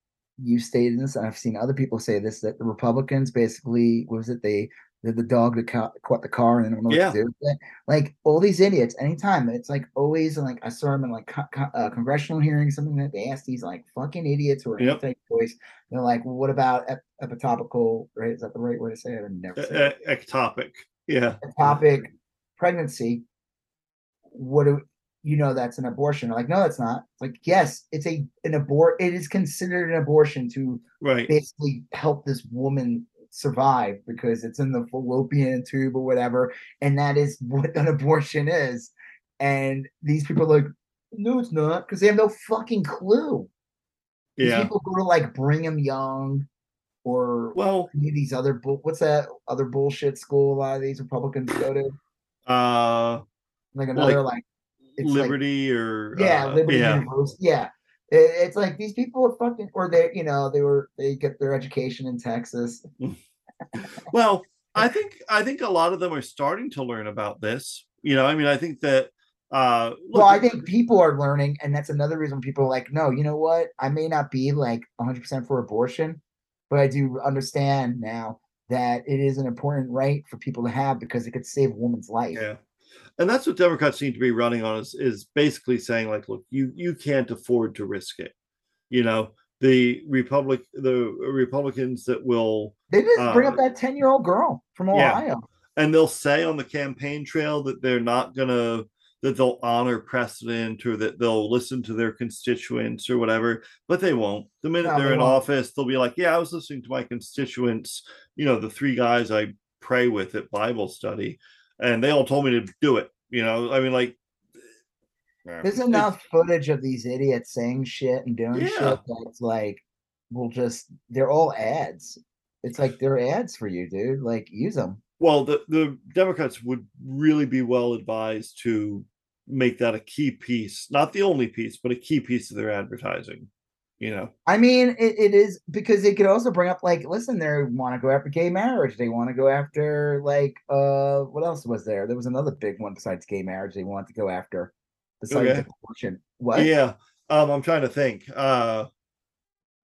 you stated this, and I've seen other people say this that the Republicans basically what was it they the, the dog that ca- caught the car and they don't know Yeah. what to do. Like all these idiots, anytime it's like always like I saw them in like co- co- uh, congressional hearings, something that they asked these like fucking idiots who are Yep. anti-choice. They're like, well, what about ep- epitopical? Right? Is that the right way to say it? I've never. E- ectopic. Yeah. ectopic pregnancy. What do you know? That's an abortion. Like, no, it's not. Like, yes, it's a an abort. It is considered an abortion to Right. basically help this woman survive because it's in the fallopian tube or whatever, and that is what an abortion is. And these people are like, no, it's not, because they have no fucking clue. These Yeah. people go to like Brigham Young or Well, these other bull. What's that other bullshit school? A lot of these Republicans go to uh, like another like, it's like- Liberty or yeah, uh, Liberty yeah. University. Yeah. It- it's like these people are fucking, or they, you know, they were they get their education in Texas. Well, I think I think a lot of them are starting to learn about this. You know, I mean, I think that uh look, well, I think people are learning, and that's another reason people are like, no, you know what? I may not be like 100 percent for abortion, but I do understand now that it is an important right for people to have because it could save a woman's life. Yeah. And that's what Democrats seem to be running on is, is basically saying, like, look, you you can't afford to risk it. You know, the Republic the Republicans that will They just bring Uh, up that 10 year old girl from yeah. Ohio. and they'll say on the campaign trail that they're not gonna that they'll honor precedent or that they'll listen to their constituents or whatever, but they won't. The minute No, they're they in won't. office, they'll be like, Yeah, I was listening to my constituents, you know, the three guys I pray with at Bible study, and they all told me to do it. You know, I mean, like There's enough footage of these idiots saying shit and doing Yeah. shit that's like, we'll just, they're all ads. It's like they're ads for you, dude. Like, use them. Well, the, the Democrats would really be well advised to make that a key piece, not the only piece, but a key piece of their advertising. You know, I mean, it, it is because it could also bring up like, listen, they want to go after gay marriage. They want to go after like, uh, what else was there? There was another big one besides gay marriage. They want to go after besides Okay. abortion. What? yeah. Um, I'm trying to think. Uh,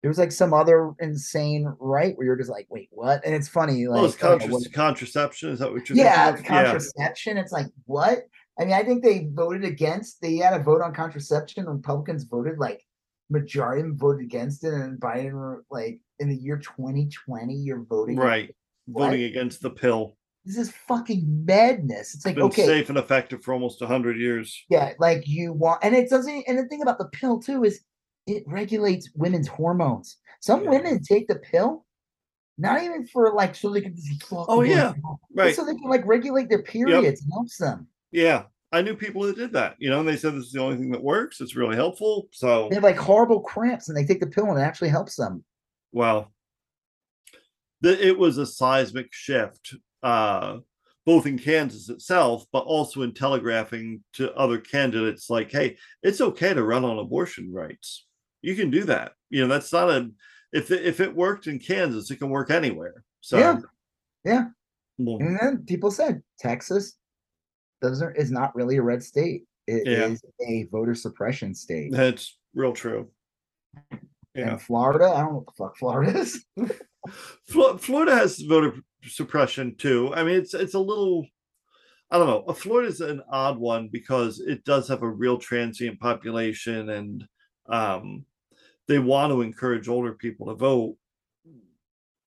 There was like some other insane right where you're just like, wait, what? And it's funny, like, oh, it's contra- what- contraception. Is that what you're yeah, of? Yeah. contraception. It's like what? I mean, I think they voted against. They had a vote on contraception. Republicans voted like majority of them voted against it, and Biden like in the year 2020, you're voting Right. Voting against the pill. This is fucking madness. It's like Been okay, safe and effective for almost hundred years. yeah, like you want, and it doesn't. And the thing about the pill too is it regulates women's hormones. Some Yeah. women take the pill. Not even for like so they can just Oh, yeah. Right. So they can like regulate their periods and helps them. Yeah. I knew people that did that, you know, and they said this is the only thing that works. It's really helpful. So They have like horrible cramps and they take the pill and it actually helps them. well the, it was a seismic shift uh both in kansas itself but also in telegraphing to other candidates like hey it's okay to run on abortion rights you can do that you know that's not a if it, if it worked in kansas it can work anywhere so Yeah. Yeah. well, And then people said Texas doesn't is not really a red state. It is Yeah. a voter suppression state. that's real true yeah And Florida, I don't know what the fuck Florida is. Flo- Florida has voter suppression too. I mean, it's it's a little, I don't know. Florida is an odd one because it does have a real transient population, and um, they want to encourage older people to vote,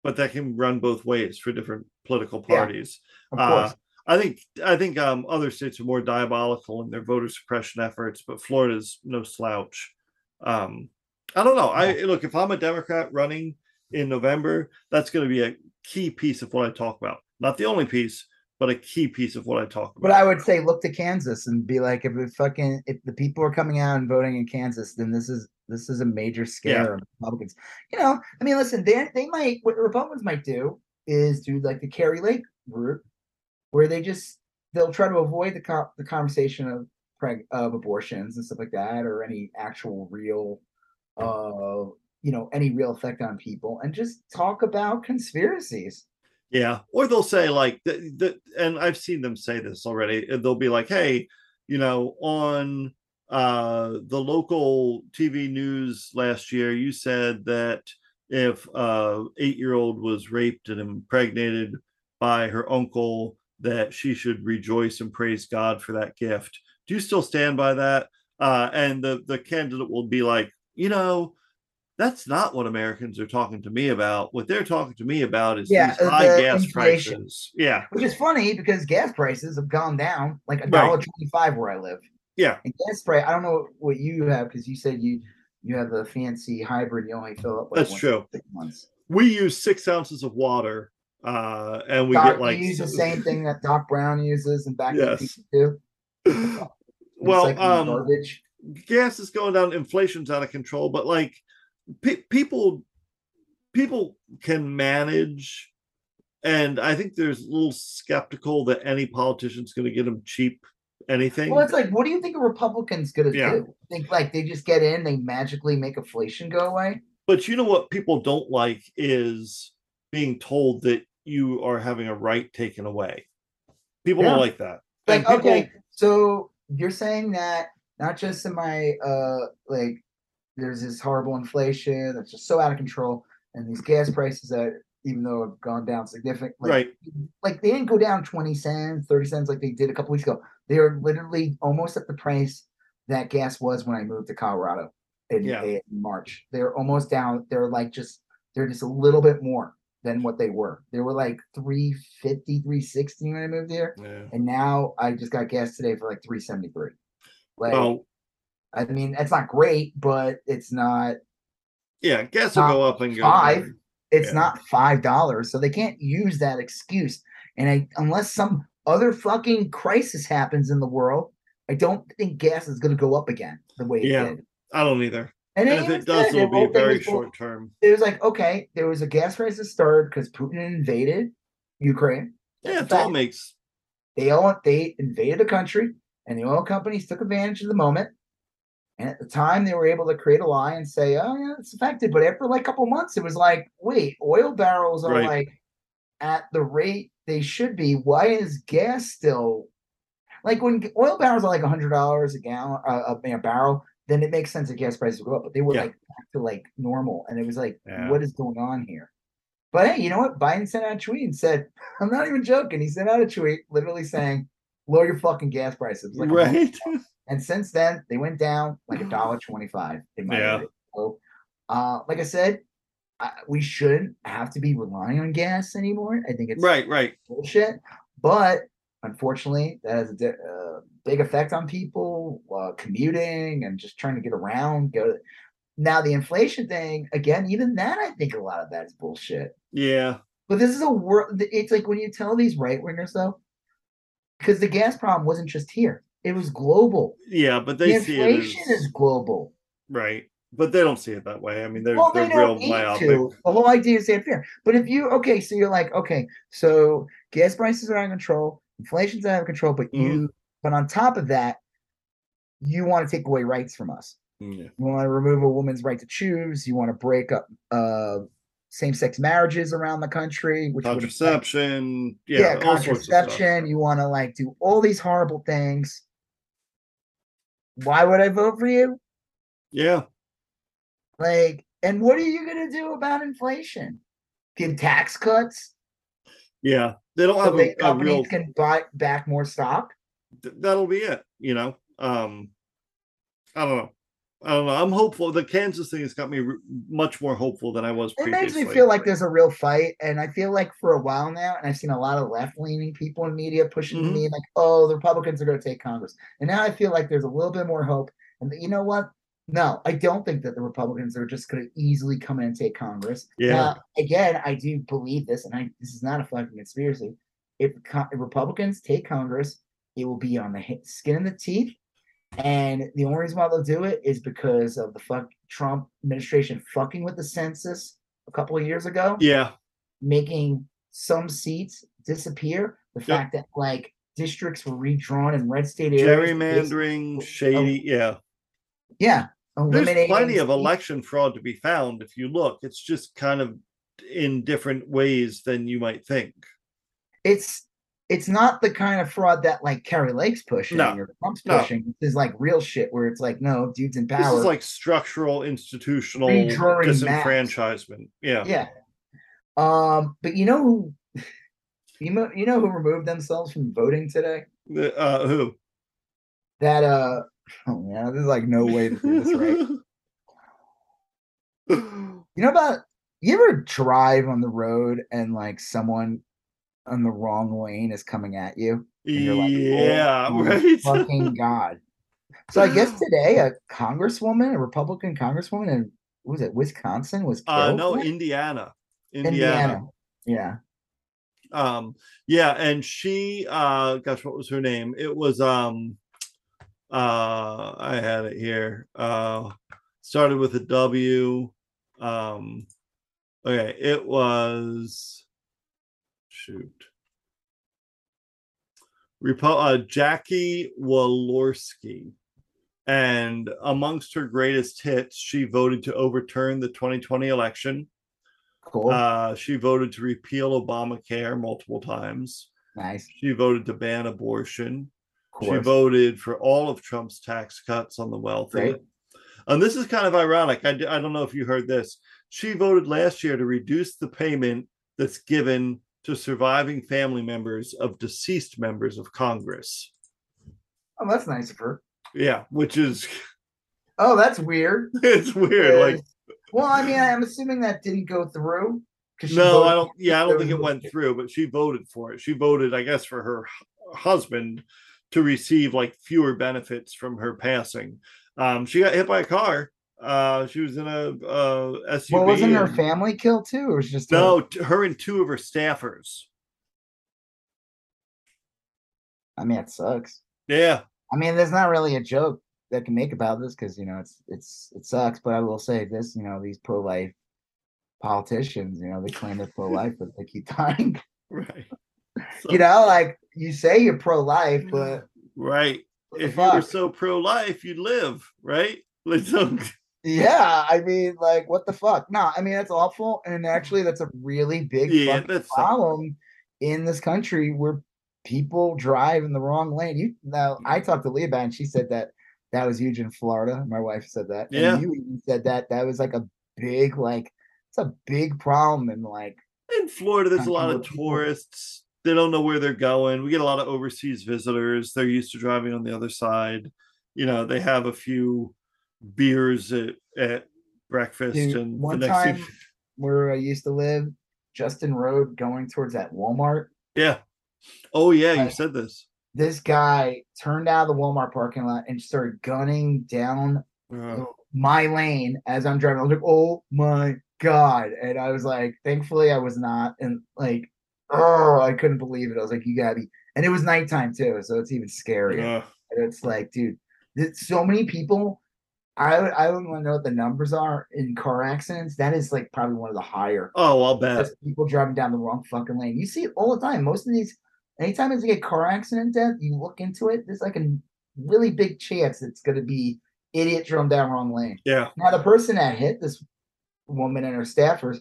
but that can run both ways for different political Yeah, parties. Of Uh, course. I think I think um, other states are more diabolical in their voter suppression efforts, but Florida's no slouch. Um, I don't know. I look if I'm a Democrat running in November, that's going to be a key piece of what I talk about. Not the only piece, but a key piece of what I talk about. But I would say look to Kansas and be like, if it fucking if the people are coming out and voting in Kansas, then this is this is a major scare of Republicans. You know, I mean, listen, they they might what the Republicans might do is do like the Kari Lake route, where they just they'll try to avoid the co- the conversation of preg- of abortions and stuff like that, or any actual real, uh, you know, any real effect on people, and just talk about conspiracies. Yeah, or they'll say like the, the and I've seen them say this already. They'll be like, "Hey, you know, on uh, the local TV news last year, you said that if a eight-year-old was raped and impregnated by her uncle, that she should rejoice and praise God for that gift. Do you still stand by that? Uh, and the the candidate will be like, you know, that's not what Americans are talking to me about. What they're talking to me about is Yeah, these high gas inflation. prices. Yeah, Which is funny because gas prices have gone down like a Right. dollar twenty-five where I live. yeah, And gas price, I don't know what you have because you said you you have a fancy hybrid. You only fill up. Like That's true. Six months. we use six ounces of water, uh, and we Doc, get like use the same thing that Doc Brown uses and back Yes. too. well, um, garbage. gas is going down inflation's out of control but like pe- people people can manage and i think there's a little skeptical that any politician's going to get them cheap anything Well, it's like, what do you think a Republican's gonna Yeah. do? Think like they just get in, they magically make inflation go away? but you know what people don't like is being told that you are having a right taken away people Yeah. don't like that Like, people- okay, so you're saying that not just in my uh like there's this horrible inflation that's just so out of control, and these gas prices that even though have gone down significantly, right like they didn't go down 20 cents, 30 cents like they did a couple weeks ago. They are literally almost at the price that gas was when I moved to Colorado in, Yeah. in March. They're almost down. They're like just they're just a little bit more than what they were. They were like 350, 360 when I moved here. yeah. And now I just got gas today for like 373. Like well I mean, it's not great, but it's not yeah gas will go up and go five. down. it's Yeah. not five dollars, so they can't use that excuse. And I, unless some other fucking crisis happens in the world, I don't think gas is going to go up again the way it Yeah. did. i don't either And, and if it does it'll be very short term It was like okay, there was a gas crisis started because Putin invaded Ukraine. yeah it all makes They all they invaded the country, and the oil companies took advantage of the moment. And at the time, they were able to create a lie and say, "Oh yeah, it's affected." But after like a couple months, it was like, "Wait, oil barrels are Right. like at the rate they should be. Why is gas still like when oil barrels are like hundred dollars a gallon, uh, a, a barrel? Then it makes sense that gas prices go up. But they were Yeah. like back to like normal, and it was like, Yeah. what is going on here? But hey, you know what? Biden sent out a tweet and said, "I'm not even joking." He sent out a tweet, literally saying, "Lower your fucking gas prices." Like right. And since then, they went down like a dollar twenty-five in my Yeah. So, uh, like I said, I, we shouldn't have to be relying on gas anymore. I think it's right right bullshit. But unfortunately, that has a di- uh, big effect on people uh, commuting and just trying to get around. Go to, now the inflation thing again. Even that, I think a lot of that is bullshit. yeah But this is a world. It's like when you tell these right wingers though, because the gas problem wasn't just here; it was global. yeah but The they see it inflation as, is global. right but they don't see it that way i mean they're, Well, they're they real myopic to. The whole idea is they fair. But if you okay, so you're like, okay, so gas prices are out of control, inflation's out of control, but Mm-hmm. you but on top of that, you want to take away rights from us. yeah You want to remove a woman's right to choose. You want to break up uh same-sex marriages around the country, which contraception yeah, yeah, all sorts of contraception. You want to like do all these horrible things. Why would I vote for you? yeah Like, and what are you gonna do about inflation? Give tax cuts yeah they don't so have a, a companies real can buy back more stock. Th- that'll be it you know um i don't know i don't know i'm hopeful the kansas thing has got me r- much more hopeful than i was previously. It makes me feel like there's a real fight, and I feel like for a while now, and I've seen a lot of left-leaning people in media pushing Mhm. me like, "Oh, the Republicans are going to take Congress," and now I feel like there's a little bit more hope. And you know what? No, I don't think that the Republicans are just going to easily come in and take Congress. Yeah. Now, again, I do believe this, and I this is not a fucking conspiracy. If, if Republicans take Congress, it will be on the skin and the teeth. And the only reason why they'll do it is because of the fuck Trump administration fucking with the census a couple of years ago, yeah making some seats disappear. The fact that like districts were redrawn in red state areas. gerrymandering shady oh. yeah Yeah. there's plenty of election fraud to be found if you look it's just kind of in different ways than you might think It's it's not the kind of fraud that like Kari Lake's pushing No. or Trump's No. pushing. This is like real shit where it's like, no, dude's in power. This is like structural institutional Redrawing maps. disenfranchisement. Yeah. yeah. Um, but you know who you know you know who removed themselves from voting today? Uh, who? That uh oh man, there's like no way to do this right. You know about you ever drive on the road and like someone on the wrong lane is coming at you? you're like, yeah, oh my right. Fucking God. So I guess today a congresswoman, a Republican congresswoman in what was it Wisconsin was killed. Uh, no? Indiana. Indiana. Indiana. Yeah. Um, yeah, and she uh gosh, what was her name? It was um uh I had it here. Uh started with a W. Um okay, it was shoot. Repo- uh, Jackie Walorski. And amongst her greatest hits, she voted to overturn the 2020 election. Cool. Uh, she voted to repeal Obamacare multiple times. nice. She voted to ban abortion. She voted for all of Trump's tax cuts on the wealthy. Right. And this is kind of ironic. I, I don't know if you heard this. She voted last year to reduce the payment that's given to surviving family members of deceased members of Congress. Oh, that's nice of her. Yeah, which is Oh, that's weird. it's weird. Like well, I mean, I'm assuming that didn't go through. no, I don't. Yeah, I don't think it went through, but she voted for it. She voted, I guess, for her husband to receive like fewer benefits from her passing. Um, she got hit by a car. Uh, she was in a, uh SUV. Well, wasn't her family killed too, or was it just? No, t- her and two of her staffers. I mean, it sucks. Yeah, I mean, there's not really a joke that can make about this because you know it's it's it sucks. But I will say this: you know, these pro-life politicians, you know, they claim they're pro-life, but they keep dying. right. So- you know, like you say you're pro-life, but right. If you were so pro-life, you'd live, right? Like so, yeah, I mean, like what the fuck? No, I mean that's awful, and actually that's a really big yeah, problem in this country where people drive in the wrong lane. You now, I talked to Leah about, and she said that that was huge in Florida. My wife said that. and Yeah. you even said that that was like a big, like it's a big problem in like in Florida, there's a lot of tourists. They don't know where they're going. We get a lot of overseas visitors. They're used to driving on the other side. You know, they have a few beers at, at breakfast, Dude, and the one next time- thing, where I used to live, Justin Road, going towards that Walmart. yeah. Oh yeah, you Like- said this. This guy turned out of the Walmart parking lot and started gunning down Uh, my lane as I'm driving. I was like, oh my god. And I was like, thankfully I was not and like oh I couldn't believe it. I was like, you gotta be and it was nighttime too, so it's even scarier. uh, And it's like, dude, so many people. I would- I don't want to know what the numbers are in car accidents. That is like probably one of the higher. oh, I'll bet. People driving down the wrong fucking lane. You see it all the time. Most of these, anytime there's like a car accident death, you look into it. There's like a really big chance it's going to be idiot drove down wrong lane. Yeah, Now the person that hit this woman and her staffers,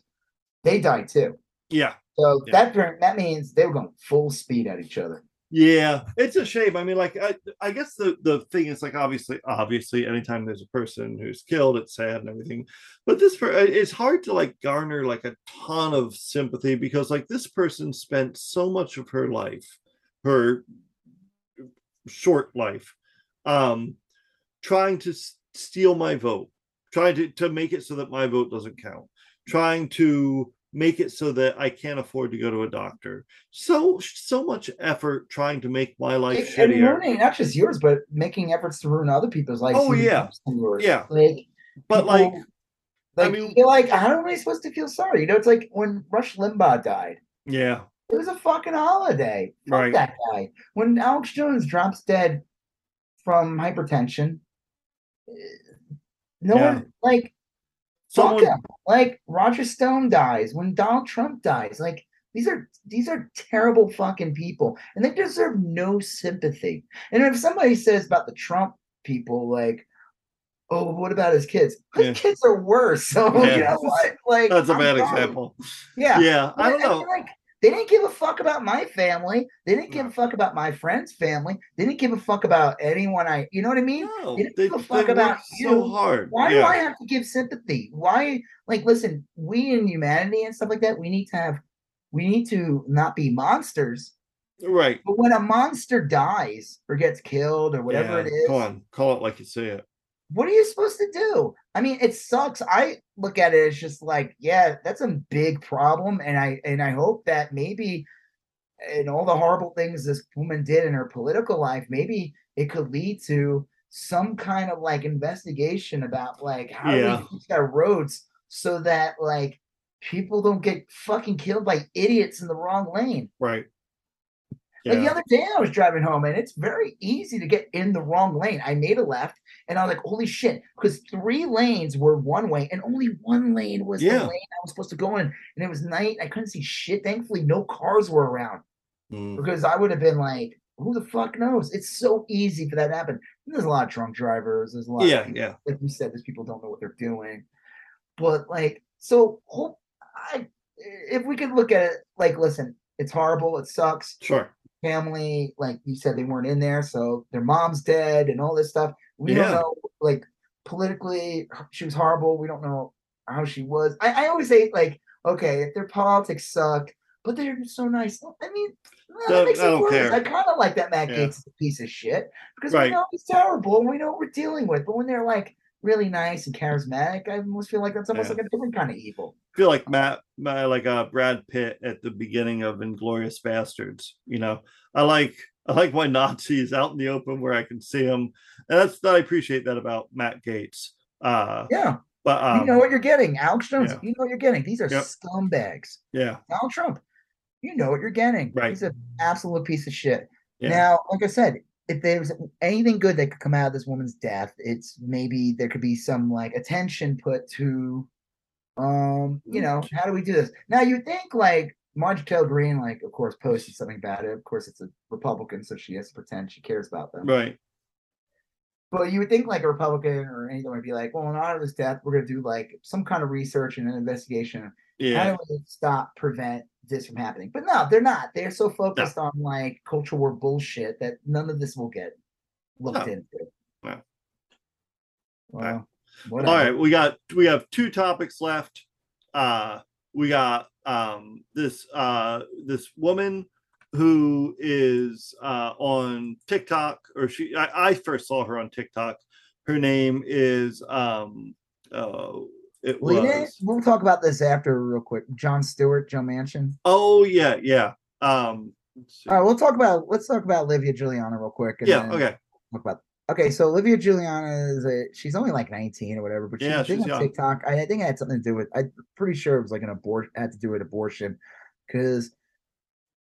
they died too. yeah. So Yeah. that that means they were going full speed at each other. Yeah, it's a shame. I mean, like, I, I guess the the thing is, like, obviously, obviously, anytime there's a person who's killed, it's sad and everything. But this, per- it's hard to like garner like a ton of sympathy because, like, this person spent so much of her life, her short life, um, trying to s- steal my vote, trying to to make it so that my vote doesn't count, trying to make it so that I can't afford to go to a doctor. So so much effort trying to make my life and shittier. ruining not just yours, but making efforts to ruin other people's lives. Oh, yeah. worse than yours. Yeah. like But like, people- I like mean- you're like, how am I supposed to feel sorry? You know, it's like when Rush Limbaugh died. yeah, It was a fucking holiday. Fuck Right. that guy. When Alex Jones drops dead from hypertension, eh, no Yeah. one like fuck someone him. Like Roger Stone dies. When Donald Trump dies, like these are these are terrible fucking people, and they deserve no sympathy. And if somebody says about the Trump people, like, oh, what about his kids? His Yeah. kids are worse. So Yeah. you know what? Like that's a I'm bad sorry. example. Yeah. Yeah, I don't But know. mean, like They didn't give a fuck about my family. They didn't give a fuck about my friend's family. They didn't give a fuck about anyone I, you know what I mean? No, They didn't they, give a fuck about so you. hard. Why yeah. do I have to give sympathy? Why, like, listen, we in humanity and stuff like that, we need to have, we need to not be monsters. Right. But when a monster dies or gets killed or whatever Yeah, it is, Come on, call it like you see it. What are you supposed to do? I mean, it sucks. I look at it as just like, yeah, that's a big problem, and I and I hope that maybe in all the horrible things this woman did in her political life, maybe it could lead to some kind of like investigation about like how Yeah. we fix our roads so that like people don't get fucking killed by idiots in the wrong lane. Right. Like the other day, I was driving home, and it's very easy to get in the wrong lane. I made a left, and I was like, "Holy shit!" Because three lanes were one way, and only one lane was Yeah. the lane I was supposed to go in. And it was night. I couldn't see shit. Thankfully, no cars were around Mm. because I would have been like, "Who the fuck knows?" It's so easy for that to happen. And there's a lot of drunk drivers. There's a lot. Yeah, people, yeah. Like you said, there's people don't know what they're doing. But like, so hope I, if we could look at it like, listen, it's horrible. It sucks Sure. Family, like you said, they weren't in there, so their mom's dead and all this stuff. We Yeah. don't know, like politically, she was horrible. We don't know how she was. I, I always say, like, okay, if their politics suck, but they're so nice. I mean, that makes I it don't worse. care. I kind of like that Matt Yeah. Gaetz is a piece of shit because Right. we know he's terrible and we know what we're dealing with. But when they're like really nice and charismatic, I almost feel like that's almost Yeah. like a different kind of evil. I feel like Matt, Matt like uh, Brad Pitt at the beginning of Inglourious Basterds. You know, I like I like my Nazis out in the open where I can see them, and that's that I appreciate that about Matt Gaetz. Uh, Yeah, but um, you know what you're getting, Alex Jones. yeah. You know what you're getting. These are Yep. scumbags. yeah, Donald Trump. You know what you're getting. Right. He's an absolute piece of shit. yeah, Now, like I said, if there's anything good that could come out of this woman's death, it's maybe there could be some like attention put to um, you know, how do we do this? Now you think like Marjorie Taylor Greene, like, of course, posted something about it. Of course, it's a Republican, so she has to pretend she cares about them. right, But you would think like a Republican or anything would be like, well, in honor of this death, we're gonna do like some kind of research and an investigation yeah, how do we stop prevent this from happening but no they're not they're so focused on like culture war bullshit that none of this will get looked No. into No. well All right, we got we have two topics left. Uh we got um this uh this woman who is uh on TikTok or she I, I first saw her on TikTok. Her name is um uh it was. we'll talk about this after real quick. Jon Stewart joe manchin? Oh yeah, yeah. Um all right we'll talk about let's talk about olivia julianna real quick and yeah, okay. talk about okay so olivia julianna is a she's only like 19 or whatever but she's Yeah, she's on tiktok. I, I think it had something to do with i'm pretty sure it was like an abortion had to do with abortion because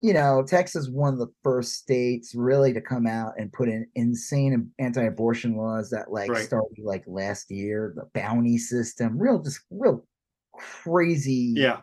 you know texas is one of the first states really to come out and put in insane anti-abortion laws that like Right. started like last year the bounty system real just real crazy Yeah.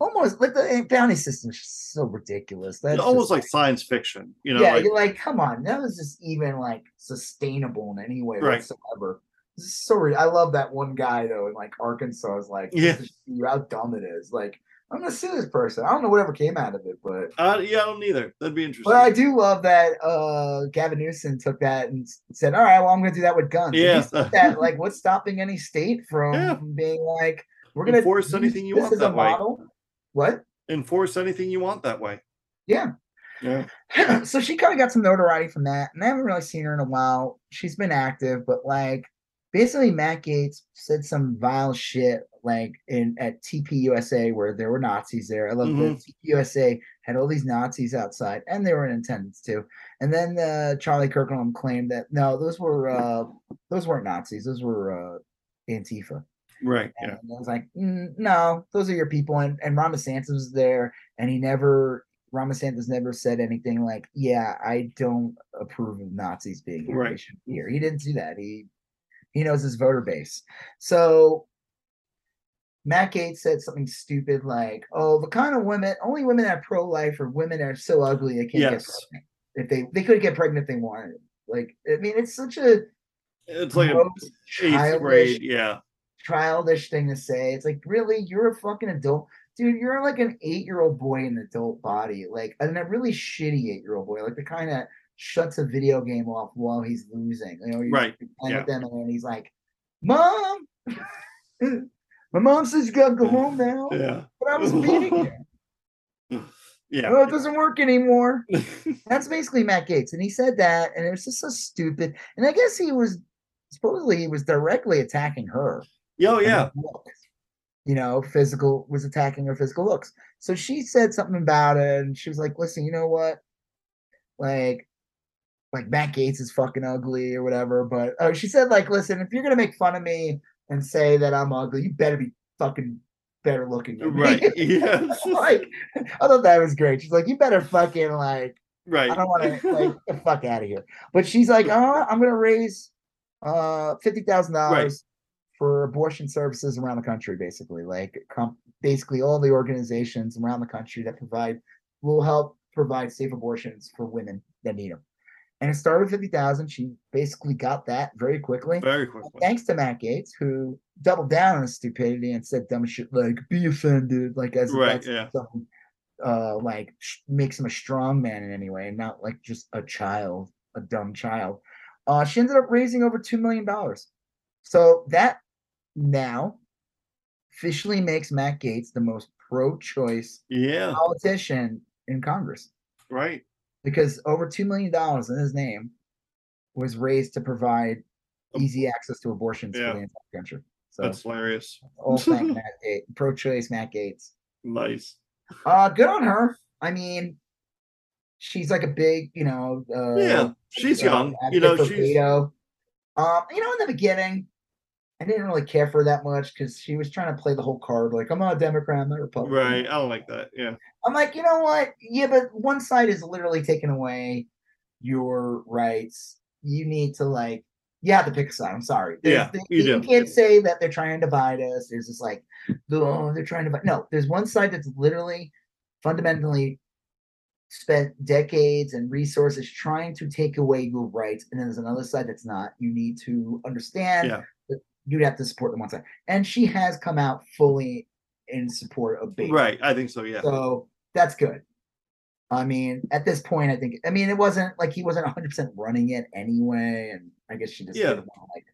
almost like the eh, bounty system is so ridiculous that's almost just- like science fiction, you know, yeah, like you're like, come on, that was just even like sustainable in any way Right. whatsoever. This is so re- I love that one guy though in like Arkansas is like, Yeah. just to see how dumb it is. Like, I'm gonna sue this person. I don't know whatever came out of it, but uh, yeah, I don't either. That'd be interesting. but I do love that uh Gavin Newsom took that and said, All right, well, I'm gonna do that with guns. Yeah. that like what's stopping any state from Yeah. being like we're gonna Enforce anything you want a that way. model? What? Enforce anything you want that way. Yeah. Yeah. so she kind of got some notoriety from that, and I haven't really seen her in a while. She's been active, but like basically Matt Gaetz said some vile shit like in at TPUSA where there were Nazis there. I love Mhm. that TPUSA had all these Nazis outside, and they were in attendance too. And then uh, Charlie Kirkland claimed that no, those were uh, those weren't Nazis; those were uh, Antifa. Right. And Yeah. I was like, "Mm, no, those are your people. And and DeSantis was there, and he never, Ron DeSantis never said anything like, yeah, I don't approve of Nazis being here. They Right. be here. He didn't do that. He he knows his voter base. So Matt Gaetz said something stupid like, oh, the kind of women, only women that are pro life or women that are so ugly they can't Yes. get pregnant. If they they could get pregnant if they wanted. Like, I mean, it's such a It's like a eighth childish grade. Yeah. childish thing to say. It's like, really, you're a fucking adult, dude. You're like an eight year old boy in an adult body, like and a really shitty eight year old boy, like the kind that shuts a video game off while he's losing. You know, you're Right, playing with yeah. them, and he's like, "Mom, my mom says you gotta go home now, Yeah. but I was beating you. Yeah. Oh, it doesn't work anymore." That's basically Matt Gaetz, and he said that, and it was just so stupid. And I guess he was supposedly he was directly attacking her. Oh yeah. You know, physical was attacking her physical looks. So she said something about it, and she was like, "Listen, you know what? Like, like Matt Gaetz is fucking ugly or whatever." But uh, she said, like, "Listen, if you're gonna make fun of me and say that I'm ugly, you better be fucking better looking than me." Right. Yeah. like, I thought that was great. She's like, "You better fucking like." right. I don't want to like the fuck out of here. But she's like, oh, I'm gonna raise uh fifty thousand Right. dollars for abortion services around the country, basically. Like com- basically all the organizations around the country that provide will help provide safe abortions for women that need them. And it started with fifty thousand. She basically got that very quickly. Very quickly. Thanks to Matt Gaetz, who doubled down on his stupidity and said dumb shit like "be offended," like as if Right, that's yeah. something uh like sh- makes him a strong man in any way, and not like just a child, a dumb child. Uh, she ended up raising over two million dollars. So that now officially makes Matt Gaetz the most pro-choice Yeah. politician in Congress Right. Because over two million dollars in his name was raised to provide easy access to abortions Yeah. for the entire country. So That's hilarious. all thank Matt Gaetz, pro-choice Matt Gaetz. Nice. Uh, good on her. I mean, she's like a big, you know, uh, Yeah. She's uh, young. You know, she's Beto. Um, you know, in the beginning, I didn't really care for her that much because she was trying to play the whole card, like I'm not a Democrat, I'm not a Republican. right. I don't like that. Yeah. I'm like, you know what? Yeah, but one side is literally taking away your rights. You need to like, you have to pick a side. I'm sorry. Yeah, There's- you you can't say that they're trying to divide us. There's this like, oh, they're trying to divide. No, there's one side that's literally fundamentally spent decades and resources trying to take away your rights, and then there's another side that's not. You need to understand Yeah. You'd have to support the one side, and she has come out fully in support of Biden. Right. I think so. Yeah. So that's good. I mean, at this point, I think. I mean, it wasn't like he wasn't 100 percent running it anyway, and I guess she just Yeah. didn't want to like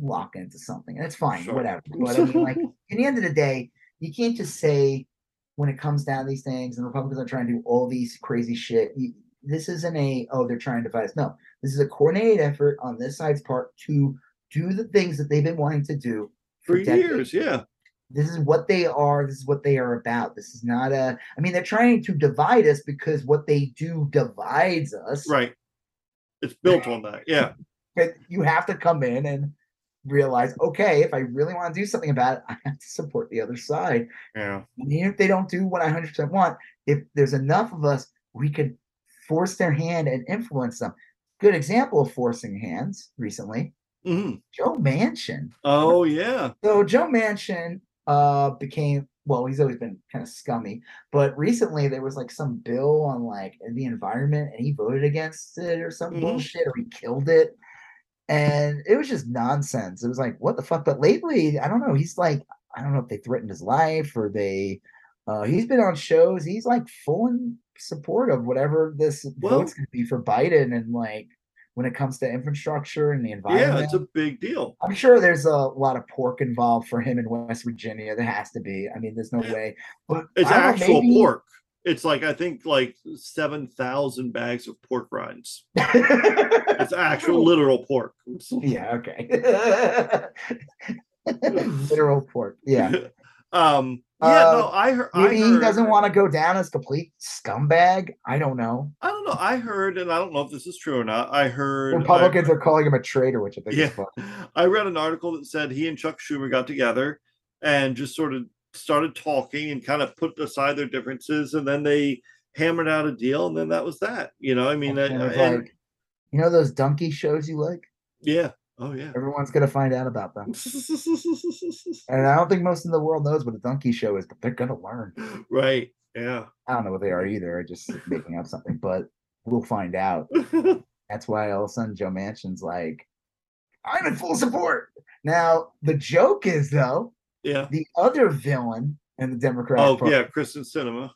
lock into something, and it's fine, Sure. whatever. But I mean, like, in the end of the day, you can't just say when it comes down to these things, and Republicans are trying to do all these crazy shit. You, this isn't a oh they're trying to divide us. No, this is a coordinated effort on this side's part to do the things that they've been wanting to do For decades years. Yeah. this is what they are this is what they are about this is not a i mean they're trying to divide us because what they do divides us Right. It's built on that. Yeah. but you have to come in and realize okay if i really want to do something about it i have to support the other side Yeah. and even if they don't do what i 100% want if there's enough of us we could force their hand and influence them good example of forcing hands recently hmm joe manchin Oh yeah. So Joe Manchin uh became well, he's always been kind of scummy, but recently there was like some bill on like the environment and he voted against it or some Mhm. bullshit or he killed it. And it was just nonsense. It was like, what the fuck? But lately, I don't know, he's like, I don't know if they threatened his life or they uh he's been on shows, he's like full in support of whatever this Well- vote's gonna be for Biden and like when it comes to infrastructure and the environment. Yeah. It's a big deal. I'm sure there's a lot of pork involved for him in West Virginia. There has to be. I mean, there's no way. But It's don't know, actual maybe- pork. It's like I think like seven thousand bags of pork rinds. It's actual literal pork. yeah. Okay. Literal pork. Yeah. um. Yeah. Uh, no. I heard. Maybe I he doesn't want to go down as complete scumbag. I don't know. I don't know. I heard, and I don't know if this is true or not. I heard I- Republicans are calling him a traitor, which I think yeah, is fun. I read an article that said he and Chuck Schumer got together and just sort of started talking and kind of put aside their differences, and then they hammered out a deal, and then that was that. You know, I mean, and- like, you know those donkey shows you like? yeah. Oh yeah. Everyone's gonna find out about them. And I don't think most in the world knows what a donkey show is, but they're gonna learn. right. Yeah. I don't know what they are either. I'm just making up something, but we'll find out. That's why all of a sudden Joe Manchin's like, I'm in full support. Now the joke is though, Yeah. the other villain in the Democrat Oh Party, yeah, Kyrsten Sinema.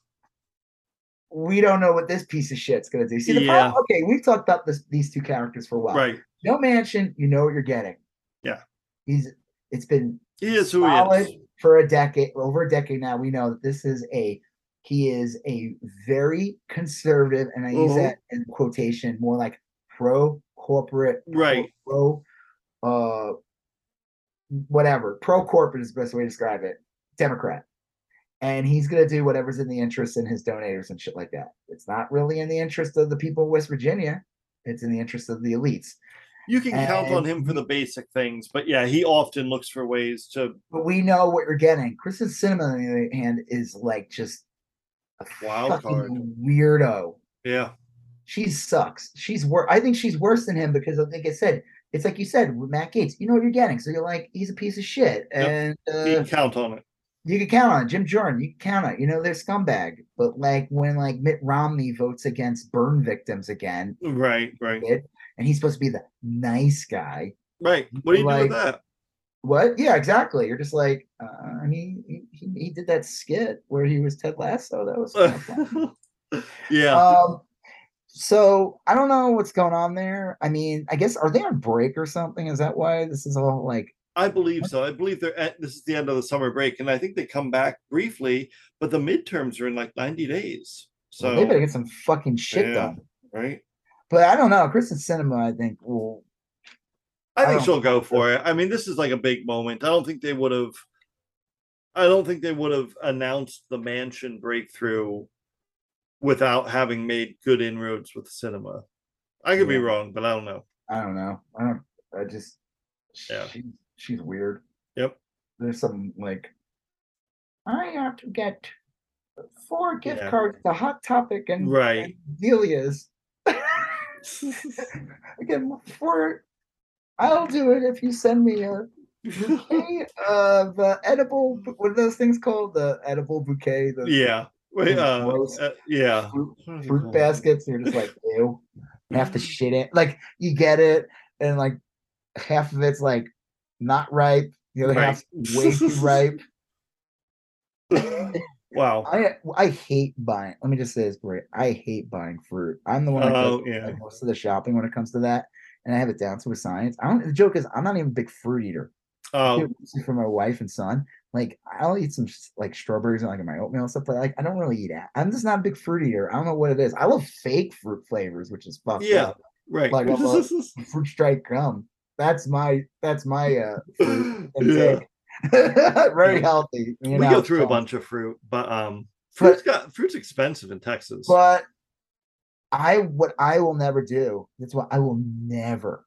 we don't know what this piece of shit's gonna do. See, the Yeah. problem, okay, we've talked about this these two characters for a while. Right. No Manchin, you know what you're getting. Yeah. He's it's been He is who he is. for a decade, over a decade now. We know that this is a he is a very conservative, and I use Mhm. that in quotation, more like pro corporate, Right. Pro, uh, whatever. Pro corporate is the best way to describe it. Democrat, and he's gonna do whatever's in the interest in his donors and shit like that. It's not really in the interest of the people of West Virginia. It's in the interest of the elites. You can count on him for the basic things, but yeah, he often looks for ways to But we know what you're getting. Kyrsten Sinema, on the other hand, is like just a Wild fucking card. weirdo. yeah. She sucks. She's worse. I think she's worse than him because, like I said, it's like you said with Matt Gaetz. You know what you're getting, so you're like, he's a piece of shit, and You uh, can count on it. you can count on it. Jim Jordan. You can count on it. You know they're scumbag. But like when like Mitt Romney votes against burn victims again, Right, right, and he's supposed to be the nice guy. right. What do you do with that? What? Yeah, exactly. You're just like, uh, I mean, he, he, he did that skit where he was Ted Lasso. That was yeah. um. So I don't know what's going on there. I mean, I guess are they on break or something? Is that why this is all like? I believe so. I believe they're at this is the end of the summer break, and I think they come back briefly, but the midterms are in like 90 days. So they better get some fucking shit Yeah. done. right. But I don't know. Kyrsten Sinema, I think, will. I I think don't- she'll go for it. I mean, this is like a big moment. I don't think they would have. I don't think they would have announced the Manchin breakthrough without having made good inroads with Sinema. I could be wrong, but I don't know. I don't know. I don't. I just. Yeah. She, she's weird. Yep. There's some like. I have to get four gift Yeah. cards to Hot Topic and Right. and Delia's. Again, four. I'll do it if you send me a bouquet of uh, edible. What are those things called? The edible bouquet. The yeah. Wait, uh, gross uh, yeah. fruit, What are they fruit called? baskets. You're just like, ew. You have to shit it. Like you get it, and like half of it's like not ripe. The other Right. half's way too ripe. wow. I I hate buying. Let me just say this, Bray. I hate buying fruit. I'm the one that Oh, does yeah. like, most of the shopping when it comes to that, and I have it down to a science. I don't. The joke is, I'm not even a big fruit eater. Oh, do it mostly for my wife and son. Like I'll eat some like strawberries and like in my oatmeal and stuff, but like I don't really eat that. I'm just not a big fruit eater. I don't know what it is. I love fake fruit flavors, which is fucked Yeah. up. right. Like fruit strike gum. That's my that's my uh fruit yeah. Very healthy. you We know, go through a bunch of fruit, but um But- fruit's got fruit's expensive in Texas. But I what I will never do. That's what I will never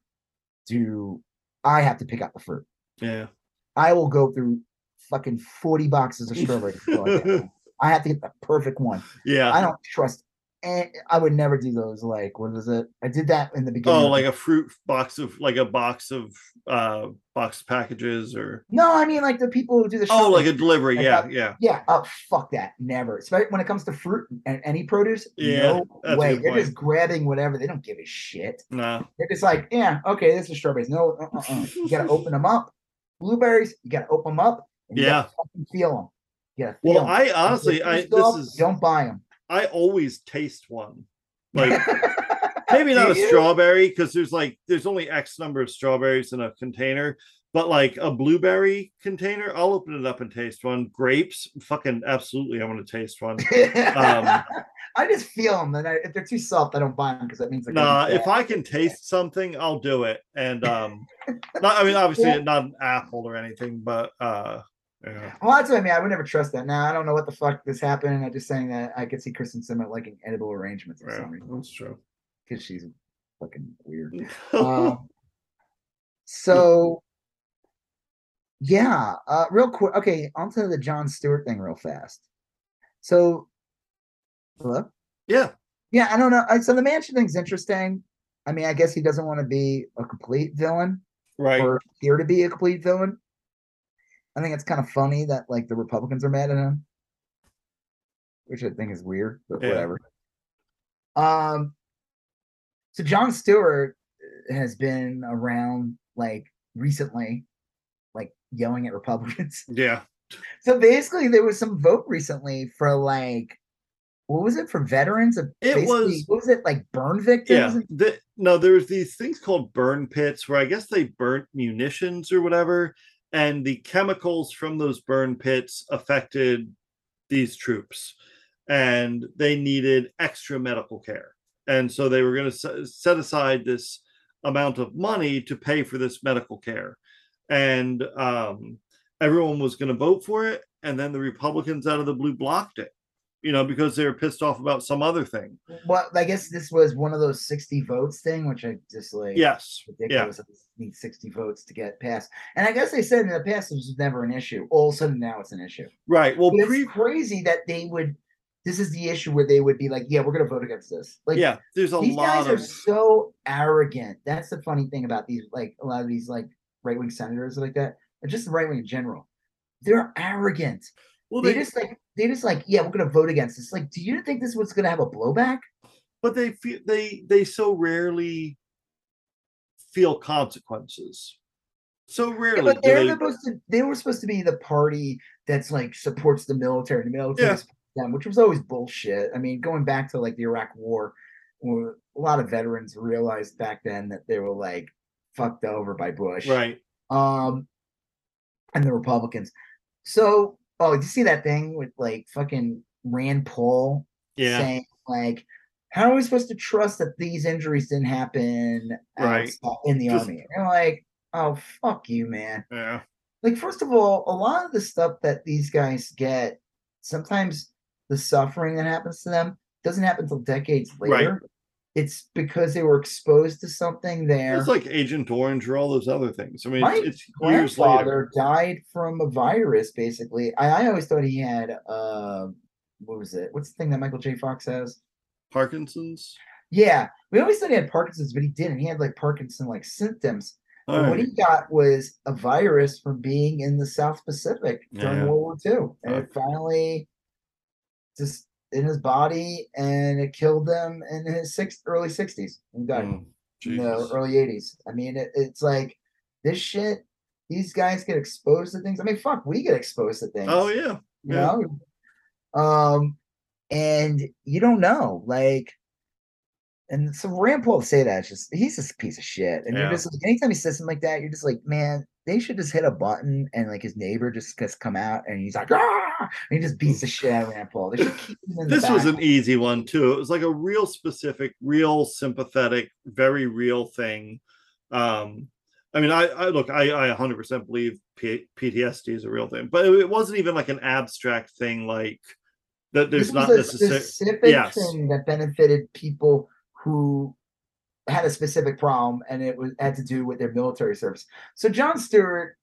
do. I have to pick out the fruit. yeah. I will go through fucking 40 boxes of strawberries. before I get one. I have to get the perfect one. Yeah. I don't trust and I would never do those like what is it? I did that in the beginning. Oh, like a fruit box of like a box of uh box packages or no, I mean like the people who do the oh like a delivery. I Yeah, yeah. Yeah, oh fuck that. Never. Especially when it comes to fruit and any produce. Yeah, no way. They're just grabbing whatever. They don't give a shit. Nah. They're just like, yeah, okay, this is strawberries. No, uh, uh, uh. you gotta open them up. Blueberries, you gotta open them up. and you gotta fucking feel them. Feel Well, 'em. I honestly I this is don't buy them. I always taste one. Like maybe not a strawberry because there's like there's only X number of strawberries in a container, but like a blueberry container, I'll open it up and taste one. Grapes, fucking absolutely, I want to taste one. Um, I just feel them, and I, if they're too soft, I don't buy them because that means Nah, if. I can taste something, I'll do it. And um, not, I mean, obviously Yeah. not an apple or anything, but uh, yeah, Well, that's what I mean. I would never trust that. Now I don't know what the fuck this happened. I'm just saying that I could see Kyrsten Sinema liking edible arrangements for yeah, some reason that's true. because she's fucking weird. Um, so yeah, uh, real quick. Okay, onto the Jon Stewart thing, real fast. So, hello. yeah, Yeah, I don't know. Uh, So the Manchin thing's interesting. I mean, I guess he doesn't want to be a complete villain right. or appear to be a complete villain. I think it's kind of funny that like the Republicans are mad at him, which I think is weird, but Yeah. whatever. Um, so Jon Stewart has been around like recently like yelling at Republicans. Yeah. So basically, there was some vote recently for like, what was it for veterans? Of It was- what was it like burn victims? Yeah. The, no, there's these things called burn pits where I guess they burnt munitions or whatever, and the chemicals from those burn pits affected these troops, and they needed extra medical care. And so they were going to set aside this amount of money to pay for this medical care. And um, everyone was going to vote for it. And then the Republicans out of the blue blocked it, you know, because they were pissed off about some other thing. Well, I guess this was one of those sixty votes thing, which I just like. Yes. ridiculous. this Need sixty votes to get passed, and I guess they said in the past this was never an issue. All of a sudden now it's an issue. Right. Well, But pre it's crazy that they would. This is the issue where they would be like, "Yeah, we're going to vote against this." Like, yeah, there's a lot of these lot guys are so arrogant. That's the funny thing about these, like a lot of these, like right wing senators like that, or just the right wing in general. They're arrogant. well, They they, just like they just like, yeah, we're going to vote against this. Like, do you think this was going to have a blowback? but they feel they they so rarely feel consequences. So Yeah, rarely but they're they. supposed to. They were supposed to be the party that's like supports the military. The military Yeah. them, which was always bullshit. I mean, going back to like the Iraq War, where a lot of veterans realized back then that they were like fucked over by Bush, Right. Um, and the Republicans. So, oh, did you see that thing with like fucking Rand Paul Yeah. saying like, how are we supposed to trust that these injuries didn't happen Right. outside- in the Just- army? And you're like, oh fuck you, man. Yeah. Like, first of all, a lot of the stuff that these guys get, sometimes the suffering that happens to them doesn't happen until decades later. Right. It's because they were exposed to something there. It's like Agent Orange or all those other things. I mean, My it's, it's years grandfather died from a virus, basically. I, I always thought he had uh what was it? What's the thing that Michael J. Fox has? Parkinson's. Yeah, we always thought he had Parkinson's, but he didn't. He had like Parkinson like symptoms. And what he got was a virus from being in the South Pacific during Yeah. World War II. And it finally just in his body and it killed him in his six early 60s. and died Mm, in the early 80s. I mean, it, it's like this shit, these guys get exposed to things. I mean, fuck, we get exposed to things. Oh yeah. you yeah. know? Um, and you don't know, like, and so Rand Paul say that, it's just he's just a piece of shit. And Yeah. you're just like, anytime he says something like that, you're just like, man, they should just hit a button and like his neighbor just gets come out and he's like, ah, he just beats the shit out of Rand Paul. They should keep him in the This was an easy one too. It was like a real specific, real sympathetic, very real thing. Um, I mean, I, I look, I, I 100% believe P- PTSD is a real thing, but it, it wasn't even like an abstract thing, like that. There's This not was a necessarily. specific yes. thing that benefited people who had a specific problem, and it was had to do with their military service. So Jon Stewart,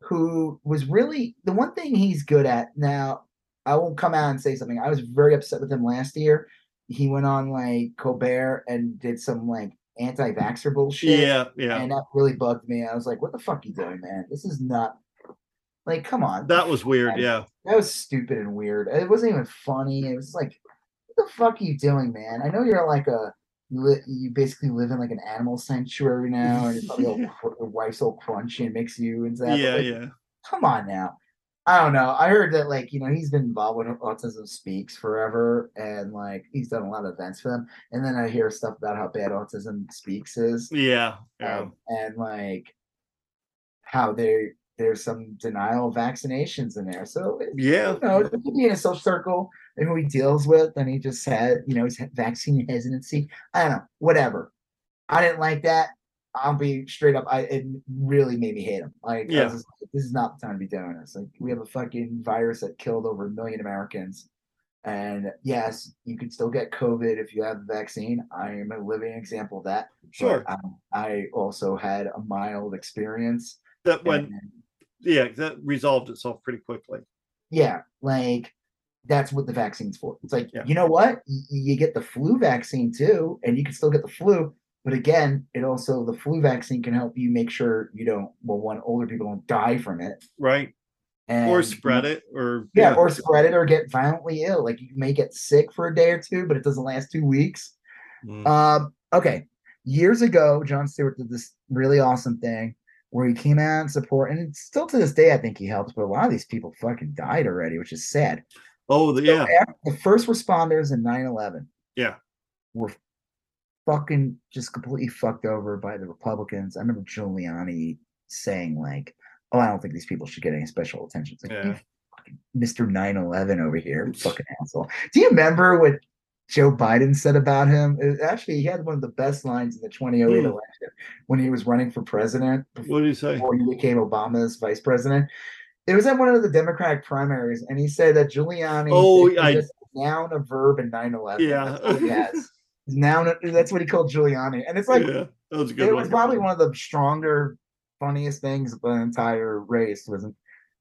who was really the one thing he's good at now, I won't come out and say something. I was very upset with him last year. He went on like Colbert and did some like anti-vaxxer bullshit. Yeah, yeah. And that really bugged me. I was like, what the fuck you doing, man? This is not like come on. That was weird. Yeah. That was stupid and weird. It wasn't even funny. It was like, what the fuck are you doing, man? I know you're like a you, li- you basically live in like an animal sanctuary now, and all, cr- your wife's all crunchy and makes you and that. Yeah, like, yeah. Come on now. I don't know. I heard that like you know he's been involved with Autism Speaks forever, and like he's done a lot of events for them. And then I hear stuff about how bad Autism Speaks is, Yeah. Yeah. um, and like how they there's some denial of vaccinations in there. So Yeah. you know, it could be in a social circle and who he deals with, and he just had, you know, his vaccine hesitancy. I don't know, whatever. I didn't like that. I'll be straight up. I it really made me hate him. Like, Yeah. just this is not the time to be doing this. Like, we have a fucking virus that killed over a million Americans. And yes, you can still get COVID if you have the vaccine. I am a living example of that. Sure. um, I also had a mild experience. That when and- yeah, that resolved itself pretty quickly. yeah, like that's what the vaccine's for. It's like, Yeah. you know what? Y- you get the flu vaccine too, and you can still get the flu. But again, it also the flu vaccine can help you make sure you don't well, one older people don't die from it, Right. and or spread it or Yeah, or spread it or get violently ill. Like you may get sick for a day or two, but it doesn't last two weeks. Mm. Um, okay. Years ago, Jon Stewart did this really awesome thing where he came out and support, and still to this day, I think he helps. But a lot of these people fucking died already, which is sad. Oh, the, yeah. So after- the first responders in 9-11 Yeah. were fucking just completely fucked over by the Republicans. I remember Giuliani saying like, "Oh, I don't think these people should get any special attention." It's like, Yeah. Mr. 9/11 over here, fucking asshole. Do you remember what Joe Biden said about him? It- actually, he had one of the best lines in the 2008 Hmm. election when he was running for president What did he say? before he became Obama's vice president. It was at one of the Democratic primaries, and he said that Giuliani Oh, is I- a noun, a verb, and 9/11. Yeah. What. Noun, that's what he called Giuliani, and it's like yeah, that was a good it one. was probably one of the stronger, funniest things of the entire race was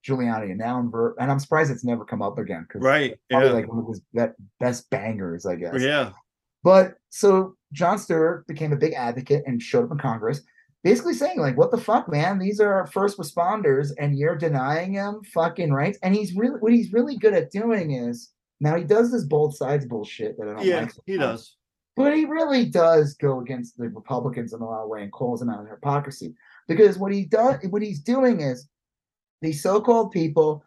Giuliani, a noun, verb, and I'm surprised it's never come up again because right. probably Yeah. like one of his be- best bangers, I guess. yeah. But so Jon Stewart became a big advocate and showed up in Congress, basically saying, like, what the fuck, man? These are our first responders, and you're denying them fucking rights. And he's really what he's really good at doing is now he does this both sides bullshit that I don't Yeah, like. he does. But he really does go against the Republicans in a lot of way and calls them out on their hypocrisy. Because what he does what he's doing is these so-called people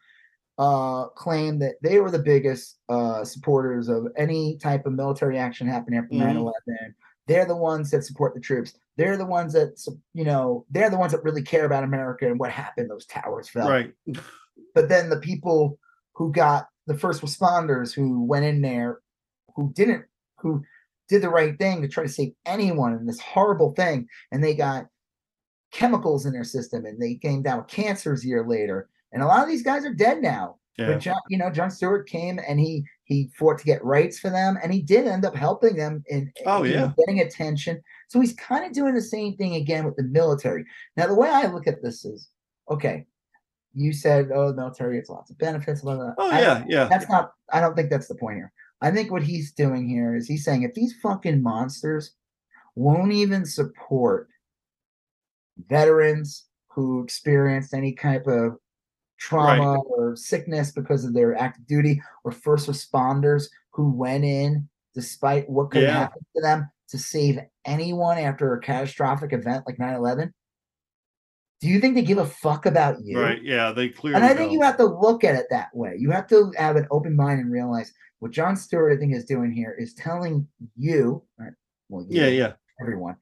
uh, claim that they were the biggest uh, supporters of any type of military action happening after Mhm. 9-11 they're the ones that support the troops they're the ones that you know they're the ones that really care about america and what happened those towers fell Right. but then the people who got the first responders who went in there who didn't who did the right thing to try to save anyone in this horrible thing and they got chemicals in their system and they came down with cancers a year later and a lot of these guys are dead now Yeah. but Jon, you know, Jon Stewart came and he he fought to get rights for them, and he did end up helping them in Oh, know, yeah. getting attention. So he's kind of doing the same thing again with the military. Now, the way I look at this is, okay, you said, oh, the military has lots of benefits. Blah, blah. Oh I yeah, yeah. that's not. I don't think that's the point here. I think what he's doing here is he's saying if these fucking monsters won't even support veterans who experienced any type of trauma or sickness because of their active duty or first responders who went in despite what could Yeah. happen to them to save anyone after a catastrophic event like 9-11 do you think they give a fuck about you Right. Yeah. They clearly. and I think don't. you have to look at it that way. You have to have an open mind and realize what Jon Stewart, I think, is doing here is telling you, right, well, you, Yeah. Yeah. everyone,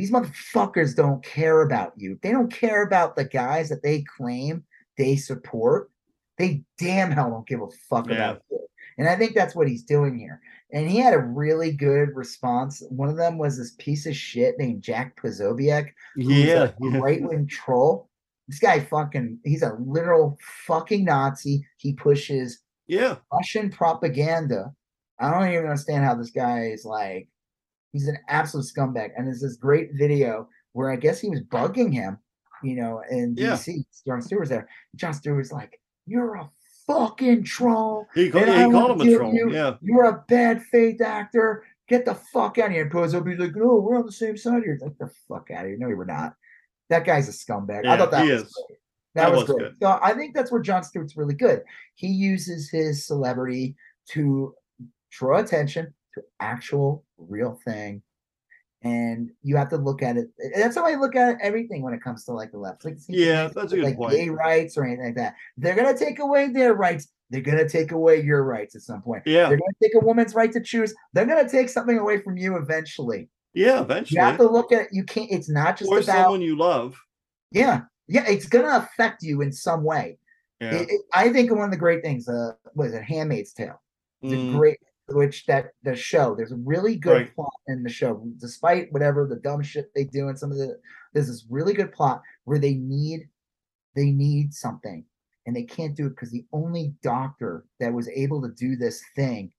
these motherfuckers don't care about you. They don't care about the guys that they claim they support. They damn hell don't give a fuck Yeah. about you. And I think that's what he's doing here. And he had a really good response. One of them was this piece of shit named Jack Posobiec, Yeah. yeah. right wing troll. This guy fucking he's a literal fucking Nazi. He pushes Yeah. Russian propaganda. I don't even understand how this guy is like he's an absolute scumbag. And there's this great video where I guess he was bugging him, you know, in Yeah. DC. Jon Stewart's there. Jon Stewart's like, You're a fucking troll. He, called yeah, he called him a troll. you- Yeah. You're a bad faith actor. Get the fuck out of here. And Posobiec's like, No, we're on the same side here. Like the fuck out of here. No, we're not. That guy's a scumbag. I thought that was is. great. That, That was, was good. So I think that's where Jon Stewart's really good. He uses his celebrity to draw attention to actual real thing. And you have to look at it. That's how I look at everything when it comes to like the left. Like, Yeah, that's a good like point. gay rights or anything like that. They're gonna take away their rights. They're gonna take away your rights at some point. Yeah. They're gonna take a woman's right to choose. They're gonna take something away from you eventually. Yeah. Eventually. You have to look at you can't it's not just or about someone you love. yeah. Yeah, it's gonna affect you in some way. Yeah. It- it- I think one of the great things, uh, was it Handmaid's Tale? It's Mm, a great, which that the show. There's a really good Right. plot in the show, despite whatever the dumb shit they do and some of the. There's this really good plot where they need, they need something, and they can't do it because the only doctor that was able to do this thing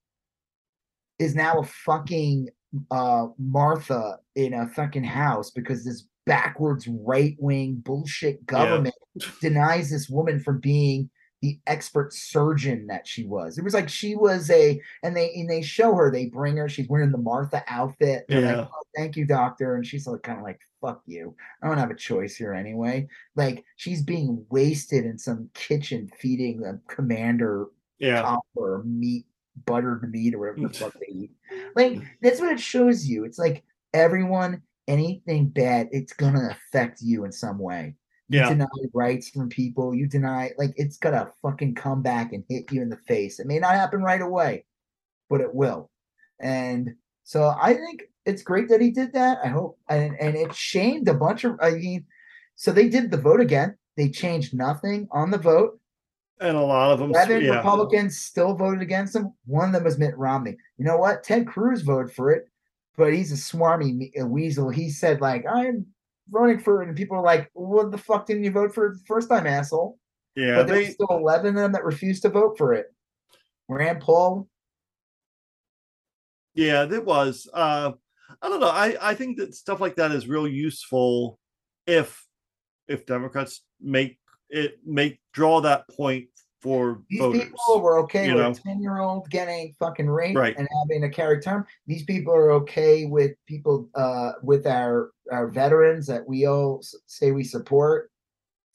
is now a fucking uh Martha in a fucking house because this backwards right wing bullshit government denies this woman from being the expert surgeon that she was. It was like she was a, and they and they show her, they bring her, she's wearing the Martha outfit. They're Yeah. like, oh, thank you, doctor. And she's like kind of like, fuck you. I don't have a choice here anyway. Like she's being wasted in some kitchen feeding a commander yeah. or meat, buttered meat or whatever the fuck they eat. Like that's what it shows you. It's like everyone, anything bad, it's gonna affect you in some way. You Yeah. deny rights from people. You deny like it's gonna fucking come back and hit you in the face. It may not happen right away, but it will. And so I think it's great that he did that. I hope and and it shamed a bunch of I mean, so they did the vote again. They changed nothing on the vote. And a lot of them, Eleven yeah. Republicans still voted against him. One of them was Mitt Romney. You know what? Ted Cruz voted for it, but he's a swarmy weasel. He said like, "I'm voting for it," and people are like, "What the fuck didn't you vote for it the first time, asshole?" Yeah, but there they, still eleven of them that refused to vote for it. Rand Paul, Yeah, it was. Uh, I don't know. I I think that stuff like that is real useful if if Democrats make it make draw that point for these voters. people were okay you with know? a ten year old getting fucking raped Right. and having a carry term. These people are okay with people uh with our our veterans that we all s- say we support.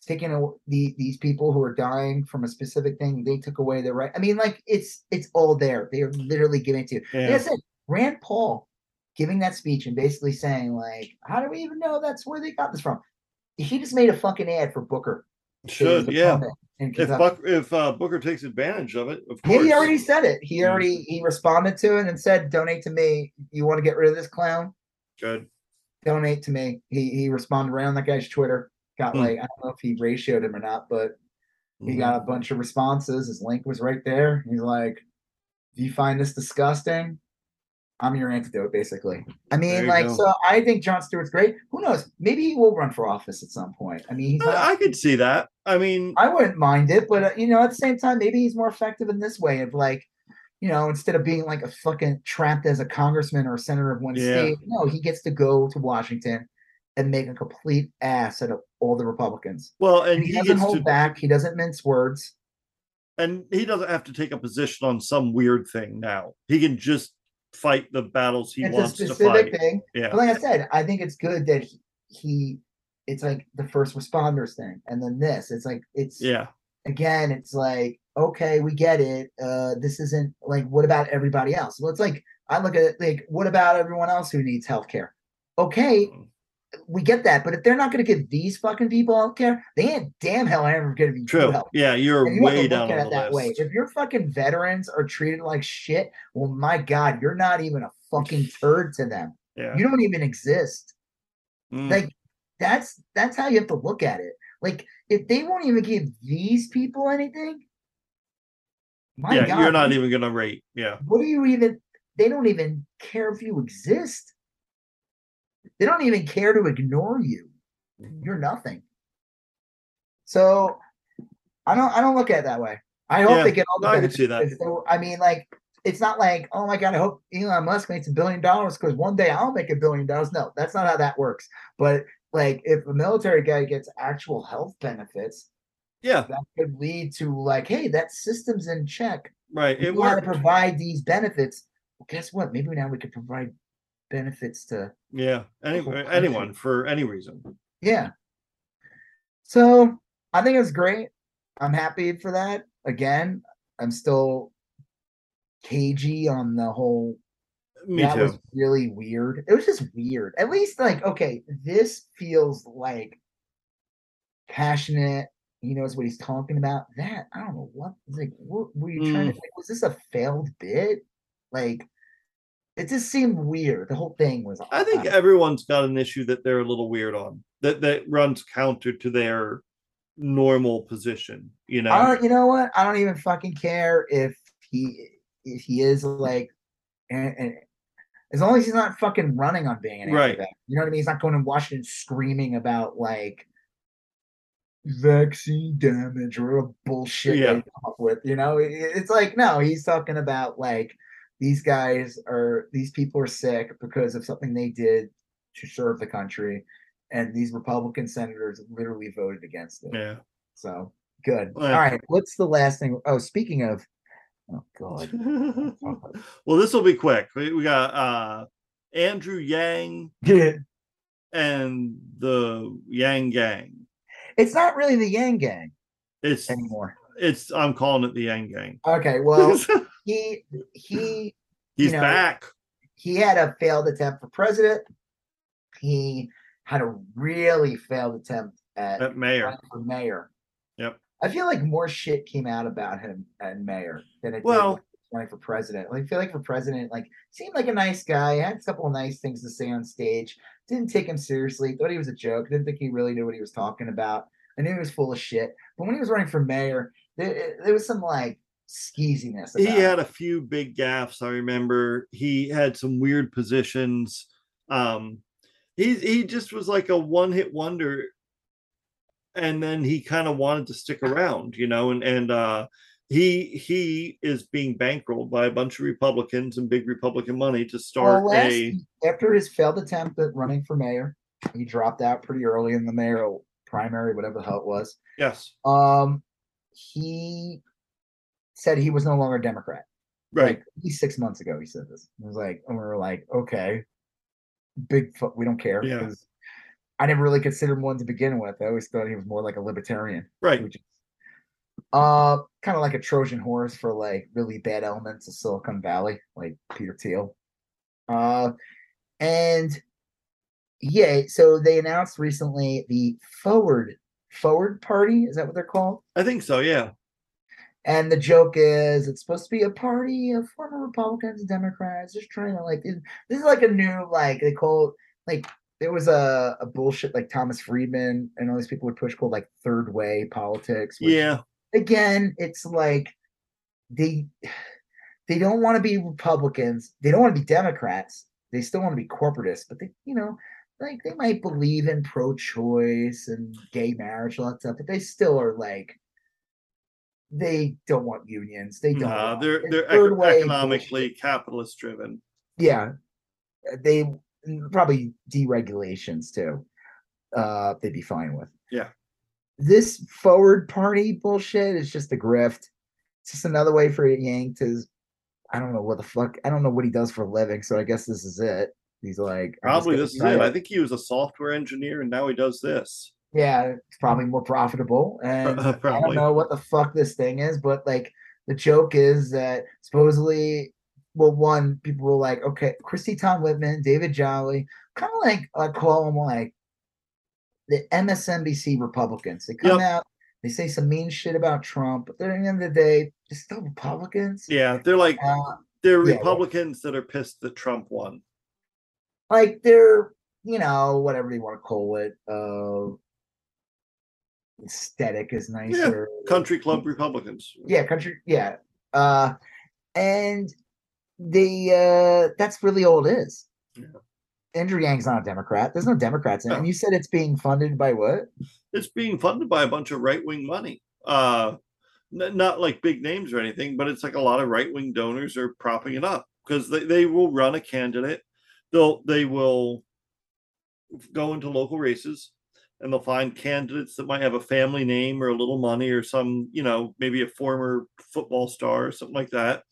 Taking a, the, these people who are dying from a specific thing, they took away their right. I mean, like it's it's all there. They are literally giving it to you. Like I Yeah. said, Rand Paul giving that speech and basically saying like, "How do we even know that's where they got this from?" He just made a fucking ad for Booker. Should yeah. If Buck if uh, Booker takes advantage of it, of course. he already said it. He Mm. already he responded to it and said, "Donate to me. You want to get rid of this clown? Good. Donate to me." He he responded right on that guy's Twitter. Got Mm. like I don't know if he ratioed him or not, but he Mhm. got a bunch of responses. His link was right there. He's like, "Do you find this disgusting?" I'm your antidote, basically. I mean, like, go. so I think Jon Stewart's great. Who knows? Maybe he will run for office at some point. I mean, he's not. I, I could see that. I mean, I wouldn't mind it, but uh, you know, at the same time, maybe he's more effective in this way of like, you know, instead of being like a fucking trapped as a congressman or a senator of one Yeah. state, no, he gets to go to Washington and make a complete ass out of all the Republicans. well, and And he he doesn't hold to, back. He doesn't mince words. and he doesn't have to take a position on some weird thing now. He can just fight the battles he it's wants to fight. thing. Yeah. But like I said, I think it's good that he, he it's like the first responders thing, and then this. It's like it's Yeah. again, it's like, okay, we get it. Uh, this isn't like, what about everybody else? Well, it's like, I look at it like, what about everyone else who needs healthcare? Okay, we get that, but if they're not going to give these fucking people health care, they ain't damn hell ever going to be True. help. Yeah, you're you way down at on it the that way. If your fucking veterans are treated like shit, well, my God, you're not even a fucking turd to them. Yeah. You don't even exist. Mm. Like that's that's how you have to look at it. Like if they won't even give these people anything, my yeah, God, you're not even gonna rate. Yeah. What do you even? They don't even care if you exist. They don't even care to ignore you. You're nothing. So I don't I don't look at it that way. I hope Yeah, they get all the I can benefits. see that. they- I mean, like it's not like, oh my god, I hope Elon Musk makes a billion dollars because one day I'll make a billion dollars. No, that's not how that works. But like if a military guy gets actual health benefits, Yeah. that could lead to like, hey, that system's in check. Right. We It want to provide these benefits. Well, guess what? Maybe now we could provide benefits to Yeah. Any, anyone for any reason. yeah. So I think it's great. I'm happy for that. Again, I'm still cagey on the whole Me that too. was really weird. It was just weird. At least like, okay, this feels like passionate. He knows what he's talking about. That I don't know what like what were you trying to Mm. like, was this a failed bit? Like it just seemed weird. The whole thing was I think everyone's got an issue that they're a little weird on that that runs counter to their normal position. You know. I don't you know what? I don't even fucking care if he if he is like and, and as long as he's not fucking running on being an Right. You know what I mean? He's not going to Washington screaming about like vaccine damage or a bullshit Yeah. they come up with. You know, It- it's like no, he's talking about like these guys are these people are sick because of something they did to serve the country, and these Republican senators literally voted against it. yeah. So good. Yeah. All right. What's the last thing? Oh, speaking of, oh god, well, this will be quick. We, we got uh Andrew Yang it's and the Yang Gang. It's not really the Yang Gang It's anymore. it's I'm calling it the Yang Gang. Okay. Well, he he He's know, back. he had a failed attempt for president. He had a really failed attempt at, At mayor. for mayor. Yep. I feel like more shit came out about him at mayor than it Well- did when he was running for president. Like, I feel like for president, like seemed like a nice guy, had a couple of nice things to say on stage. Didn't take him seriously. Thought he was a joke. Didn't think he really knew what he was talking about. I knew he was full of shit. But when he was running for mayor, there, there was some like skeeziness. he about it. had a few big gaffes i remember he had some weird positions um he he just was like a one hit wonder and then he kind of wanted to stick around you know and and uh he he is being bankrolled by a bunch of republicans and big republican money to start Well, last- a after his failed attempt at running for mayor, he dropped out pretty early in the mayoral primary, whatever the hell it was. yes Um, he said he was no longer a Democrat. right Like at least six months ago, he said this. It was like, and we were like, okay, big, fu- we don't care. Yeah. I never really considered him one to begin with. I always thought he was more like a libertarian. right Which is, uh, kind of like a Trojan horse for like really bad elements of Silicon Valley, like Peter Thiel. Uh, and yeah, so they announced recently the Forward Forward Party. Is that what they're called? i think so yeah And the joke is it's supposed to be a party of former Republicans and Democrats just trying to like this is like a new like they call it like there was a, a bullshit like Thomas Friedman and all these people would push called like third way politics. which, yeah Again, it's like they they don't want to be Republicans. They don't want to be Democrats. They still want to be corporatists, but they you know like they might believe in pro-choice and gay marriage, all that stuff, but they still are like they don't want unions. They don't. Nah, they're they're third eco- way economically capitalist driven Yeah, they mm, probably deregulations too. Uh, they'd be fine with. Yeah. This forward party bullshit is just a grift. It's just another way for Yang to. I don't know what the fuck. I don't know what he does for a living. So I guess this is it. He's like probably this is try it i think he was a software engineer and now he does this Yeah, it's probably more profitable. And I don't know what the fuck this thing is, but like the joke is that supposedly, well, one, people were like, okay, Christie Todd Whitman, David Jolly, kind of like I call them like the MSNBC Republicans. They come Yep. out, they say some mean shit about Trump, but at the end of the day, they're still Republicans. yeah they're like Uh, They're Yeah, Republicans that are pissed that Trump won. like they're, you know, whatever you want to call it. Uh, aesthetic is nicer. Country Club Republicans. yeah country yeah uh and the uh that's really all it is Yeah. andrew yang's not a democrat there's no democrats in it and you said it's being funded by what It's being funded by a bunch of right wing money. Uh, n- not like big names or anything, but it's like a lot of right wing donors are propping it up because they, they will run a candidate. They'll they will go into local races and they'll find candidates that might have a family name or a little money or some you know maybe a former football star or something like that,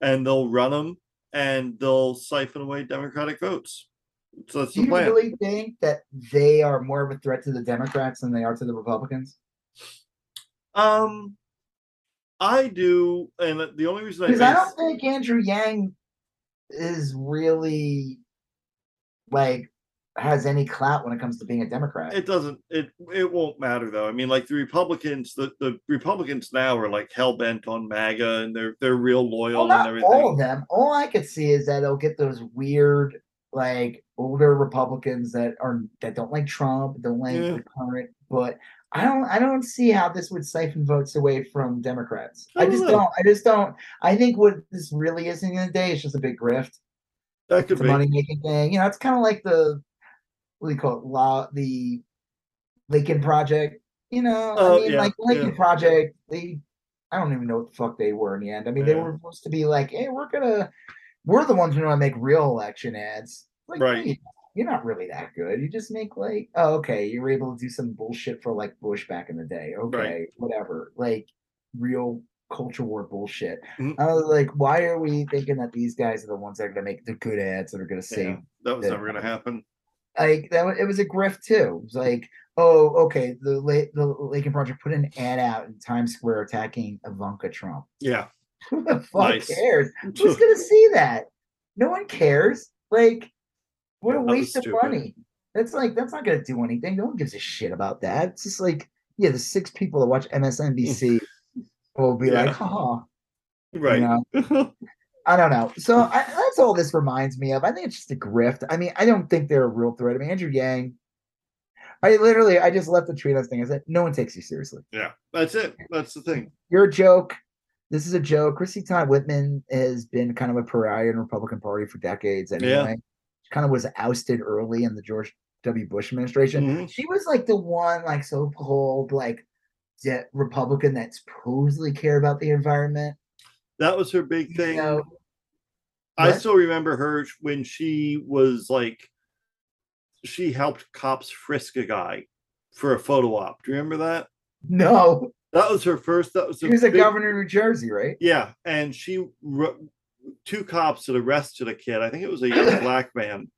and they'll run them and they'll siphon away Democratic votes. So that's do the you plan. really think that they are more of a threat to the democrats than they are to the republicans Um, I do, and the only reason I because i don't think andrew yang is really like has any clout when it comes to being a democrat it doesn't it it won't matter though. I mean, like the Republicans, the, the Republicans now are like hell bent on MAGA, and they're they're real loyal Well, and not everything. all of them. All I could see is that they'll get those weird, like older Republicans that are that don't like Trump, don't like Yeah. the current. But I don't, I don't see how this would siphon votes away from Democrats. I I just know. don't. I just don't. I think what this really is in the day is just a big grift. that could be. money making thing. You know, it's kind of like the what do you call it? Law the Lincoln Project. You know, Oh, I mean, yeah, like Lincoln yeah. Project. They, I don't even know what the fuck they were in the end. I mean, they were supposed to be like, hey, we're gonna, we're the ones who know how to make real election ads. Like, Right. wait, you're not really that good. You just make like, oh, okay, you were able to do some bullshit for like Bush back in the day. Okay, whatever. Like real culture war bullshit. Mhm. I was like, why are we thinking that these guys are the ones that are gonna make the good ads that are gonna save Yeah, that was the- never going to happen. Like that it was a grift too. It was like, oh, okay, the La- the Lincoln Project put an ad out in Times Square attacking Ivanka Trump. Yeah, Who the fuck Nice. cares? Who's gonna see that? No one cares. Like, what a Yeah, was waste of money. That's like that's not gonna do anything. No one gives a shit about that. It's just like, yeah, the six people that watch MSNBC will be Yeah. like, haha. Right. know? I don't know. So I, that's all this reminds me of. I think it's just a grift. I mean, I don't think they're a real threat. I mean, Andrew Yang. I literally, I just left the tweet. Was thinking, I said, no one takes you seriously. yeah. That's it. That's the thing. You're a joke. This is a joke. Chrissy Todd Whitman has been kind of a pariah in the Republican Party for decades. Anyway, she kind of was ousted early in the George W. Bush administration. Mhm. She was like the one, like so-called, like de- Republican that supposedly care about the environment. That was her big You thing. I still remember her when she was like, she helped cops frisk a guy for a photo op. Do you remember that? no, That was her first. That was she was a governor of New Jersey, right? Yeah, and she two cops had arrested a kid. I think it was a young black man,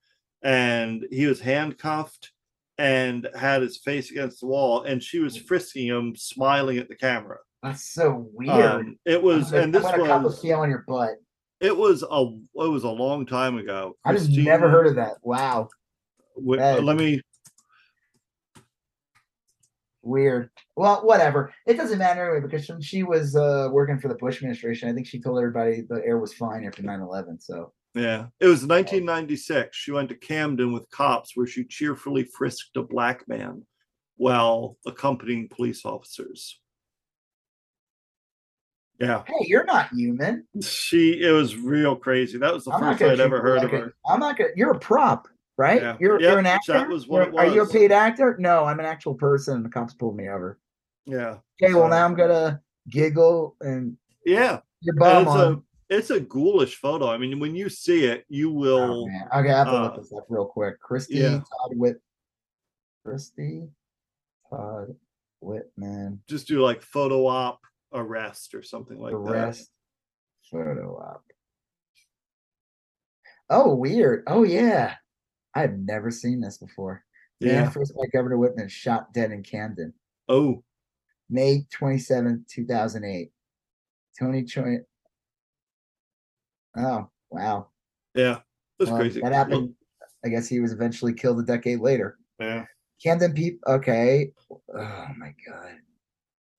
and he was handcuffed and had his face against the wall, and she was frisking him, smiling at the camera. That's so weird. Um, it was, and this I'm gonna cup a was, feel on your butt. It was a, it was a long time ago. I just Christine never heard of that. Wow, that- let me. weird. Well, whatever. It doesn't matter anyway because when she was uh, working for the Bush administration, I think she told everybody the air was fine after 9-11. So Yeah, it was 1996. She went to Camden with cops, where she cheerfully frisked a black man while accompanying police officers. Yeah, hey, you're not human. she. It was real crazy. That was the I'm first I'd ever heard like of her. I'm not gonna. You're a prop, right? Yeah. You're Yep, you're an actor. that was what it You're- you a paid actor? No, I'm an actual person. And the cops pulled me over. Yeah, Okay, well So- now I'm gonna giggle and yeah. your bum it's on. a it's a ghoulish photo. I mean, when you see it, you Oh, will. man. Okay, I have to uh, look this up real quick. Christy yeah. Todd Whit. Christie Todd Whitman just do like photo op arrest or something like that. arrest photo op. Oh, weird. Oh yeah, I've never seen this before. that. Man Yeah. first by Governor Whitman shot dead in Camden, Oh, May twenty seventh, two thousand eight. Tony Choi. Oh wow, yeah. That's Well, crazy. That happened. I guess he was eventually killed a decade later. Yeah. Camden Peep. Okay. Oh my god.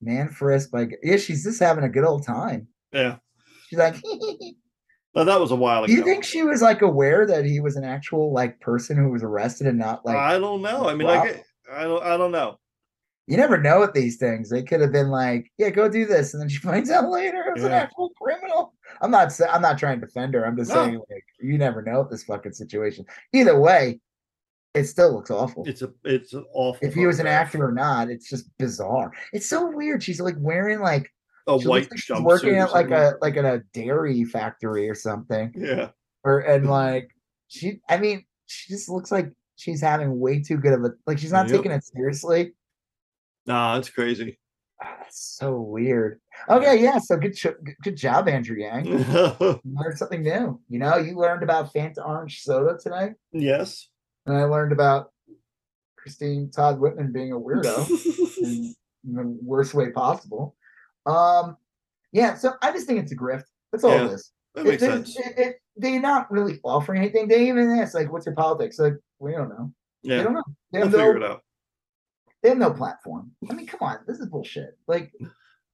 Man frisk like yeah, she's just having a good old time. Yeah. She's like, Now that was a while ago. do you think she was like aware that he was an actual like person who was arrested and not like I don't know. I mean, Wow. like, I don't. I don't know. you never know with these things. They could have been like, yeah, go do this, and then she finds out later it was an actual criminal. I'm not I'm not trying to defend her. I'm just No. saying like you never know with this fucking situation. Either way, it still looks awful. It's a. It's an awful. if he was an actor or not, it's just bizarre. It's so weird. She's like wearing like a white like she's working at like a like in a dairy factory or something. Yeah. Or and like she I mean, she just looks like she's having way too good of a like she's not Yep. taking it seriously. Nah, it's crazy. Ah, that's so weird. Okay, yeah. So good, cho- good- job, Andrew Yang. You learned something new. You know, you learned about Fanta orange soda today, yes. And I learned about Christine Todd Whitman being a weirdo in the worst way possible. Um, yeah. So I just think it's a grift. That's all Yeah, it is. that makes it- sense. it- it- they're not really offering anything. They even ask, like, "What's your politics?" Like, we don't know. They Yeah. don't know. They have, figure it out. they have no platform. I mean, come on, this is bullshit. Like,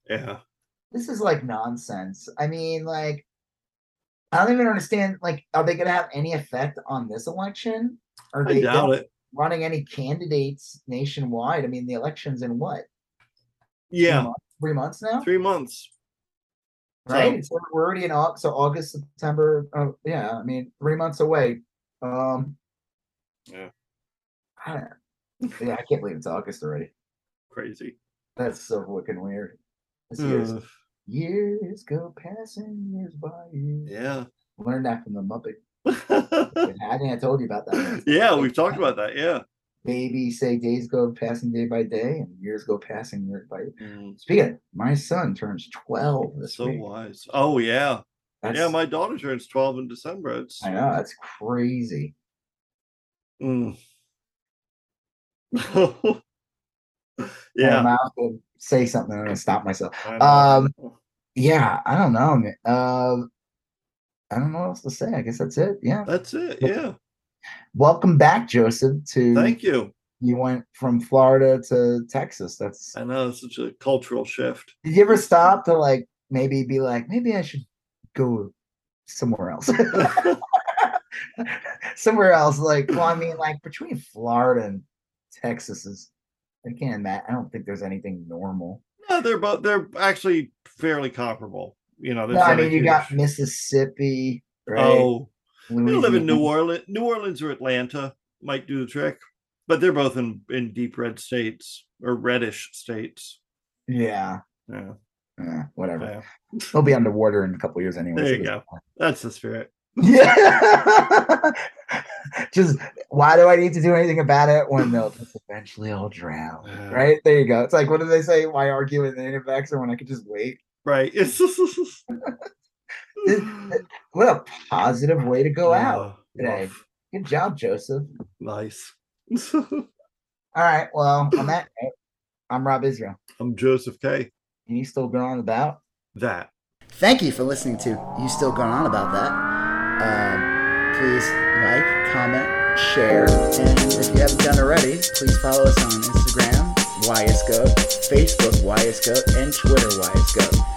Yeah. this is like nonsense. I mean, like, I don't even understand. Like, are they going to have any effect on this election? Are I they doubt it. running any candidates nationwide? I mean, the election's in what? Yeah. months- three months now, Three months. right? So we're already in August. So August, September. Oh, yeah. I mean, three months away. Um, Yeah. I don't, yeah, I can't believe it's August already. Crazy. That's so fucking weird. This year's years go passing years by years. yeah. Learned that from the Muppet. I think I told you about that. yeah, we've talked about that. Yeah. Baby say days go passing day by day and years go passing year by year. Mm, Speaking of, my son turns 12 this so week. wise. Oh yeah. That's, Yeah, my daughter turns 12 in December. It's I know, that's crazy. Mm. I'm yeah. about to say something, I'm going to stop myself. Um, Yeah, I don't know. man. Uh, I don't know what else to say. I guess that's it. Yeah. That's it. Yeah. Welcome back, Joseph. To Thank you. you went from Florida to Texas. That's I know it's such a cultural shift. did you ever stop to like maybe be like, maybe I should go somewhere else? somewhere else. Like, well, I mean, like between Florida and Texas is I can't imagine I don't think there's anything normal. No, they're both they're actually fairly comparable. You know, there's No, I mean you got Mississippi, right? Oh, they live in New Orleans. New Orleans or Atlanta might do the trick, but they're both in in deep red states or reddish states. Yeah. Yeah, eh, whatever. yeah. They'll be underwater in a couple years anyway. There you go. that's the spirit. Yeah. just why do I need to do anything about it when they'll just eventually all drown? Yeah. Right? There you go. It's like what do they say? Why argue with an anti-vaxxer when I could just wait? Right. It's What a positive way to go out. Today. woof. Good job, Joseph. Nice. All right. Well, on that note, I'm Rob Israel. I'm Joseph K. And you still going on about? That. Thank you for listening to You Still Going On About That. Um, please like, comment, share, and if you haven't done already, please follow us on Instagram, YSGoat, Facebook, YSGoat, and Twitter, YSGoat.